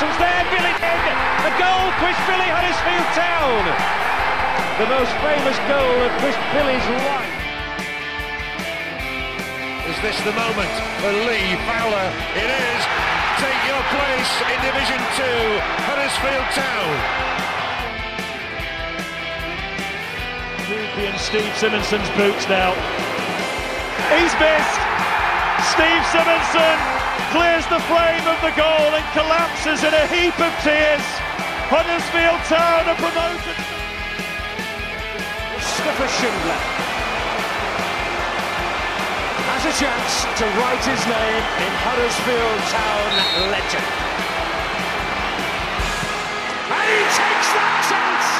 Jepson's there, Billy Dead, a goal, Chris Billy, Huddersfield Town. The most famous goal of Chris Billy's life. Is this the moment for Lee Fowler? It is. Take your place in Division 2, Huddersfield Town. Ruby and Steve Simonsen's boots now. He's missed. Steve Simonsen clears the frame of the goal and collapses in a heap of tears. Huddersfield Town are promoted. Mustafa Schindler has a chance to write his name in Huddersfield Town legend. And he takes that chance!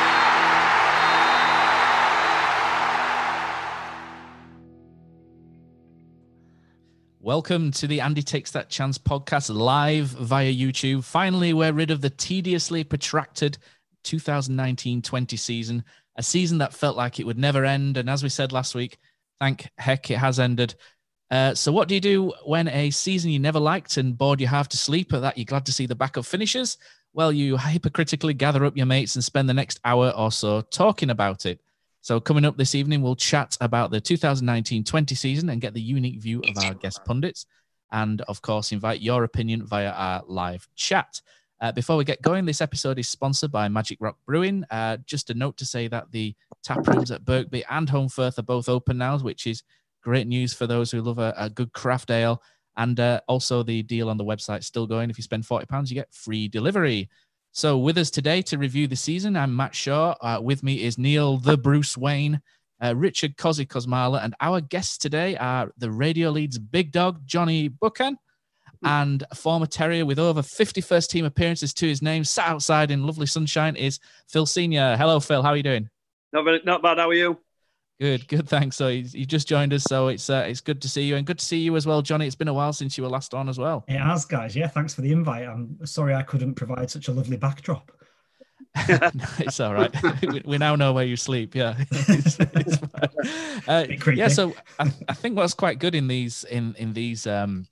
Welcome to the Andy Takes That Chance podcast live via YouTube. Finally, we're rid of the tediously protracted 2019 20 season, a season that felt like it would never end. And as we said last week, thank heck it has ended. Uh, so, what do you do when a season you never liked and bored you half to sleep at that you're glad to see the backup finishes? Well, you hypocritically gather up your mates and spend the next hour or so talking about it. So, coming up this evening, we'll chat about the 2019 20 season and get the unique view of our guest pundits. And of course, invite your opinion via our live chat. Uh, before we get going, this episode is sponsored by Magic Rock Brewing. Uh, just a note to say that the tap rooms at Birkby and Holmfirth are both open now, which is great news for those who love a, a good craft ale. And uh, also, the deal on the website is still going. If you spend £40, you get free delivery. So, with us today to review the season, I'm Matt Shaw. Uh, with me is Neil, the Bruce Wayne, uh, Richard Cozzy Kosmala, and our guests today are the Radio Leeds big dog, Johnny Buchan, and a former Terrier with over 50 first team appearances to his name, sat outside in lovely sunshine, is Phil Senior. Hello, Phil. How are you doing? Not, not bad. How are you? Good, good. Thanks. So you just joined us, so it's uh, it's good to see you, and good to see you as well, Johnny. It's been a while since you were last on as well. It has, guys. Yeah, thanks for the invite. I'm sorry I couldn't provide such a lovely backdrop. it's all right. we, we, now know where you sleep. Yeah, it's, it's uh, yeah. So I, I, think what's quite good in these in in these um,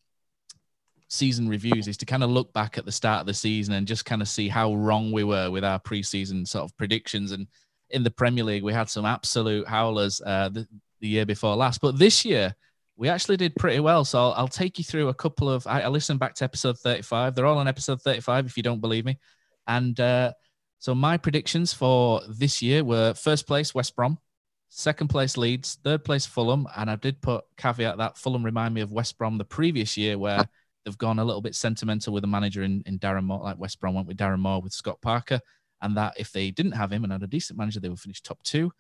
season reviews is to kind of look back at the start of the season and just kind of see how wrong we were with our preseason sort of predictions and in the Premier League, we had some absolute howlers uh, the, the, year before last. But this year, we actually did pretty well. So I'll, I'll take you through a couple of. I, I, listened back to episode 35. They're all on episode 35 if you don't believe me. And uh, so my predictions for this year were first place, West Brom, second place, Leeds, third place, Fulham. And I did put caveat that Fulham remind me of West Brom the previous year where they've gone a little bit sentimental with the manager in, in Darren Moore, like West Brom went with Darren Moore with Scott Parker and that if they didn't have him and had a decent manager, they would finish top two.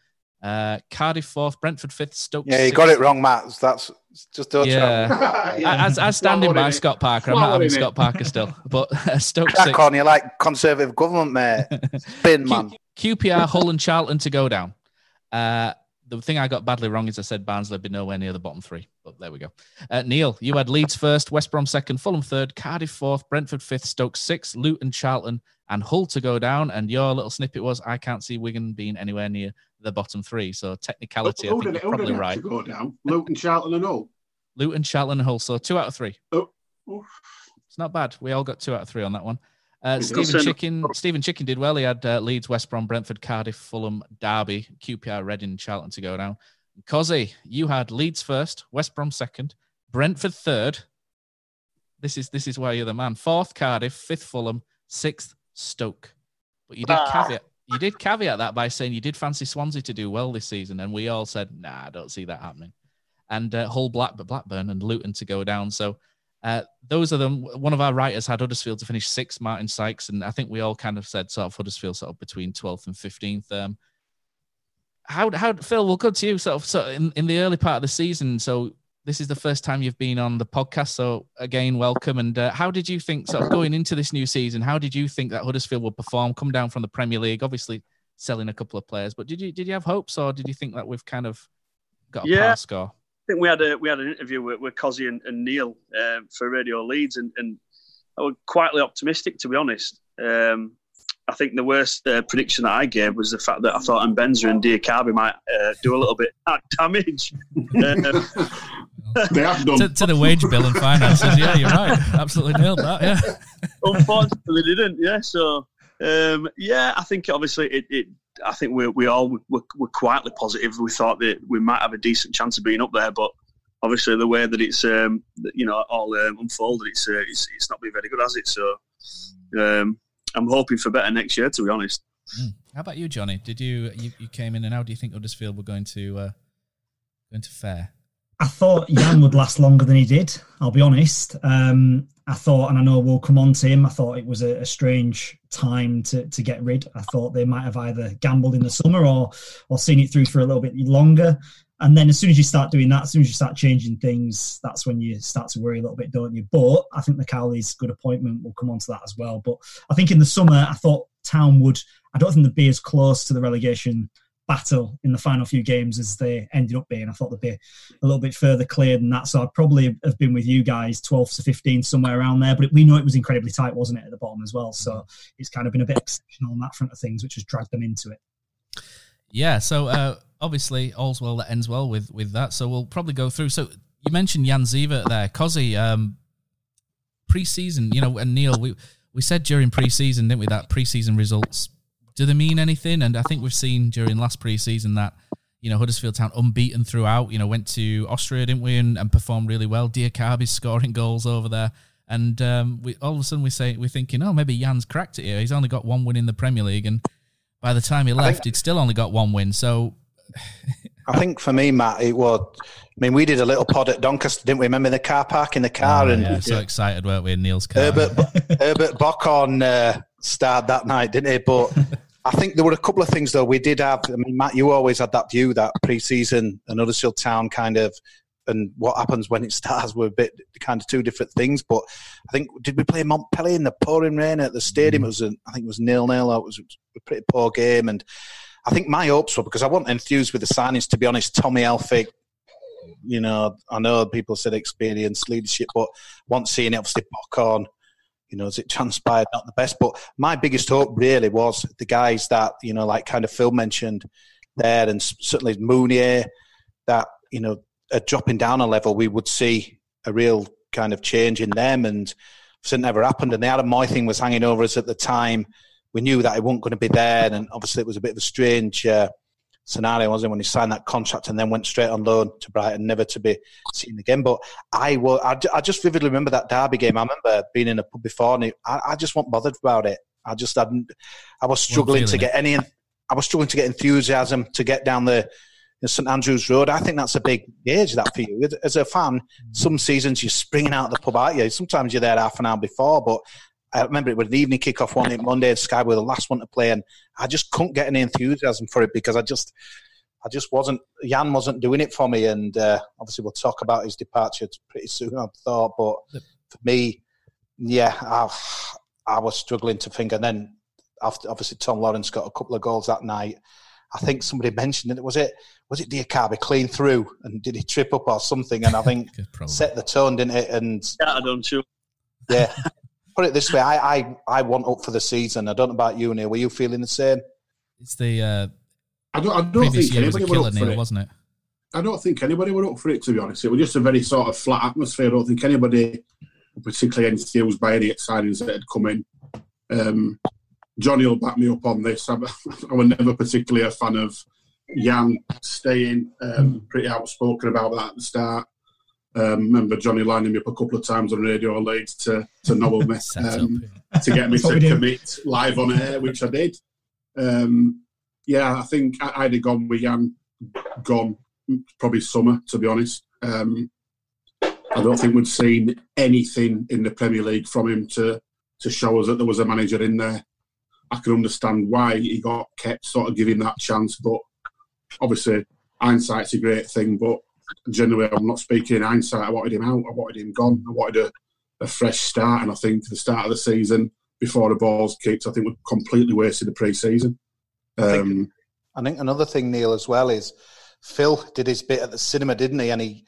Uh, Cardiff fourth, Brentford fifth, Stoke. Yeah, you got it wrong, Matt. That's just don't yeah. yeah. As, as standing by Scott Parker, I'm not having Scott Parker still, but uh, Stoke Crack sixth. on, you like conservative government, mate. Spin, man. Q- QPR, Hull, and Charlton to go down. Uh, the thing I got badly wrong is I said Barnsley would be nowhere near the bottom three, but there we go. Uh, Neil, you had Leeds first, West Brom second, Fulham third, Cardiff fourth, Brentford fifth, Stoke sixth, Luton, Charlton, and Hull to go down. And your little snippet was I can't see Wigan being anywhere near the bottom three. So technicality, I think you're probably right. to go down? Luton, Charlton, and all. Luton, Charlton, and Hull. So two out of three. Oh, It's not bad. We all got two out of three on that one. Uh, Stephen. Chicken, Stephen Chicken did well. He had uh, Leeds, West Brom, Brentford, Cardiff, Fulham, Derby, QPR, Reading, Charlton to go down. Cozzy, you had Leeds first, West Brom second, Brentford third. This is this is where you're the man. Fourth, Cardiff, fifth, Fulham, sixth, Stoke. But you did Ah. caveat you did caveat that by saying you did fancy Swansea to do well this season, and we all said, "Nah, I don't see that happening." And uh, Hull, Black, Blackburn, and Luton to go down. So uh, those are them. One of our writers had Huddersfield to finish sixth, Martin Sykes, and I think we all kind of said sort of Huddersfield sort of between twelfth and fifteenth. Um, how how Phil? We'll go to you. Sort of so in, in the early part of the season. So this is the first time you've been on the podcast. So again, welcome. And uh, how did you think sort of going into this new season? How did you think that Huddersfield would perform? Come down from the Premier League, obviously selling a couple of players, but did you did you have hopes, or did you think that we've kind of got a Yeah. par score? I think we had a we had an interview with, with Cozzy and, and Neil um, for Radio Leeds, and, and I was quietly optimistic to be honest. Um, I think the worst uh, prediction that I gave was the fact that I thought Mbenza and Dia Diakhaby might uh, do a little bit of damage. Um, they have done. to, to the wage bill and finances. Yeah, you're right. Absolutely nailed that. Yeah. Unfortunately, they didn't. Yeah, so um, yeah, I think obviously it. it I think we we all were, were quietly positive. We thought that we might have a decent chance of being up there, but obviously the way that it's um, you know all um, unfolded, it's, uh, it's it's not been very good, has it? So um, I'm hoping for better next year. To be honest. Mm. How about you, Johnny? Did you, you you came in and how do you think Huddersfield were going to uh, going to fare? I thought Jan would last longer than he did. I'll be honest. Um, I thought, and I know we'll come on to him. I thought it was a, a strange time to to get rid. I thought they might have either gambled in the summer or or seen it through for a little bit longer. And then as soon as you start doing that, as soon as you start changing things, that's when you start to worry a little bit, don't you? But I think the Cowley's good appointment. We'll come on to that as well. But I think in the summer, I thought Town would. I don't think they'd be as close to the relegation battle in the final few games as they ended up being. I thought they'd be a little bit further clear than that. So I'd probably have been with you guys 12 to 15, somewhere around there. But we know it was incredibly tight, wasn't it, at the bottom as well? So it's kind of been a bit exceptional on that front of things, which has dragged them into it. Yeah. So uh, obviously, all's well that ends well with with that. So we'll probably go through. So you mentioned Jan Siewert there, Cozzy. Um, pre-season, you know, and Neil, we we said during pre-season, didn't we, that pre-season results do they mean anything? And I think we've seen during last pre-season that you know Huddersfield Town unbeaten throughout. You know, went to Austria, didn't we, and, and performed really well. Diakhaby's scoring goals over there. And um, we all of a sudden we say we're thinking, oh, maybe Jan's cracked it here. He's only got one win in the Premier League, and by the time he left, he'd still only got one win. So I think for me, Matt, it was. I mean, we did a little pod at Doncaster, didn't we? Remember the car park in the car, Oh, and yeah, so excited weren't we in Neil's car? Herbert Herbert Bockhorn uh, starred that night, didn't he? But I think there were a couple of things though. We did have. I mean, Matt, you always had that view that pre-season and Huddersfield Town kind of. And what happens when it starts were a bit kind of two different things. But I think did we play Montpellier in the pouring rain at the stadium? Mm. It was I think it was nil nil. It was a pretty poor game, and I think my hopes were because I wasn't enthused with the signings. To be honest, Tommy Elphick, you know, I know people said experience, leadership, but once seeing it, obviously Bockhorn, you know, as it transpired, not the best. But my biggest hope really was the guys that, you know, like kind of Phil mentioned there, and certainly Mounié, that, you know, are dropping down a level, we would see a real kind of change in them. And it never happened. And the Adam Mooy thing was hanging over us at the time. We knew that it wasn't going to be there. And obviously, it was a bit of a strange uh, scenario, wasn't it, when he signed that contract and then went straight on loan to Brighton, never to be seen again. But I, will, I, I just vividly remember that Derby game. I remember being in a pub before, and it, I, I just wasn't bothered about it. I just hadn't. I was struggling to get any. I was struggling to get enthusiasm to get down the St Andrews Road. I think that's a big age that for you as a fan. Some seasons you're springing out of the pub, aren't you? Sometimes you're there half an hour before, but I remember it was an evening kick-off one at Monday, and Sky were the last one to play, and I just couldn't get any enthusiasm for it because I just, I just wasn't. Jan wasn't doing it for me, and uh, obviously we'll talk about his departure pretty soon. I thought, but for me, yeah, I, I was struggling to think, and then after obviously Tom Lawrence got a couple of goals that night. I think somebody mentioned it. Was it was it Diakhaby clean through and did he trip up or something? And I think set the tone, didn't it? And yeah, I don't sure. Yeah. Put it this way, I, I I want up for the season. I don't know about you, Neil. Were you feeling the same? It's the uh, I don't, I don't previous think year was a anybody were killer, up for Neil, it. wasn't it? I don't think anybody were up for it, to be honest. It was just a very sort of flat atmosphere. I don't think anybody particularly enthused by any signings that had come in. Um, Johnny will back me up on this. I, I was never particularly a fan of Jan staying, um, pretty outspoken about that at the start. Um, remember Johnny lining me up a couple of times on radio Leeds to, to nobble me Set up, um, to get me to commit live on air, which I did. Um, yeah, I think I, I'd have gone with Jan gone probably summer, to be honest. Um, I don't think we'd seen anything in the Premier League from him to, to show us that there was a manager in there. I can understand why he got kept, sort of giving that chance, but obviously hindsight's a great thing. But generally, I'm not speaking in hindsight. I wanted him out. I wanted him gone. I wanted a, a fresh start, and I think the start of the season before the balls kicked, I think we completely wasted the pre-season. Um, I think another thing, Neil, as well is Phil did his bit at the cinema, didn't he? And he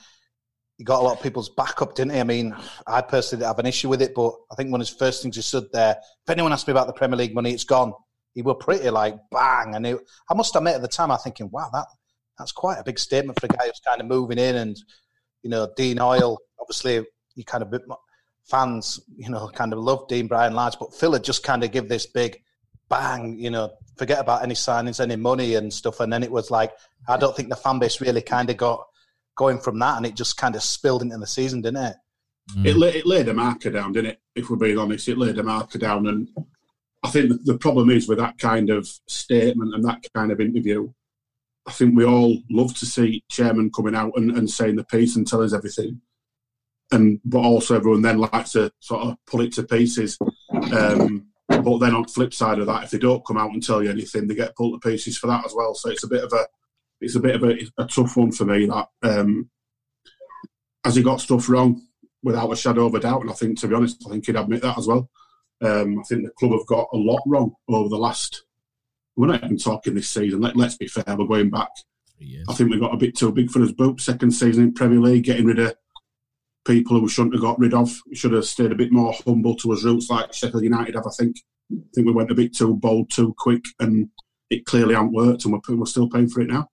he got a lot of people's backup, didn't he? I mean, I personally didn't have an issue with it, but I think one of his first things he stood there. If anyone asked me about the Premier League money, it's gone. He were pretty like bang, and it, I must admit at the time, I thinking, wow, that that's quite a big statement for a guy who's kind of moving in, and you know, Dean Hoyle, obviously, you kind of bit fans, you know, kind of love Dean Brian Large, but Phil had just kind of give this big bang, you know, forget about any signings, any money and stuff. And then it was like, I don't think the fan base really kind of got going from that, and it just kind of spilled into the season, didn't it? Mm. it, la- it laid a marker down, didn't it? If we're being honest, it laid a marker down, and I think the problem is with that kind of statement and that kind of interview. I think we all love to see chairman coming out and, and saying the piece and telling us everything, and but also everyone then likes to sort of pull it to pieces. Um, but then on the flip side of that, if they don't come out and tell you anything, they get pulled to pieces for that as well. So it's a bit of a it's a bit of a, a tough one for me. That um, has he got stuff wrong without a shadow of a doubt? And I think, to be honest, I think he'd admit that as well. Um, I think the club have got a lot wrong over the last. We're not even talking this season. Let, let's be fair. We're going back. I think we got a bit too big for his boot. Second season in Premier League, getting rid of people who we shouldn't have got rid of. We should have stayed a bit more humble to his roots, like Sheffield United have. I think. I think we went a bit too bold, too quick, and it clearly hasn't worked, and we're, we're still paying for it now.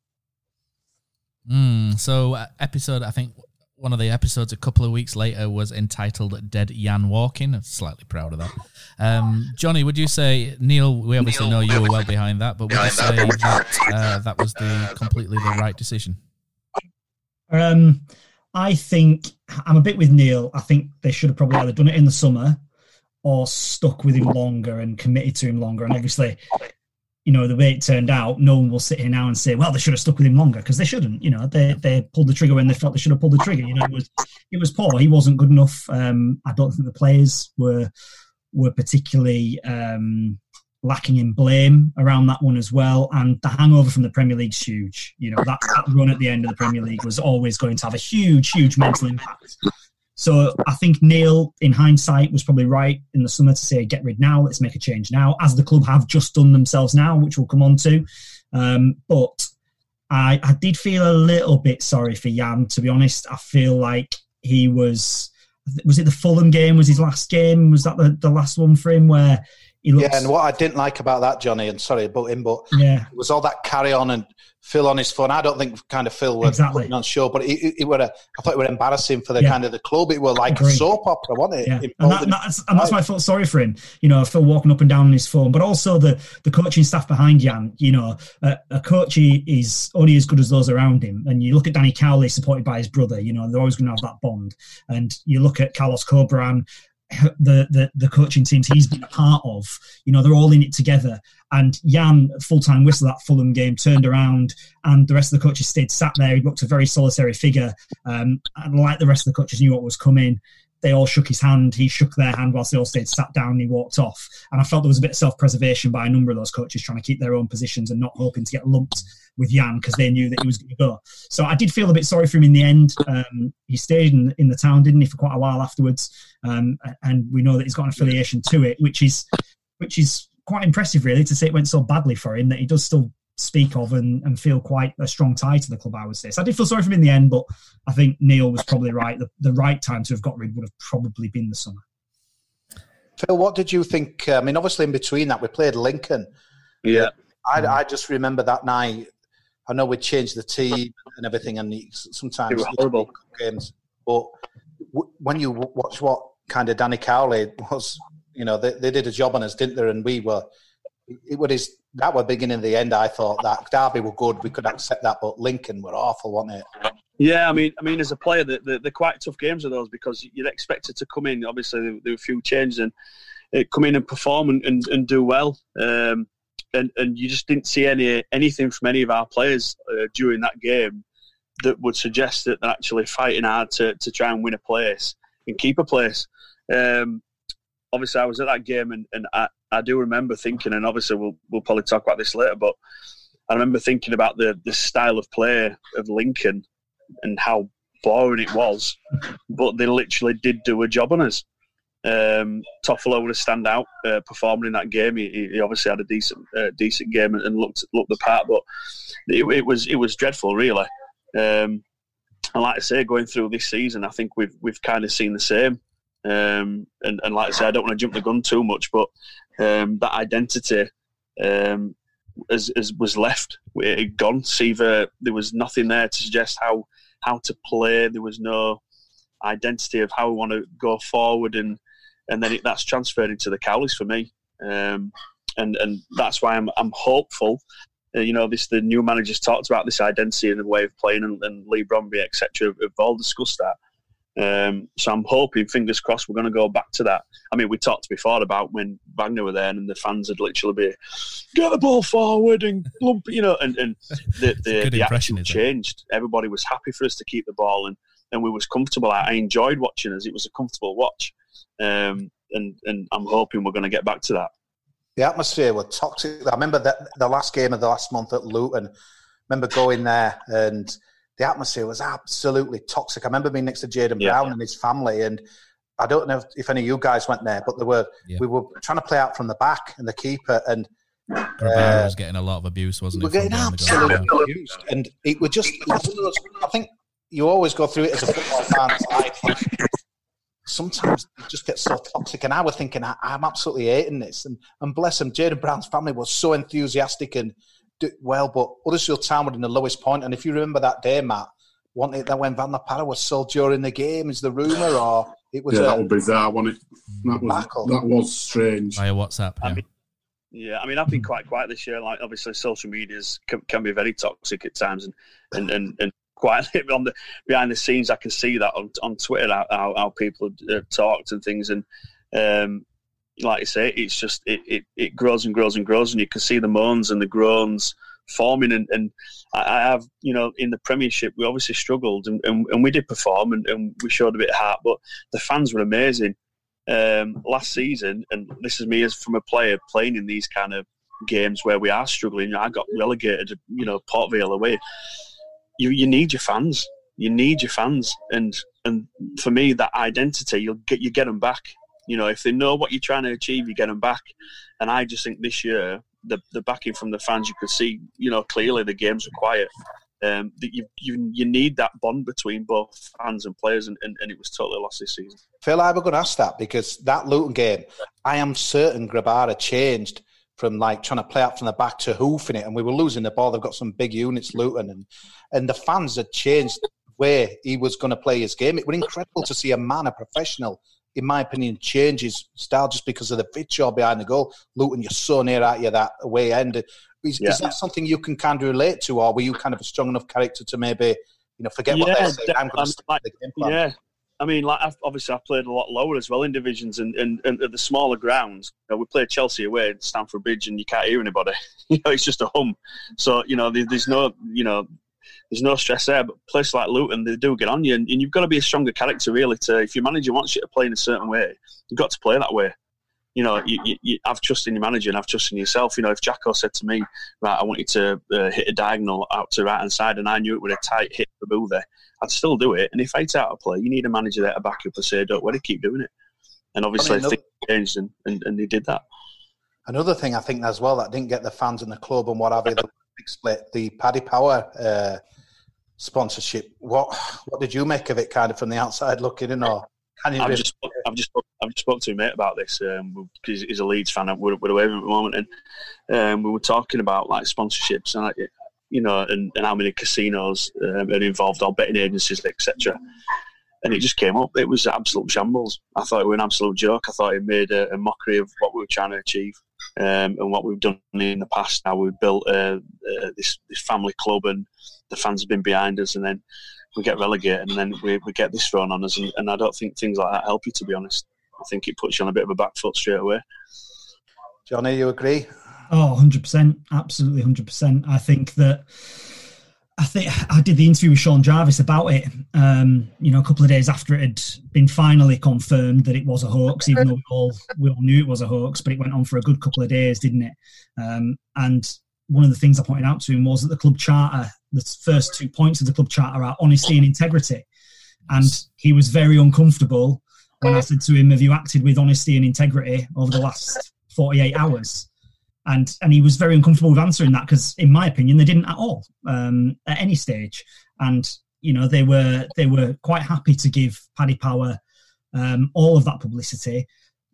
Mm, so uh, episode, I think one of the episodes a couple of weeks later was entitled "Dead Jan Walking." I'm slightly proud of that. Um, Johnny, would you say Neil? We obviously know you were well behind that, but would you say that uh, that was the completely the right decision? Um, I think I'm a bit with Neil. I think they should have probably either done it in the summer or stuck with him longer and committed to him longer. And obviously, you know, the way it turned out, no one will sit here now and say, well, they should have stuck with him longer because they shouldn't. You know, they they pulled the trigger when they felt they should have pulled the trigger. You know, it was it was poor. He wasn't good enough. Um, I don't think the players were were particularly um, lacking in blame around that one as well. And the hangover from the Premier League's huge. You know, that, that run at the end of the Premier League was always going to have a huge, huge mental impact. So I think Neil, in hindsight, was probably right in the summer to say, get rid now, let's make a change now, as the club have just done themselves now, which we'll come on to. Um, but I, I did feel a little bit sorry for Jan, to be honest. I feel like he was, was it the Fulham game? Was his last game? Was that the, the last one for him where he looks. Yeah, and what I didn't like about that, Johnny, and sorry about him, but Yeah. it was all that carry on and Phil on his phone. I don't think kind of Phil was Exactly. on show, but it, it, it were a, I thought it were embarrassing for the Yeah. kind of the club. It were like a soap opera, wasn't it? Yeah, and, that, that's, and that's why I felt sorry for him. You know, Phil walking up and down on his phone, but also the the coaching staff behind Jan. You know, a, a coach he is only as good as those around him. And you look at Danny Cowley, supported by his brother. You know, they're always going to have that bond. And you look at Carlos Corberán, the, the the coaching teams he's been a part of. You know, they're all in it together. And Jan, full time whistle that Fulham game, turned around, and the rest of the coaches stayed sat there. He looked a very solitary figure, um, and like the rest of the coaches knew what was coming. They all shook his hand. He shook their hand whilst they all stayed sat down. and He walked off, and I felt there was a bit of self preservation by a number of those coaches trying to keep their own positions and not hoping to get lumped with Jan because they knew that he was going to go. So I did feel a bit sorry for him in the end. Um, he stayed in, in the town, didn't he, for quite a while afterwards, um, and we know that he's got an affiliation to it, which is which is quite impressive, really, to say it went so badly for him that he does still speak of and, and feel quite a strong tie to the club. I would say. So I did feel sorry for him in the end, but I think Neil was probably right. The, the right time to have got rid would have probably been the summer. Phil, what did you think? Uh, I mean, obviously in between that we played Lincoln. Yeah, I, I just remember that night. I know we changed the team and everything, and sometimes it was horrible games. But w- when you watch what kind of Danny Cowley was, you know, they, they did a job on us, didn't they? And we were, it was that were beginning of the end. I thought that Derby were good, we could accept that, but Lincoln were awful, weren't it? Yeah, I mean, I mean, as a player, they're, they're quite tough games of those because you'd expect it to come in. Obviously, there, were a few changes and it come in and perform and, and, and do well. Um, and and you just didn't see any anything from any of our players uh, during that game that would suggest that they're actually fighting hard to, to try and win a place and keep a place. Um, obviously, I was at that game and, and I, I do remember thinking, and obviously we'll we'll probably talk about this later, but I remember thinking about the the style of play of Lincoln and how boring it was, but they literally did do a job on us. Um, Toffolo would have stand out uh, performing in that game. He, he, obviously had a decent uh, decent game and, and, looked looked the part, but it, it was it was dreadful, really. Um, and like I say, going through this season, I think we've we've kind of seen the same. Um, and, and, like I say, I don't want to jump the gun too much, but um, that identity um, as, as was left, it had gone. Siewert, there was nothing there to suggest how how to play. There was no identity of how we want to go forward, and and then it, that's transferred into the Cowleys for me, um, and and that's why I'm I'm hopeful. Uh, you know, this the new managers talked about this identity and the way of playing, and, and Leigh Bromby, etc. Have all discussed that. Um, so I'm hoping, fingers crossed, we're going to go back to that. I mean, we talked before about when Wagner were there, and the fans would literally be get the ball forward and lump, you know, and, and the the, the attitude changed. Everybody was happy for us to keep the ball, and and we was comfortable. I, I enjoyed watching us. It was a comfortable watch, um, and and I'm hoping we're going to get back to that. The atmosphere was toxic. I remember that the last game of the last month at Luton. I remember going there and the atmosphere was absolutely toxic. I remember being next to Jaden yeah, Brown yeah. and his family, and I don't know if, any of you guys went there, but there were yeah. we were trying to play out from the back and the keeper and. Grabara uh, was getting a lot of abuse, wasn't we it? We're getting absolutely abused, and it was just. I think you always go through it as a football fan. sometimes it just gets so toxic. And I was thinking, I, am absolutely hating this. And, and bless him, Jaden Brown's family was so enthusiastic and do well, but Huddersfield Town were in the lowest point. And if you remember that day, Matt, wasn't it that when Van der Parra was sold during the game, is the rumour, or it was yeah, that was bizarre, wasn't it? That was, that was strange. Via WhatsApp, yeah. I mean, yeah, I mean, I've been quite quiet this year. Like, obviously, social medias can, can be very toxic at times, and and and, and quietly on the behind the scenes, I can see that on on Twitter how, how, how people have talked and things, and um, like I say, it's just it, it, it grows and grows and grows, and you can see the moans and the groans forming. And, and I have, you know, in the Premiership, we obviously struggled, and, and, and we did perform, and, and, we showed a bit of heart, but the fans were amazing um, last season. And this is me as from a player playing in these kind of games where we are struggling. I got relegated, you know, Port Vale away. You you need your fans. You need your fans, and and for me, that identity, you'll get you get them back you know, if they know what you're trying to achieve, you get them back. And I just think this year, the the backing from the fans, you could see, you know, clearly the games were quiet. Um, that you, you you need that bond between both fans and players, and, and, and it was totally lost this season. Phil, I was going to ask that because that Luton game, I am certain Grabara changed from like trying to play out from the back to hoofing it, and we were losing the ball. They've got some big units, Luton, and and the fans had changed where he was going to play his game. It was incredible to see a man, a professional, in my opinion, changes style just because of the job behind the goal. Luton, you're so near at you that away end. Is, yeah. is, that something you can kind of relate to, or were you kind of a strong enough character to maybe, you know, forget yeah, what they're saying? I'm going to like, the game plan. Yeah. I mean, like I've, obviously, I've played a lot lower as well in divisions and, and, and at the smaller grounds. You know, we played Chelsea away at Stamford Bridge, and you can't hear anybody. you know, it's just a hum. So you know, there's no, you know, there's no stress there. But places like Luton, they do get on you, and, and, you've got to be a stronger character really. To if your manager wants you to play in a certain way, you've got to play that way. You know, you, you, you have trust in your manager and have trust in yourself. You know, if Jacko said to me, "Right, I want you to uh, hit a diagonal out to right hand side," and I knew it would a tight hit the ball there, I'd still do it. And if it's out of play, you need a manager there to back up and say, "Don't worry, keep doing it." And obviously, I mean, things changed, and, and, and they did that. Another thing I think as well that didn't get the fans in the club and what have you, big split, the Paddy Power uh, sponsorship. What what did you make of it, kind of from the outside looking in, or can you? I've really- just, I've just, I've just spoke to a mate about this um, because he's a Leeds fan. We're, we're away from at the moment, and um, we were talking about like sponsorships and like, you know, and, and how many casinos um, are involved or betting agencies, etc. And it just came up. It was absolute shambles. I thought it was an absolute joke. I thought it made a, a mockery of what we were trying to achieve um, and what we've done in the past. Now we've built uh, uh, this this family club, and the fans have been behind us, and then we get relegated, and then we, we get this thrown on us, and, and I don't think things like that help you. To be honest, I think it puts you on a bit of a back foot straight away. Johnny, you agree? Oh, 100%. Absolutely 100%. I think that. I think I did the interview with Sean Jarvis about it. Um, you know, a couple of days after it had been finally confirmed that it was a hoax, even though we all we all knew it was a hoax, but it went on for a good couple of days, didn't it? Um, and one of the things I pointed out to him was that the club charter, the first two points of the club charter are honesty and integrity, and he was very uncomfortable when I said to him, "Have you acted with honesty and integrity over the last 48 hours?" And and he was very uncomfortable with answering that because, in my opinion, they didn't at all um, at any stage. And you know, they were they were quite happy to give Paddy Power um, all of that publicity,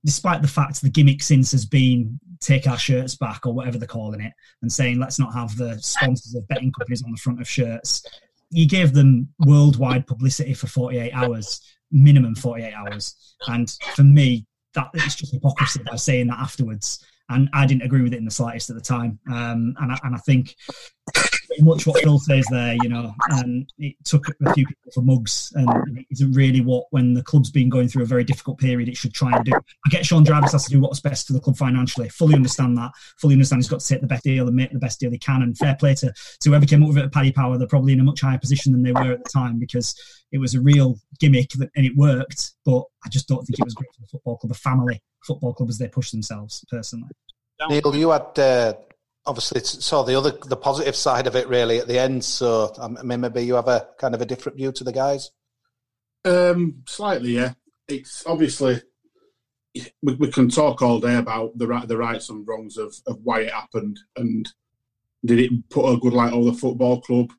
despite the fact the gimmick since has been take our shirts back or whatever they're calling it, and saying let's not have the sponsors of betting companies on the front of shirts. You gave them worldwide publicity for 48 hours, minimum 48 hours, and for me, that it's just hypocrisy by saying that afterwards and I didn't agree with it in the slightest at the time. Um, and I, and I think pretty much what Phil says there, you know, um, it took a few people for mugs, and it isn't really what when the club's been going through a very difficult period, it should try and do. I get Sean Jarvis has to do what's best for the club financially. Fully understand that. Fully understand he's got to take the best deal and make the best deal he can. And fair play to, to whoever came up with it at Paddy Power. They're probably in a much higher position than they were at the time because it was a real gimmick that, and it worked. But I just don't think it was great for the football club, a family football club as they push themselves personally. Neil, you had uh, obviously saw the other the positive side of it really at the end. So um, I mean, maybe you have a kind of a different view to the guys. Um, slightly, yeah. It's obviously we, we can talk all day about the right the rights and wrongs of, of why it happened and did it put a good light over the football club?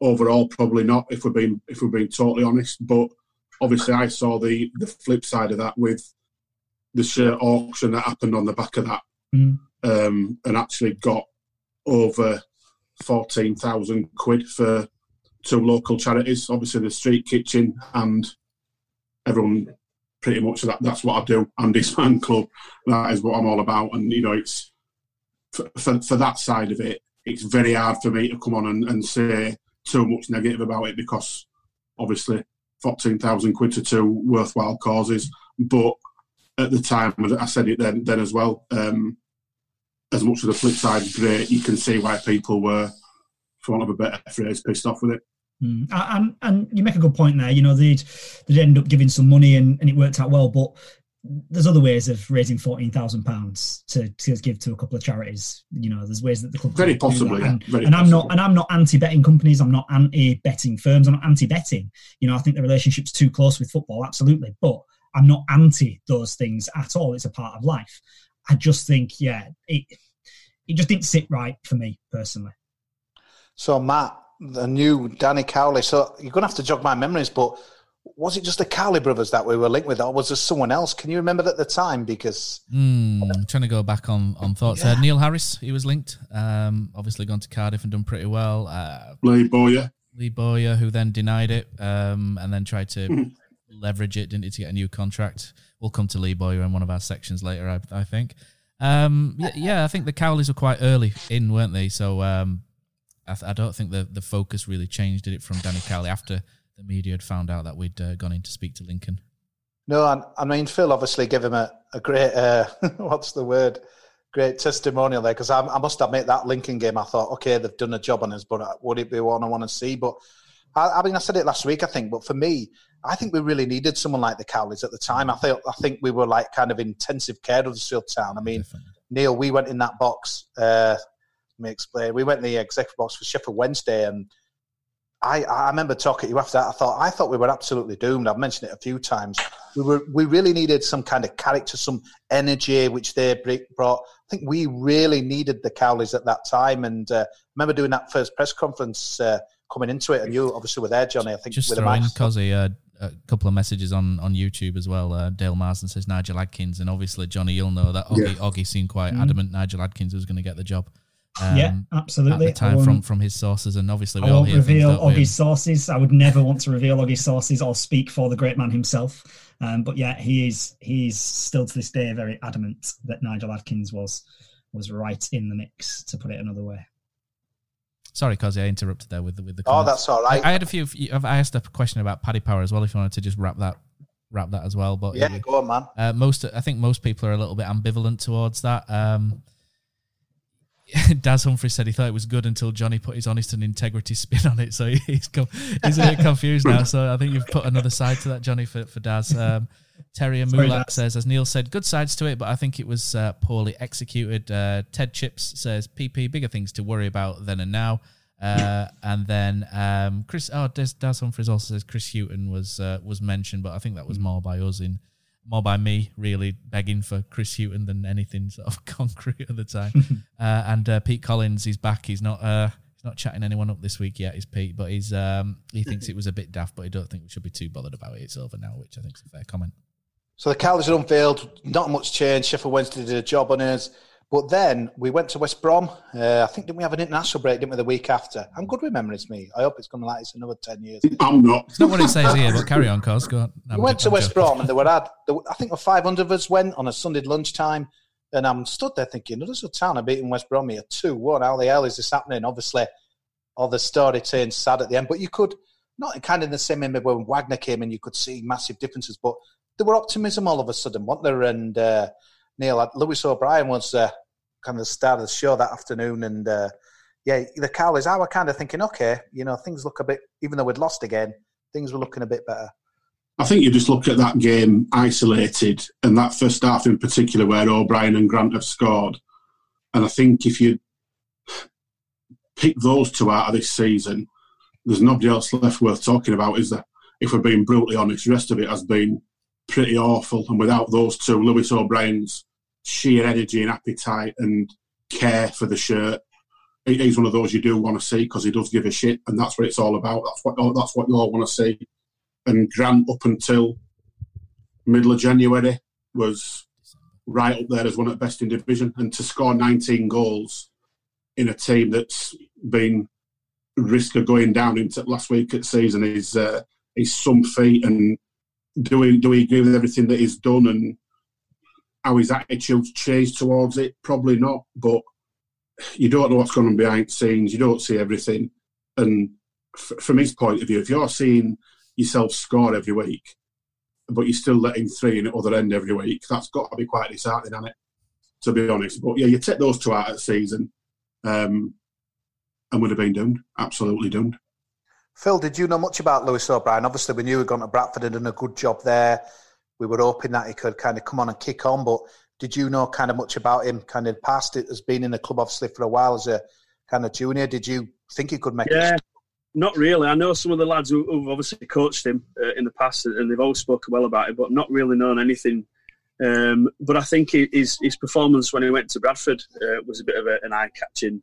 Overall, probably not. If we're being if we're being totally honest, but obviously I saw the the flip side of that with the shirt auction that happened on the back of that, Mm. Um, and actually got over fourteen thousand quid for two local charities. Obviously, the Street Kitchen and everyone. Pretty much that, that's what I do. Andy's fan club. That is what I'm all about. And you know, it's for, for, for that side of it. It's very hard for me to come on and, and say too much negative about it because obviously fourteen thousand quid to two worthwhile causes. But at the time, I said it then then as well. Um, as much as the flip side is great, you can see why people were, for want of a better phrase, pissed off with it. Mm. And and you make a good point there. You know, they'd they'd end up giving some money and, and it worked out well, but there's other ways of raising fourteen thousand pounds to to give to a couple of charities. You know, there's ways that the club Very can do possibly, yeah. And, Very and I'm not and I'm not anti-betting companies. I'm not anti-betting firms. I'm not anti-betting. You know, I think the relationship's too close with football, absolutely. But I'm not anti those things at all. It's a part of life. I just think, yeah, it it just didn't sit right for me personally. So Matt, the new Danny Cowley. So you're going to have to jog my memories, but was it just the Cowley brothers that we were linked with, or was there someone else? Can you remember at the time? Because Hmm, I'm trying to go back on on thoughts. Uh, Neil Harris, he was linked. Um, obviously gone to Cardiff and done pretty well. Uh, Lee Bowyer. Lee Bowyer, who then denied it um, and then tried to Mhm. leverage it, didn't he, to get a new contract. We'll come to Lee Bowyer in one of our sections later, I, I think. Um, yeah, I think the Cowleys were quite early in, weren't they? So um, I, th- I don't think the, the focus really changed, did it, from Danny Cowley after the media had found out that we'd uh, gone in to speak to Lincoln. no, I, I mean Phil obviously gave him a, a great uh, what's the word? Great testimonial there because I, I must admit that Lincoln game I thought okay they've done a job on us but uh, would it be one I want to see but I, I mean I said it last week I think but for me I think we really needed someone like the Cowleys at the time I think I think we were like kind of intensive care of the Shield Town I mean Neil we went in that box uh, let me explain we went in the executive box for Sheffield Wednesday and I, I remember talking to you after that. I thought I thought we were absolutely doomed. I've mentioned it a few times. We were we really needed some kind of character, some energy, which they brought. I think we really needed the Cowleys at that time. And uh, I remember doing that first press conference uh, coming into it, and you obviously were there, Johnny. I think just with throw in Cozzy, uh, a couple of messages on, on YouTube as well. Uh, Dale Marsden says Nigel Adkins, and obviously Johnny, you'll know that Oggy, yeah. Oggy seemed quite mm. adamant Nigel Adkins was going to get the job. Um, yeah, absolutely. At the time, from from his sources, and obviously we I all won't reveal Oggy's sources. I would never want to reveal Oggy's sources or speak for the great man himself. Um, but yeah, he is he's still to this day very adamant that Nigel Adkins was was right in the mix. To put it another way. Sorry, Cozzy, I interrupted there with the with the. Comments. Oh, that's all right. I, I, had a few. I asked a question about Paddy Power as well. If you wanted to just wrap that wrap that as well, but yeah, go on, man. Uh, most, I think most people are a little bit ambivalent towards that. Um, Daz Humphrey said he thought it was good until Johnny put his honest and integrity spin on it. So he's come, he's a bit confused now. So I think you've put another side to that, Johnny, for, for Daz. Um, Terry and Mulak says, as Neil said, good sides to it, but I think it was uh, poorly executed. Uh, Ted Chips says, PP, bigger things to worry about then and now. Uh, and then um, Chris, oh, Daz, Daz Humphries also says Chris Hughton was uh, was mentioned, but I think that was more by us in more by me really begging for Chris Hughton than anything sort of concrete at the time. uh, and uh, Pete Collins, he's back. He's not uh, he's not chatting anyone up this week yet. Is Pete, but he's um, he thinks it was a bit daft, but he don't think we should be too bothered about it. It's over now, which I think is a fair comment. So the Cowleys are unveiled. Not much change. Sheffield Wednesday did a job on us. But then we went to West Brom. Uh, I think didn't we have an international break, didn't we, the week after? I'm good with memories, me. I hope it's going to like this another 10 years. I'm not. It's not what it says here, but carry on, Cos. Go on. we went to West Brom and there were, had, there were, I think 500 of us went on a Sunday lunchtime. And I'm stood there thinking, "There's a Town are beating West Brom here 2 1. How the hell is this happening? Obviously, all the story turns sad at the end. But you could, not in kind of in the same way when Wagner came in, you could see massive differences. But there were optimism all of a sudden, weren't there? And uh, Neil, Lewis O'Brien was. Uh, kind of the star of the show that afternoon, and uh, yeah, the Cowleys. I were kind of thinking, okay, you know, things look a bit, even though we'd lost again, things were looking a bit better. I think you just look at that game isolated, and that first half in particular, where O'Brien and Grant have scored, and I think if you pick those two out of this season, there's nobody else left worth talking about, is there? If we're being brutally honest, the rest of it has been pretty awful. And without those two, Lewis O'Brien's sheer energy and appetite and care for the shirt. He's one of those you do want to see because he does give a shit, and that's what it's all about. That's what that's what you all want to see. And Grant, up until middle of January, was right up there as one of the best in division. And to score 19 goals in a team that's been risk of going down into last week at season is uh, is some feat. And do we do we agree with everything that he's done and how his attitude's changed towards it? Probably not, but you don't know what's going on behind the scenes. You don't see everything. And f- from his point of view, if you're seeing yourself score every week, but you're still letting three in at the other end every week, that's got to be quite disheartening, hasn't it? To be honest. But yeah, you take those two out of the season, um, and would have been doomed. Absolutely doomed. Phil, did you know much about Lewis O'Brien? Obviously, we knew he had gone to Bradford and done a good job there we were hoping that he could kind of come on and kick on. But did you know kind of much about him? Kind of past it has been in the club obviously for a while as a kind of junior. Did you think he could make? Yeah, it? not really. I know some of the lads who, have obviously coached him uh, in the past, and they've all spoken well about it, but not really known anything. Um, but I think his his performance when he went to Bradford uh, was a bit of a, an eye catching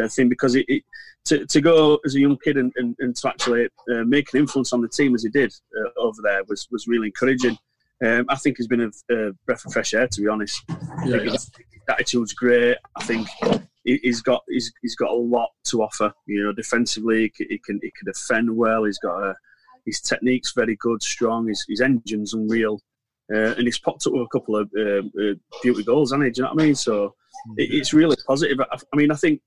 uh, thing because it, it, to, to go as a young kid and, and, and to actually uh, make an influence on the team as he did uh, over there was, was really encouraging um, I think he's been a, a, breath of fresh air. To be honest, yeah, his attitude's great. I think he's got he's, he's got a lot to offer. You know, defensively, he can he can defend well. He's got a his technique's very good, strong. His, his engine's unreal, uh, and he's popped up with a couple of uh, uh, beauty goals, hasn't he? Do you know what I mean? So it, it's really positive. I, I, mean, I think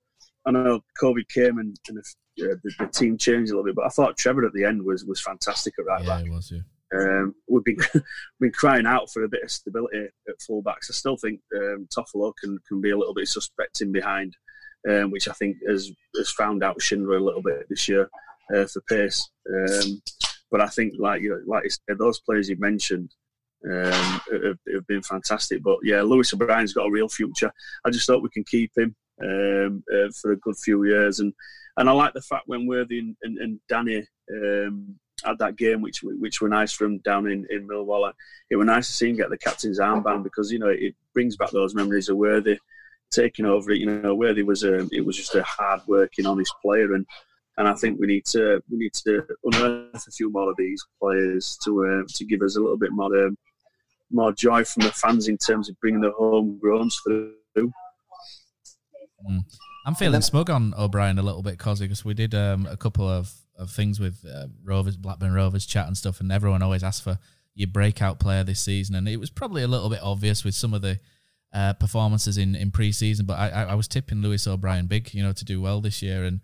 I know COVID came and, and the, uh, the, the, team changed a little bit, but I thought Trevor at the end was was fantastic at right yeah, back. Was, yeah. Um, we've been been crying out for a bit of stability at fullbacks. I still think um, Toffolo can can be a little bit suspect in behind, um, which I think has has found out Schindler a little bit this year uh, for pace. Um, but I think, like you like you said, those players you mentioned um, have, have, been fantastic. But yeah, Lewis O'Brien's got a real future. I just hope we can keep him um, uh, for a good few years and and I like the fact when Worthy and, and, and Danny um, had that game, which which were nice from down in in Millwall. It was nice to see him get the captain's armband because you know it brings back those memories of Worthy taking over it. You know, Worthy was a, um, it was just a hard working, honest player, and and I think we need to we need to unearth a few more of these players to uh, to give us a little bit more um, more joy from the fans in terms of bringing the homegrowns through. Mm. I'm feeling smug on O'Brien a little bit, Cosy, because we did um, a couple of, of things with uh, Rovers, Blackburn Rovers chat and stuff, and everyone always asks for your breakout player this season, and it was probably a little bit obvious with some of the uh, performances in, in pre-season, but I, I, I was tipping Lewis O'Brien big, you know, to do well this year, and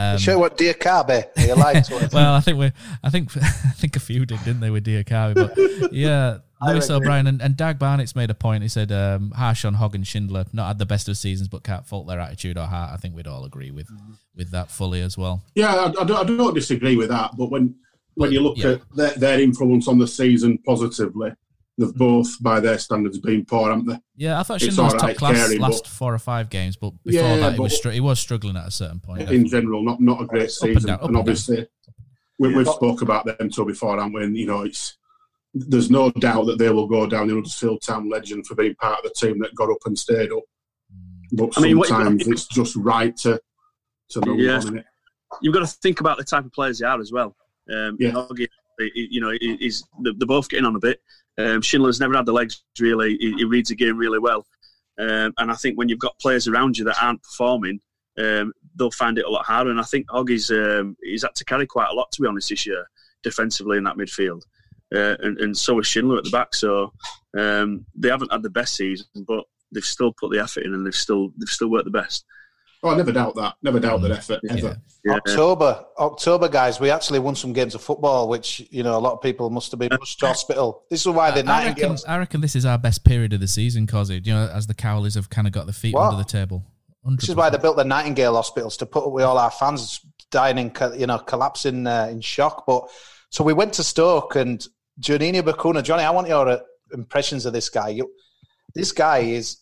um, sure what Diakhaby you liked. well, I think we, I think, I think a few did, didn't they, with Diakhaby? But yeah, Lewis O'Brien and, and Dag Barnett's made a point. He said um, harsh on Hogg and Schindler, not had the best of seasons, but can't fault their attitude or heart. I think we'd all agree with with that fully as well. Yeah, I, I, don't, I don't, disagree with that. But when when you look yeah. at their, their influence on the season positively, They've both, by their standards, been poor, haven't they? Yeah, I thought Schindler was top class caring, last four or five games, but before yeah, that, he was, str- he was struggling at a certain point. In general, not not a great season, and, down, and obviously, we, have spoke about them too before, haven't we? And you know, it's there's no doubt that they will go down in Huddersfield Town legend for being part of the team that got up and stayed up. But I mean, sometimes it's just right to to move yeah. on. It. You've got to think about the type of players they are as well. Um, yeah. You know, he's, they're both getting on a bit. Um, Schindler's never had the legs really. He, he reads the game really well, um, and I think when you've got players around you that aren't performing, um, they'll find it a lot harder. And I think Hoggy's um, he's had to carry quite a lot to be honest this year defensively in that midfield, uh, and, and so is Schindler at the back. So um, they haven't had the best season, but they've still put the effort in and they've still they've still worked the best. Oh, I never doubt that. Never doubt that effort ever. Yeah. October, October, guys. We actually won some games of football, which you know a lot of people must have been rushed to hospital. This is why the I reckon, I reckon this is our best period of the season, cause you know, as the Cowleys have kind of got the feet what? under the table. 100%. This is why they built the Nightingale hospitals to put up with all our fans dying in, you know, collapsing uh, in shock. But so we went to Stoke and Juninho Bacuna. Johnny, I want your uh, impressions of this guy. You, this guy is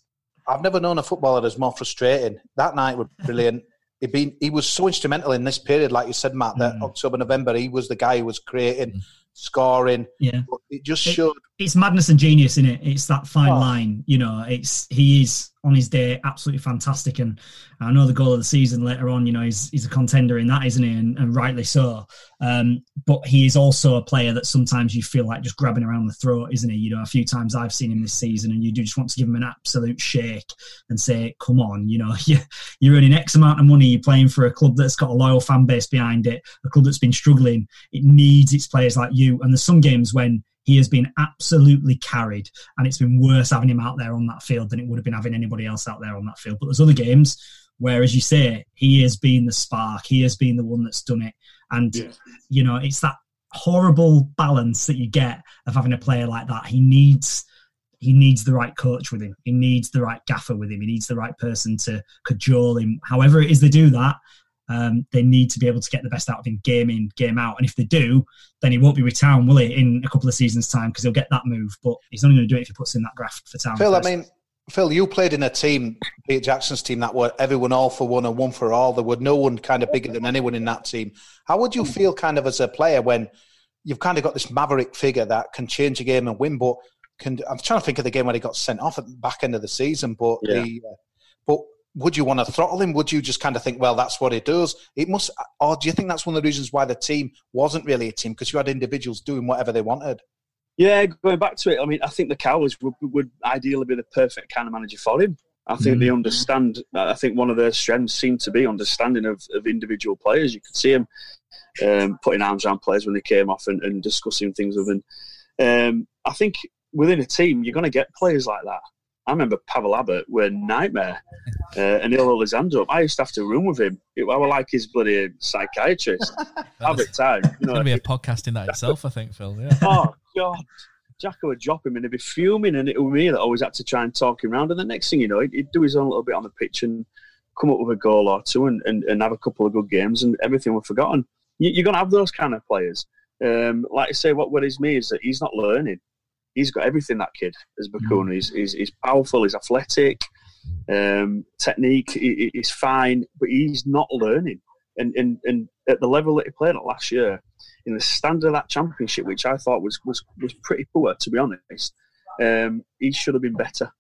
I've never known a footballer that's more frustrating. That night was brilliant. he been he was so instrumental in this period, like you said, Matt. That mm. October, November, he was the guy who was creating, mm. scoring. Yeah, it just showed. It, it's madness and genius in it. It's that fine oh. line. You know, it's he is on his day absolutely fantastic, and I know the goal of the season later on. You know, he's he's a contender in that, isn't he? And, and rightly so. Um, but he is also a player that sometimes you feel like just grabbing around the throat, isn't he? You know, a few times I've seen him this season, and you do just want to give him an absolute shake and say, "Come on, you know, you're earning X amount of money. You're playing for a club that's got a loyal fan base behind it, a club that's been struggling. It needs its players like you." And there's some games when he has been absolutely carried, and it's been worse having him out there on that field than it would have been having anybody else out there on that field. But there's other games where, as you say, he has been the spark. He has been the one that's done it, and yeah. you know it's that horrible balance that you get of having a player like that. He needs he needs the right coach with him. He needs the right gaffer with him. He needs the right person to cajole him. However it is they do that, um, they need to be able to get the best out of him game in, game out. And if they do, then he won't be with Town, will he, in a couple of seasons' time because he'll get that move. But he's only going to do it if he puts in that graft for Town. Phil, first. I mean, Phil, you played in a team, Peter Jackson's team, that were everyone all for one and one for all. There were no one kind of bigger than anyone in that team. How would you feel kind of as a player when you've kind of got this maverick figure that can change a game and win, but can, I'm trying to think of the game when he got sent off at the back end of the season, but yeah. the, uh, but would you want to throttle him? Would you just kind of think, well, that's what he does? It must, or do you think that's one of the reasons why the team wasn't really a team because you had individuals doing whatever they wanted? Yeah, going back to it, I mean, I think the Cowleys would, would ideally be the perfect kind of manager for him. I think mm. they understand. I think one of their strengths seemed to be understanding of, of individual players. You could see him um, putting arms around players when they came off and, and discussing things with them. Um, I think within a team, you're going to get players like that. I remember Pawel Abbott were nightmare, uh, and Il up. I used to have to room with him. I was like his bloody psychiatrist. Abbott time. You know, going to be a podcast in that itself, I think, Phil. Yeah. Oh God, Jacko would drop him and he'd be fuming, and it was me that always had to try and talk him round. And the next thing you know, he'd, he'd do his own little bit on the pitch and come up with a goal or two and, and, and have a couple of good games, and everything was forgotten. You, are going to have those kind of players. Um, like I say, what worries me is that he's not learning he's got everything that kid as Bacuna. Mm. He's, he's, he's powerful, he's athletic, um, technique is fine, but he's not learning. and, and, and at the level that he played at last year, in the standard of that championship, which I thought was was, was pretty poor, to be honest, um, he should have been better.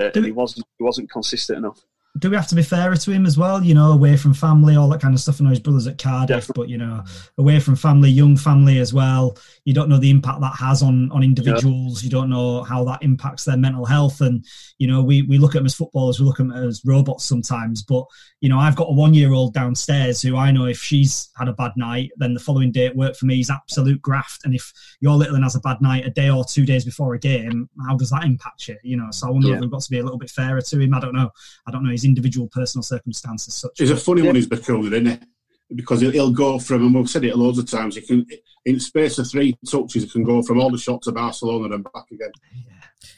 Uh, and he wasn't he wasn't consistent enough do we have to be fairer to him as well? You know, away from family, all that kind of stuff. I know his brother's at Cardiff, but you know, away from family, young family as well. You don't know the impact that has on on individuals. Yeah. You don't know how that impacts their mental health. And you know, we we look at them as footballers, we look at them as robots sometimes. But you know, I've got a one year old downstairs who I know if she's had a bad night, then the following day at work for me is absolute graft. And if your little one has a bad night a day or two days before a game, how does that impact you? You know, so I wonder yeah. if we've got to be a little bit fairer to him. I don't know. I don't know. He's individual personal circumstances. Such he's a funny yeah. one, he's Bacuna, isn't it? Because he'll go from, and we've said it loads of times, he can, in space of three touches, he can go from all the shots to Barcelona and back again.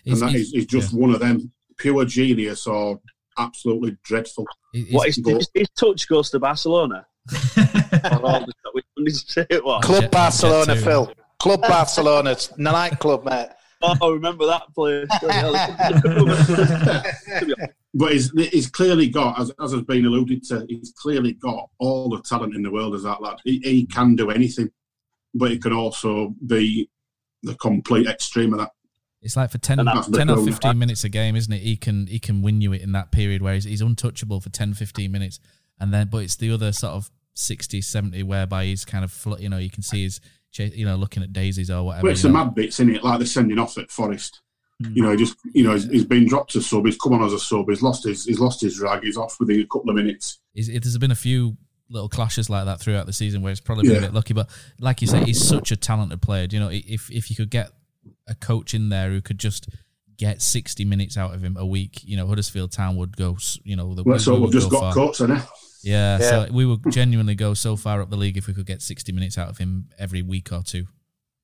Yeah. And that is, he's just yeah. one of them, pure genius or absolutely dreadful. what, his, his, his touch goes to Barcelona? Club Barcelona, Phil. Club Barcelona, nightclub, mate. Oh, remember that place. but he's, he's clearly got, as, as has been alluded to, he's clearly got all the talent in the world as that lad. He, he can do anything, but he can also be the complete extreme of that. It's like for 10, 10 or 15 minutes a game, isn't it? He can he can win you it in that period where he's, he's untouchable for 10, 15 minutes. And then, but it's the other sort of 60, 70 whereby he's kind of, you know, you can see his, you know, looking at daisies or whatever. Well, it's the mad bits, in it? Like the sending off at Forest. You know, mm-hmm. just you know, he's, he's been dropped as sub. He's come on as a sub. He's lost his he's lost his drag. He's off within a couple of minutes. He's, there's been a few little clashes like that throughout the season where he's probably been yeah. a bit lucky. But like you say, he's such a talented player. You know, if if you could get a coach in there who could just get 60 minutes out of him a week, you know, Huddersfield Town would go, you know, the, well, so we we've just got coach, Yeah, yeah, so we would genuinely go so far up the league if we could get 60 minutes out of him every week or two.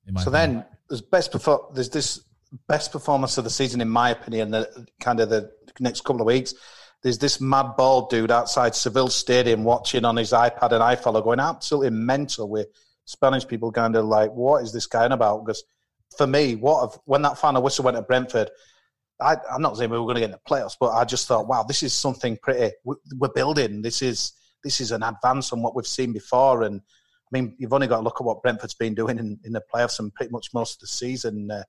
So opinion. then there's best before there's this best performance of the season, in my opinion, the kind of the next couple of weeks. There's this mad ball dude outside Seville Stadium watching on his iPad and iFollow going absolutely mental with Spanish people kind of like, what is this guy about? Because for me, what if, when that final whistle went at Brentford, I, am not saying we were going to get in the playoffs, but I just thought, wow, this is something pretty. We're building. This is this is an advance on what we've seen before, and I mean, you've only got to look at what Brentford's been doing in, in the playoffs and pretty much most of the season. Uh,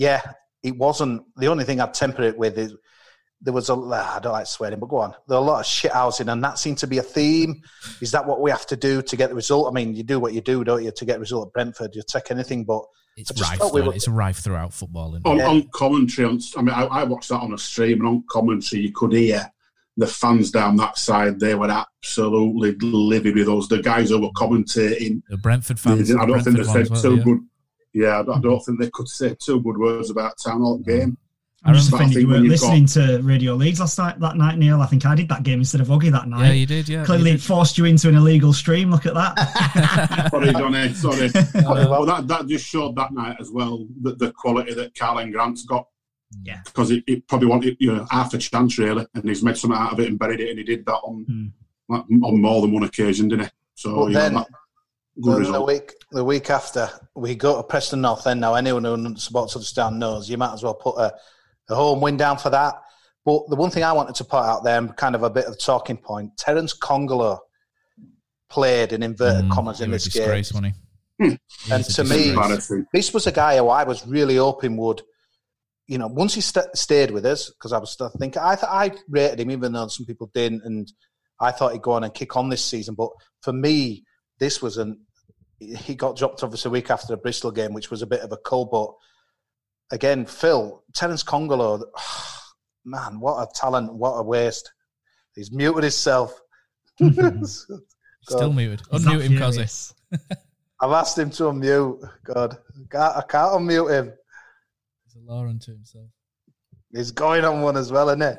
yeah, it wasn't. The only thing I'd temper it with is there was a. I don't like swearing, but go on. There were a lot of shit housing, and that seemed to be a theme. Is that what we have to do to get the result? I mean, you do what you do, don't you, to get a result at Brentford? You take anything, but it's rife. We were, it's rife throughout football. On, yeah. on, commentary, on, I mean, I, I, watched that on a stream, and on commentary, you could hear the fans down that side. They were absolutely livid with us. The guys who were commentating, the Brentford fans. I don't think they said well, too yeah. good yeah, I don't think they could say two good words about Town Hall game. I'm just offended you weren't listening got... to Radio Leeds last night that night, Neil. I think I did that game instead of Oggy that night. Yeah, you did. Yeah, clearly did. forced you into an illegal stream. Look at that. sorry, Donny. Sorry. well, that that just showed that night as well the, the quality that Karlan Grant's got. Yeah, because it, it, probably wanted you know half a chance really, and he's made something out of it and buried it, and he did that on mm. on more than one occasion, didn't he? So yeah, that, the, the, week the week after we go to Preston North. End. now anyone who supports Huddersfield knows you might as well put a, a home win down for that. But the one thing I wanted to put out there, and kind of a bit of a talking point, Terence Kongolo played in inverted mm, commas in this game. Hmm. And to me, this was a guy who I was really hoping would, you know, once he st- stayed with us, because I was still thinking, I, th- I rated him, even though some people didn't, and I thought he'd go on and kick on this season. But for me, this was an he got dropped obviously a week after the Bristol game, which was a bit of a cull. But again, Phil Terence Kongolo, oh, man, what a talent! What a waste! He's muted himself. Still muted. Unmute him, Cozzy. I've asked him to unmute. God, I can't, I can't unmute him. He's a law unto himself. He's going on one as well, isn't it?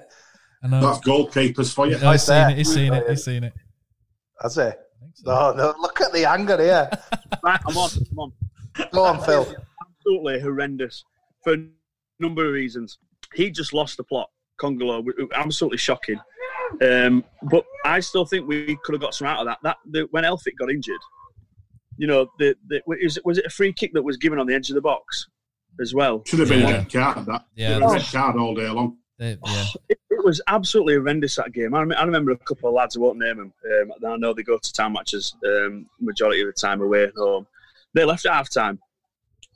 I know. That's goalkeepers for you. No, he's seen it. He's seen it. He's seen it. Has he? So. No, no, look at the anger here. right, I'm on. I'm on. Go on, Phil. Absolutely horrendous for a number of reasons. He just lost the plot. Kongolo, absolutely shocking. Um, but I still think we could have got some out of that. That the, when Elphick got injured, you know, the, the was, it, was it a free kick that was given on the edge of the box as well? Should have been yeah. a red card. That yeah, a red card all day long. They, yeah. It, it it was absolutely horrendous that game. I, I remember a couple of lads, I won't name them. Um, I know they go to town matches um, majority of the time away at home. They left at half time,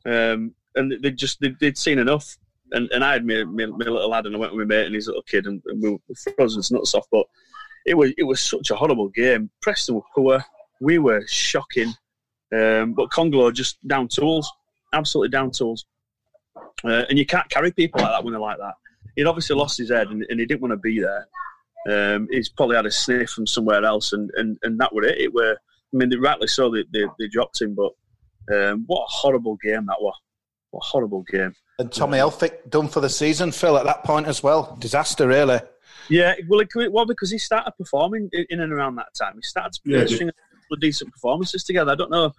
um, and they just they, would seen enough. And, and I had my, my, my, little lad, and I went with my mate and his little kid, and, and we were frozen nuts off. But it was it was such a horrible game. Preston were poor. We were shocking. Um, but Kongolo just down tools, absolutely down tools. Uh, and you can't carry people like that when they're like that. He'd obviously lost his head and, and he didn't want to be there. Um, he's probably had a sniff from somewhere else, and, and, and that were it. It were, I mean, they rightly so they, they, they dropped him, but um, what a horrible game that was. What a horrible game. And Tommy Elphick done for the season, Phil, at that point as well. Disaster, really. Yeah, well, it, well, because he started performing in and around that time. He started to yeah, string of decent performances together. I don't know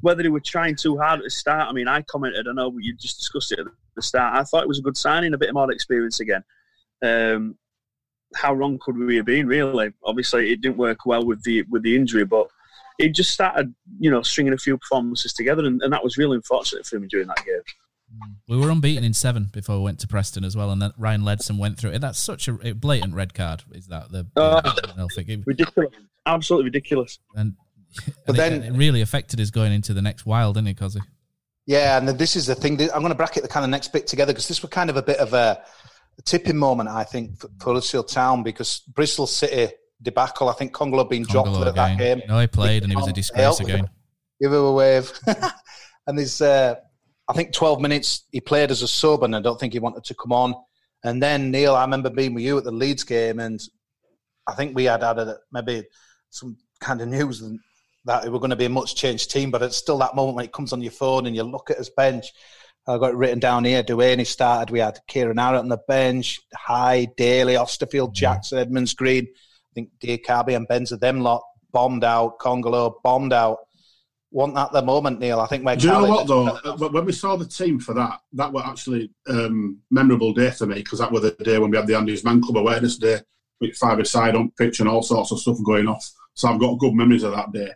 whether they were trying too hard at the start. I mean, I commented, I know you just discussed it at the start. I thought it was a good signing, a bit of more experience again. Um, how wrong could we have been, really? Obviously, it didn't work well with the with the injury, but he just started, you know, stringing a few performances together, and, and that was really unfortunate for him during that game. We were unbeaten in seven before we went to Preston as well, and then Ryan Ledson went through it. That's such a blatant red card. Is that the uh, ridiculous? Absolutely ridiculous. And, and but then it, it, really affected us going into the next while, didn't it, Cozzy? Yeah, and this is the thing. I'm going to bracket the kind of next bit together because this was kind of a bit of a, a tipping moment, I think, for, for Huddersfield Town because Bristol City debacle. I think Kongolo being dropped at that game. No, he played, and he was a disgrace again. Give him a wave. and there's, uh, I think, 12 minutes he played as a sub, and I don't think he wanted to come on. And then Neil, I remember being with you at the Leeds game, and I think we had added maybe some kind of news that we're going to be a much changed team, but it's still that moment when it comes on your phone and you look at his bench. I got it written down here. Delaney started. We had Kieran Harratt on the bench. Hyde, Daly, Austerfield, Jackson, Edmonds, Green. I think Diakhaby and Mbenza, them lot bombed out. Kongolo bombed out. Wasn't that the moment, Neil? I think. Do you know what though? When we saw the team for that, that was actually um, memorable day for me because that was the day when we had the Andy's Man Club Awareness Day with five aside on pitch and all sorts of stuff going off. So I've got good memories of that day.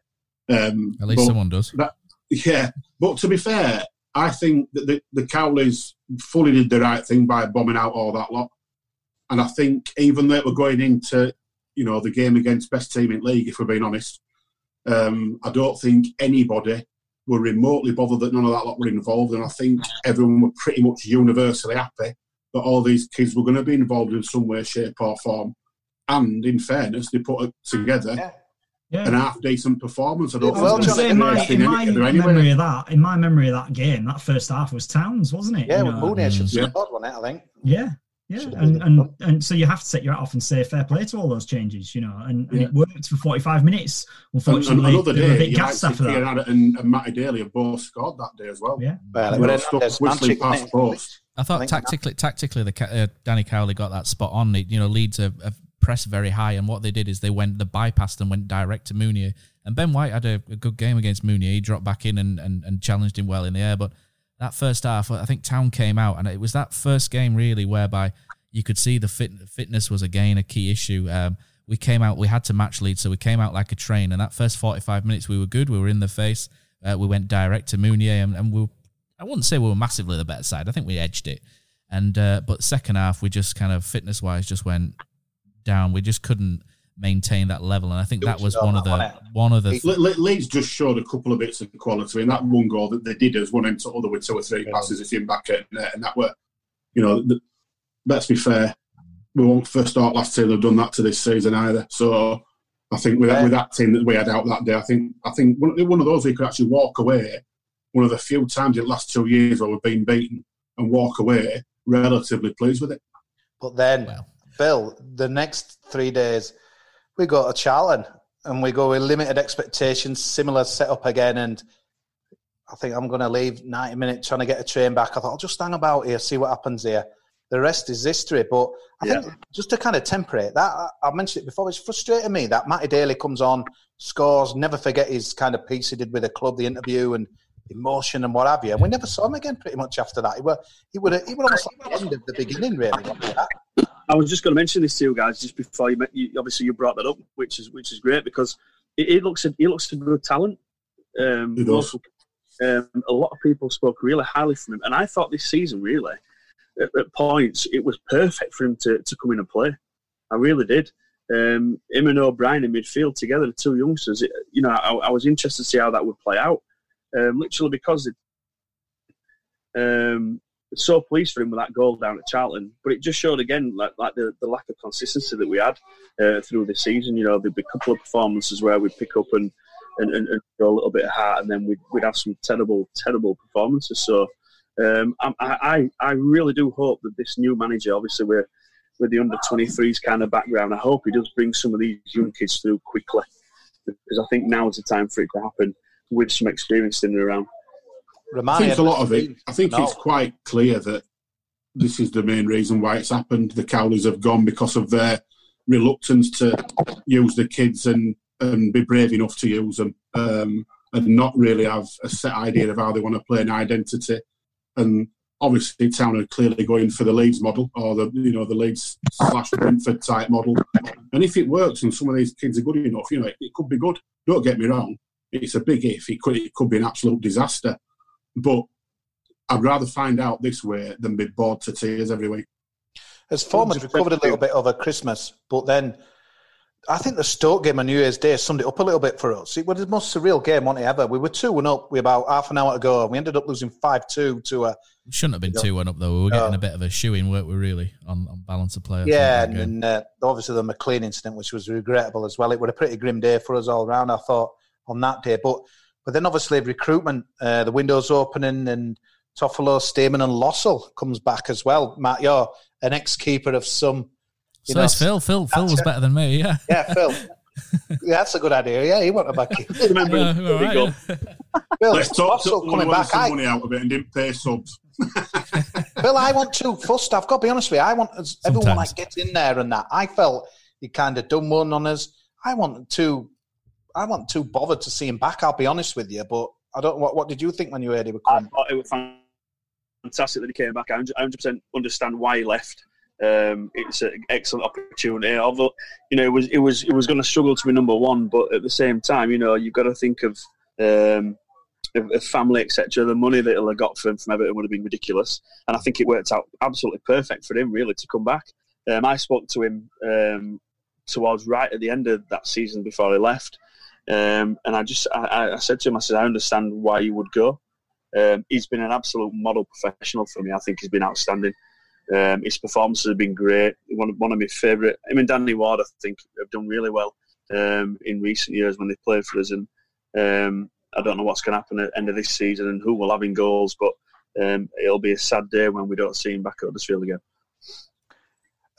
Um, At least someone does. That, yeah, but to be fair, I think that the, the Cowleys fully did the right thing by bombing out all that lot. And I think even though we're going into, you know, the game against best team in league, if we're being honest, um, I don't think anybody were remotely bothered that none of that lot were involved. And I think everyone were pretty much universally happy that all these kids were going to be involved in some way, shape, or form. And in fairness, they put it together. Yeah yeah. an half decent performance. I don't well, say, in my, in my memory of that, in my memory of that game, that first half was Towns, wasn't it? Yeah, you know? Mounié should yeah. scored, wasn't it? I think. Yeah. Yeah, and, and and so you have to take your hat off and say fair play to all those changes, you know, and, and yeah. it worked for 45 minutes. Unfortunately, and, another day, a bit gassed after that. And, and Matty Daly have both scored that day as well. Yeah, well, you know, stuff whistling past post. I thought I tactically, tactically, the uh, Danny Cowley got that spot on. You know, Leeds have, have pressed very high, and what they did is they went, the bypassed and went direct to Mounié. And Ben White had a, a good game against Mounié. He dropped back in and, and, and challenged him well in the air. But that first half, I think Town came out, and it was that first game really whereby you could see the fit, fitness was again a key issue. Um, we came out, we had to match lead, so we came out like a train. And that first 45 minutes, we were good. We were in the face. Uh, we went direct to Mounié, and, and we were, I wouldn't say we were massively the better side. I think we edged it. And uh, but second half, we just kind of fitness wise just went down. We just couldn't maintain that level, and I think that was one of the one of the. Leeds just showed a couple of bits of quality, and that one goal that they did as one into other with two or three passes, it's in back at net, and that were, you know, the, let's be fair, we won't first start last year. They've done that to this season either. So I think with, yeah. with that team that we had out that day, I think I think one, one of those we could actually walk away. One of the few times in the last two years where we've been beaten and walk away relatively pleased with it. But then well. Bill, the next three days, we go to Charlton and we go with limited expectations, similar setup again. And I think I'm going to leave 90 minutes trying to get a train back. I thought I'll just hang about here, see what happens here. The rest is history. But I yeah. think just to kind of temperate that, I mentioned it before, it's frustrating me that Matty Daly comes on, scores, never forget his kind of piece he did with the club, the interview, and emotion and what have you. And we never saw him again pretty much after that. He were he would he would almost like the end of the beginning, really. I was just going to mention this to you guys just before you, met, you obviously you brought that up, which is which is great because it, it looks it looks a good talent. Um, um, a lot of people spoke really highly from him, and I thought this season really, at, at, points, it was perfect for him to, to come in and play. I really did. Um, him and O'Brien in midfield together, the two youngsters. It, you know, I, I, was interested to see how that would play out. Um, literally because it, um, so pleased for him with that goal down at Charlton, but it just showed again like, like the, the lack of consistency that we had uh, through the season. You know, there'd be a couple of performances where we'd pick up and and, and, and a little bit of heart, and then we'd, we'd have some terrible, terrible performances. So um, I, I, I really do hope that this new manager, obviously we're with the under 23s kind of background, I hope he does bring some of these young kids through quickly because I think now is the time for it to happen with some experience in and around. I think a lot of it. I think no. it's quite clear that this is the main reason why it's happened. The Cowleys have gone because of their reluctance to use the kids and and be brave enough to use them, um, and not really have a set idea of how they want to play an identity. And obviously, Town are clearly going for the Leeds model or the you know the Leeds slash Brentford type model. And if it works and some of these kids are good enough, you know it, it could be good. Don't get me wrong; it's a big if. It could it could be an absolute disaster. But I'd rather find out this way than be bored to tears every week. As Foreman's recovered a little bit over Christmas, but then I think the Stoke game on New Year's Day summed it up a little bit for us. It was the most surreal game, wasn't it, ever? We were 2 1 up with about half an hour to go, and we ended up losing 5 2 to a. We shouldn't have been 2 1 up, though. We were getting uh, a bit of a shoe in, weren't we, really, on, on balance of play? Yeah, and, and uh, obviously the McLean incident, which was regrettable as well. It was a pretty grim day for us all round, I thought, on that day. But but then obviously recruitment, uh, the window's opening, and Toffolo, Stearman, and Lössl comes back as well. Matt, you're an ex keeper of some. so know, is Phil. Phil, Phil was better than me. Yeah. Yeah, Phil. yeah, that's a good idea. Yeah, he went a back. Remember, yeah, right, yeah. Bill, Let's talk. Lössl coming back. Some I, money out of it and didn't pay subs. Bill, I want to first. I've got to be honest with you. I want everyone like get in there and that. I felt he kind of done one on us. I want to I wasn't too bothered to see him back. I'll be honest with you, but I don't. What, what did you think when you heard he was coming? I thought it was fantastic that he came back. I 100 percent understand why he left. Um, it's an excellent opportunity. Although you know it was it was it was going to struggle to be number one, but at the same time, you know you've got to think of. Um, of, family, etc. The money that he'll have got from, from Everton would have been ridiculous, and I think it worked out absolutely perfect for him, really, to come back. Um, I spoke to him um, towards right at the end of that season before he left, um, and I just I, I, said to him, I said, I understand why you would go. Um, he's been an absolute model professional for me. I think he's been outstanding. Um, his performances have been great. One of, one of my favourite. I mean, Danny Ward, I think, have done really well um, in recent years when they played for us. And um, I don't know what's going to happen at the end of this season and who will have in goals, but um, it'll be a sad day when we don't see him back at Huddersfield again.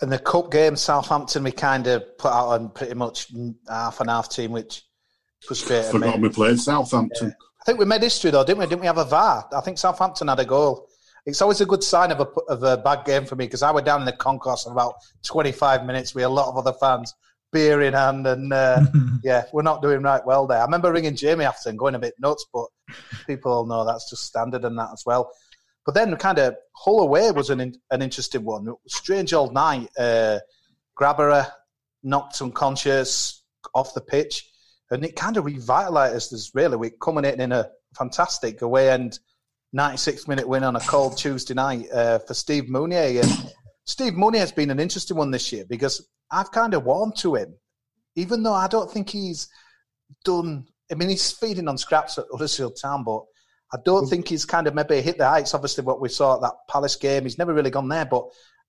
And the cup game, Southampton, we kind of put out on pretty much half and half team, which frustrating. Forgot we played Southampton. Yeah. I think we made history though, didn't we? Didn't we have a VAR? I think Southampton had a goal. It's always a good sign of a of a bad game for me because I went down in the concourse in about 25 minutes with a lot of other fans, beer in hand, and uh, yeah, we're not doing right well there. I remember ringing Jamie after and going a bit nuts, but people all know that's just standard and that as well. But then, kind of Hull away was an an interesting one. Strange old night. Uh, knocked unconscious off the pitch and it kind of revitalised us really. We're culminating in a fantastic away end 96 minute win on a cold Tuesday night uh, for Steve Mounié. And Steve Mounié has been an interesting one this year because I've kind of warmed to him, even though I don't think he's done. I mean, he's feeding on scraps at Huddersfield Town, but I don't think he's kind of maybe hit the heights. Obviously, what we saw at that Palace game, he's never really gone there. But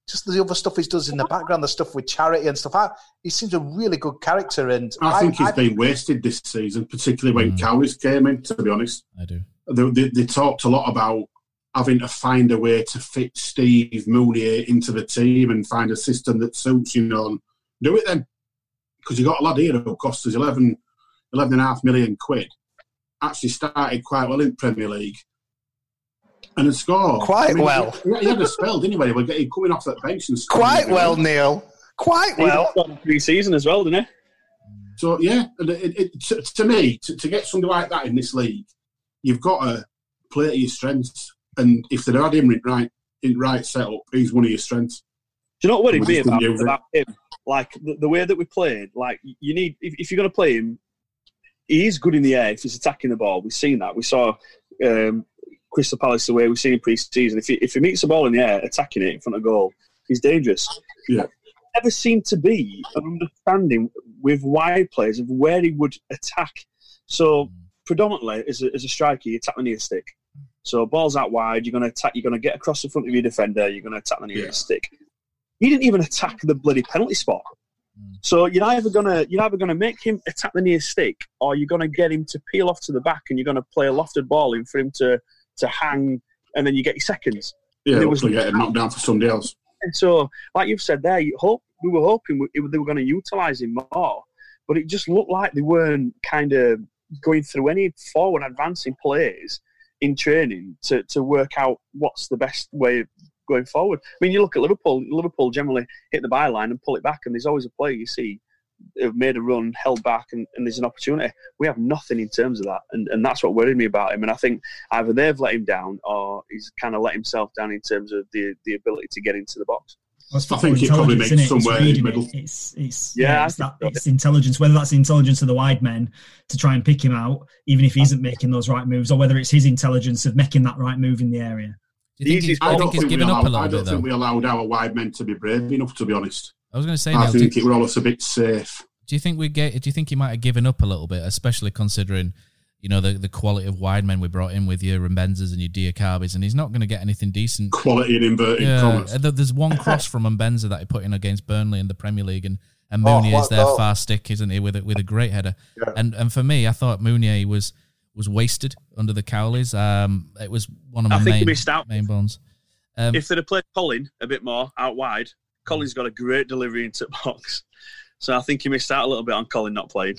just the other stuff he does in the background, the stuff with charity and stuff. I, he seems a really good character, and I, I think he's I, been wasted this season, particularly when mm. Cowleys came in. To be honest, I do. They, they, they, talked a lot about having to find a way to fit Steve Mounié into the team and find a system that suits you know. And do it then, because you got a lad here who cost us 11, 11 and a half million quid. Actually started quite well in Premier League and had scored. Quite I mean, well. He, he, had a spell, didn't he? When he was coming off that bench and Quite well, Neil. Quite well. Pre-season as well, didn't he? So yeah, it, it, to, to, me, to, to, get somebody like that in this league, you've got to play to your strengths. And if they had him in right in right setup, he's one of your strengths. Do you know what worried me about, about him? Like the, the, way that we played, like you need if, if you're going to play him, he is good in the air if he's attacking the ball. We've seen that. We saw um, Crystal Palace the way we've seen in pre-season. If he, if he meets the ball in the air, attacking it in front of goal, he's dangerous. Yeah. never seemed to be an understanding with wide players of where he would attack. So predominantly as a, as a striker, you attack the near stick. So balls out wide, you're going to attack. You're going to get across the front of your defender. You're going to attack the near Yeah. stick. He didn't even attack the bloody penalty spot. So you're either gonna you're either gonna make him attack the near stick, or you're gonna get him to peel off to the back, and you're gonna play a lofted ball in for him to to hang, and then you get your seconds. Yeah, There there was- was get it knocked down for somebody else. And so, like you've said there, you hope we were hoping we, they were going to utilise him more, but it just looked like they weren't kind of going through any forward advancing plays in training to, to work out what's the best way of going forward. I mean, you look at Liverpool. Liverpool generally hit the byline and pull it back, and there's always a player you see have made a run, held back, and, and there's an opportunity. We have nothing in terms of that, and, and that's what worried me about him. And I think either they've let him down, or he's kind of let himself down in terms of the the ability to get into the box. Well, it's I think it probably intelligence, makes innit? It's somewhere in the middle. it. It's it's Yeah, yeah, it's, that, think so. it's intelligence. Whether that's the intelligence of the wide men to try and pick him out, even if he isn't making those right moves, or whether it's his intelligence of making that right move in the area. Do you think he's, I I don't think think we given up a little I don't bit think though? we allowed our wide men to be brave enough. To be honest, I was going to say, I Neil, do, think it were almost a bit safe. do you think we get? Do you think he might have given up a little bit, especially considering, you know, the, the quality of wide men we brought in with your Mbenzas and your Diakhabys, and he's not going to get anything decent. Quality in inverted Yeah, commas. there's one cross from Mbenza that he put in against Burnley in the Premier League, and, and Oh, is what their goal? far stick, isn't he, with a, with a great header. Yeah. And and for me, I thought Mounié was was wasted under the Cowleys. Um, it was one of my I my think he main missed out. main bones. Um, if they'd have played Colin a bit more out wide, Colin's got a great delivery into the box. So I think he missed out a little bit on Colin not playing.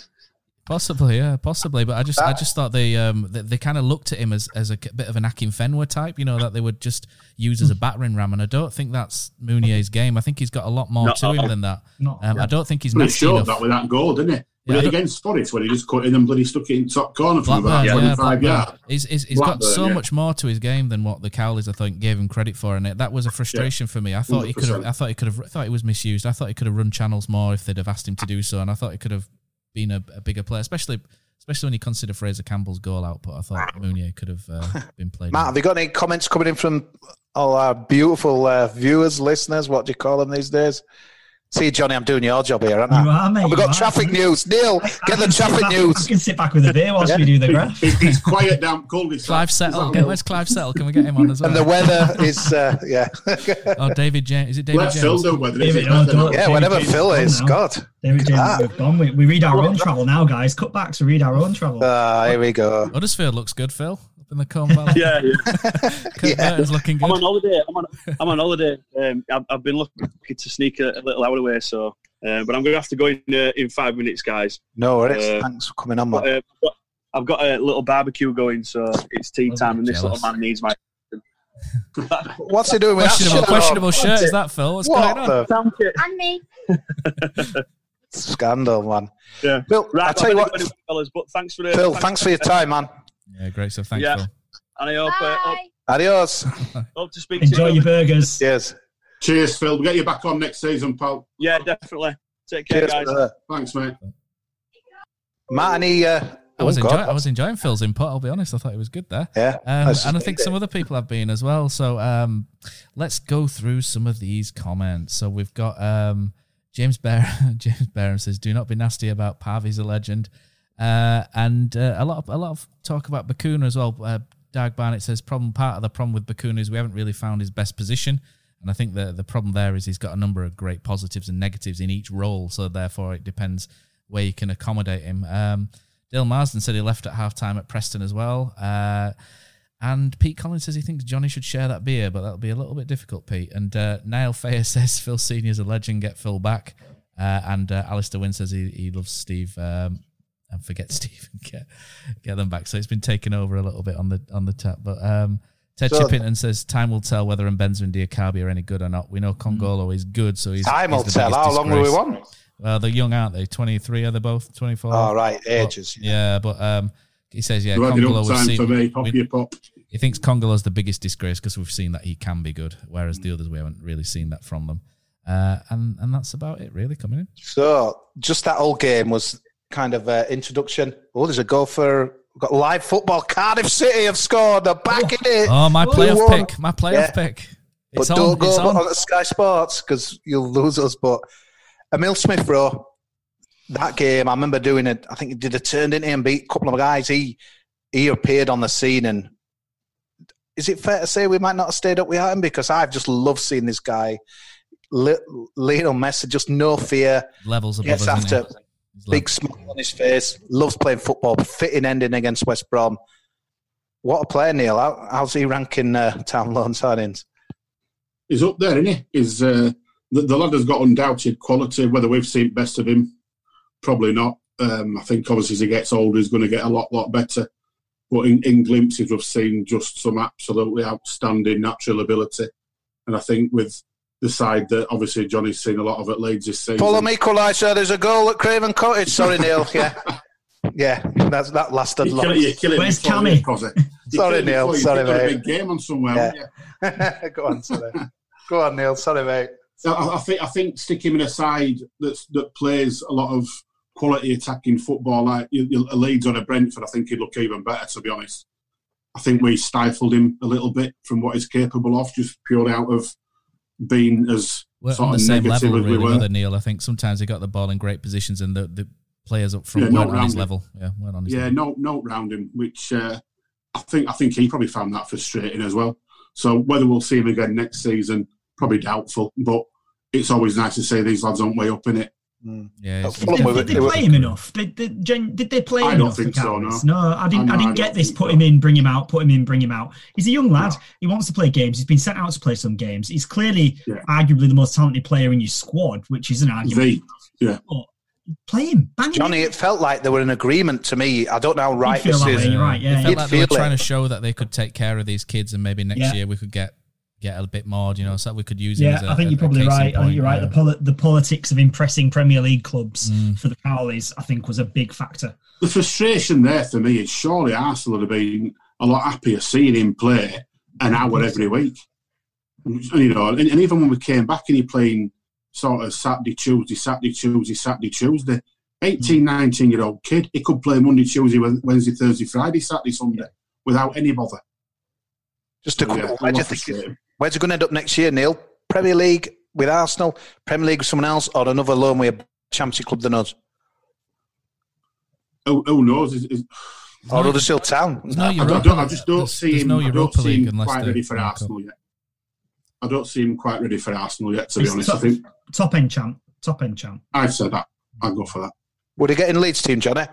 Possibly, yeah, possibly. But I just, I just thought they, um, they, they kind of looked at him as, as a k- bit of an Akinfenwa type, you know, that they would just use as a battering ram. And I don't think that's Mounié's game. I think he's got a lot more Not to him all. than that. Not- Um, I don't think he's But he nasty showed enough. that with that goal, didn't he? Yeah, I Was it don't- against Forest when he just cut in and bloody stuck it in top corner from about Blackburn, yeah, 25 Blackburn. yards? He's, he's, he's got so yeah. much more to his game than what the Cowleys I think gave him credit for, and it, that was a frustration for me. I thought he could have, I thought he could have, I thought he was misused. I thought he could have run channels more if they'd have asked him to do so, and I thought he could have been a, a bigger player, especially especially when you consider Fraser Campbell's goal output. I thought Mounié could have uh, been played. Matt, have you got any comments coming in from all our beautiful uh, viewers, listeners? What do you call them these days? See, Johnny, I'm doing your job here, aren't I? You are, mate. We've you got are. traffic news. Neil, I get can the traffic back- I can sit back with a beer whilst we do the graph. It, it's quiet down cul-de-sac. Clive Settle, get, where's Clive Settle? Can we get him on as well? And the weather is, uh, yeah. oh, David James. Is it David Let James? Phil do whether David, better oh, don't- yeah, David whenever James Phil is, gone now. God. David James Ah. moved on. We, we read our own travel now, guys. Cutbacks, we read our own travel. Ah, here we go. Huddersfield looks good, Phil, up in the Colne Valley. Yeah, yeah. Kurt Yeah. Burton's looking good. I'm on holiday. I'm on. I'm on holiday. Um, I've, I've been looking to sneak a, a little out away, so. Uh, but I'm going to have to go in uh, in five minutes, guys. No worries. Uh, Thanks for coming on, But, man. uh, I've got- a little barbecue going, so it's tea time, and this jealous. little man needs my. What's he doing with questionable, that shirt questionable on? shirt. Is that Phil? What's What going on? the Thank. And me. scandal, man? Yeah. Phil, Right, I'll tell you what, fellas, but thanks for the Phil, thanks for your time, man. Yeah, great stuff. Thanks, Yeah. Phil. And I hope, uh, hope, Bye. Adios. hope to speak Enjoy to you. your burgers. Cheers. Cheers, Phil. We'll get you back on next season, pal. Yeah, definitely. Take care, Cheers. guys. brother. Thanks, mate. Matt, any... Uh, I was oh, enjoying. I was enjoying Phil's input. I'll be honest. I thought it was good there. Yeah. Um, and I just- think some other people have been as well. So um, let's go through some of these comments. So we've got um, James Bear. James Barham says, "Do not be nasty about Pav. He's a legend." Uh, and uh, a lot of a lot of talk about Bacuna as well. Uh, Dag Barnett says, "Problem part of the problem with Bacuna is we haven't really found his best position." And I think the the problem there is he's got a number of great positives and negatives in each role. So therefore, it depends where you can accommodate him. Um, Dale Marsden said he left at half time at Preston as well. Uh, and Pete Collins says he thinks Johnny should share that beer, but that'll be a little bit difficult, Pete. And uh, Niall Fayer says Phil Senior's a legend, get Phil back. Uh, and uh, Alistair Wynn says he, he loves Steve um, and forget Steve and get get them back. So it's been taken over a little bit on the on the tap. But um, Ted So- Chippington says time will tell whether Mbenza and Diakhaby are any good or not. We know Kongolo is good, so he's Time he's will the tell. biggest How long will we want? Well, they're young, aren't they? Twenty three are they both? Twenty four. Oh, right. Ages. Yeah, but um, he says yeah. You had Kongolo was time seen. for me. Pop we- your pop. he thinks Kongolo's the biggest disgrace because we've seen that he can be good, whereas the others we haven't really seen that from them. Uh, and and that's about it, really, coming in. So, just that whole game was kind of uh, introduction. Oh, there's a goal for we've got live football. Cardiff City have scored. They're back in it. Oh, my playoff pick, my playoff Yeah. pick. But on. don't go It's on. on Sky Sports because you'll lose us. But Emile Smith Rowe, that game, I remember doing it. I think he did a turn, didn't and beat a couple of guys. He he appeared on the scene, and is it fair to say we might not have stayed up without him? Because I've just loved seeing this guy, Lionel Messi, just no fear, levels above gets after, big smile on his face, loves playing football, fitting ending against West Brom. What a player, Neil! How, how's he ranking uh, town loan signings? He's up there, isn't he? He's uh, the, the lad has got undoubted quality. Whether we've seen best of him, probably not. Um, I think obviously as he gets older, he's going to get a lot, lot better. But in, in glimpses, we've seen just some absolutely outstanding natural ability. And I think with the side that obviously Johnny's seen a lot of at Leeds this season. Follow me, equaliser. There's a goal at Craven Cottage. Sorry, Neil. Yeah. Yeah, that's, that lasted You're long. killing, you're killing Where's Cammy? you, Cosy. You're Sorry, Neil. Sorry, You've a mate. big game on somewhere, Yeah. Go on, sorry. Go on, Neil. Sorry, mate. So I, I think I think sticking him in a side that's, that plays a lot of quality attacking football, like you, you, a Leeds on a Brentford, I think he'd look even better. To be honest, I think we stifled him a little bit from what he's capable of, just purely out of being as We're sort on the of same negative level, as we really, were. Neil. I think sometimes he got the ball in great positions and the, the players up front Yeah, weren't on his round level. Yeah, weren't on his yeah, level. no, no round him, which uh, I think I think he probably found that frustrating as well. So whether we'll see him again next season, probably doubtful. But it's always nice to say these lads aren't way up in it. Mm. Yeah, That's Did, did they they were- play him enough? Did, did, Jen- did they play I him don't enough? think the so, Cowleys? no. I didn't. I I, didn't I get this. Put him in, bring him out. Put him in, bring him out. He's a young lad. He wants to play games. He's been sent out to play some games. He's clearly, Yeah. arguably, the most talented player in your squad, which is an argument. The yeah, But play him, bang Johnny, in. it felt like they were in agreement to me. I don't know how right feel this is. way, you're right, yeah, it felt You'd like they were feel trying to show that they could take care of these kids, and maybe next Yeah. year we could get get a bit more. You know, so that we could use him. Yeah, as a- I think a- you're probably case in right. I think you're right. yeah. The, poli- the politics of impressing Premier League clubs Mm. for the Cowleys, I think, was a big factor. the frustration there for me is surely Arsenal would have been a lot happier seeing him play an hour every week. And, you know, and, and even when we came back and he playing sort of Saturday, Tuesday, Saturday, Tuesday, Saturday, Tuesday, 18, 19 year old kid, he could play Monday, Tuesday, Wednesday, Thursday, Friday, Saturday, Sunday without any bother. Just a So, quick yeah, one. Where do you it was think frustrating. Where's it going to end up next year, Neil? Premier League with Arsenal, Premier League with someone else, or another loan with a Championship club than us? Who, who knows? Is, is, Or Huddersfield Town? No I, Europa, don't, I just don't there's- see there's him. no I don't see him quite ready for make up. Arsenal yet. I don't see him quite ready for Arsenal yet. To be He's honest, I think top end champ. Top end champ. I've said that. I'll go for that. Would he get in Leeds team, Johnny?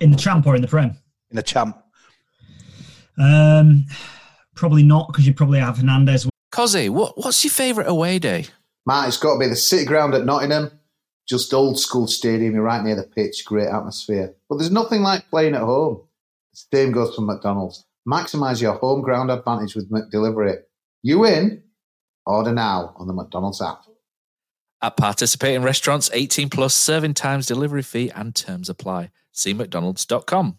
In the champ or in the Prem? In the champ? Um, probably not, because you probably have Hernandez. Cozzy, what, what's your favourite away day? Matt, it's got to be the City Ground at Nottingham. Just old school stadium. You're right near the pitch. Great atmosphere. But there's nothing like playing at home. The same goes for McDonald's. Maximise your home ground advantage with McDelivery. You in? Order now on the McDonald's app. At participating restaurants, 18 plus serving times, delivery fee, and terms apply. See McDonald's.com.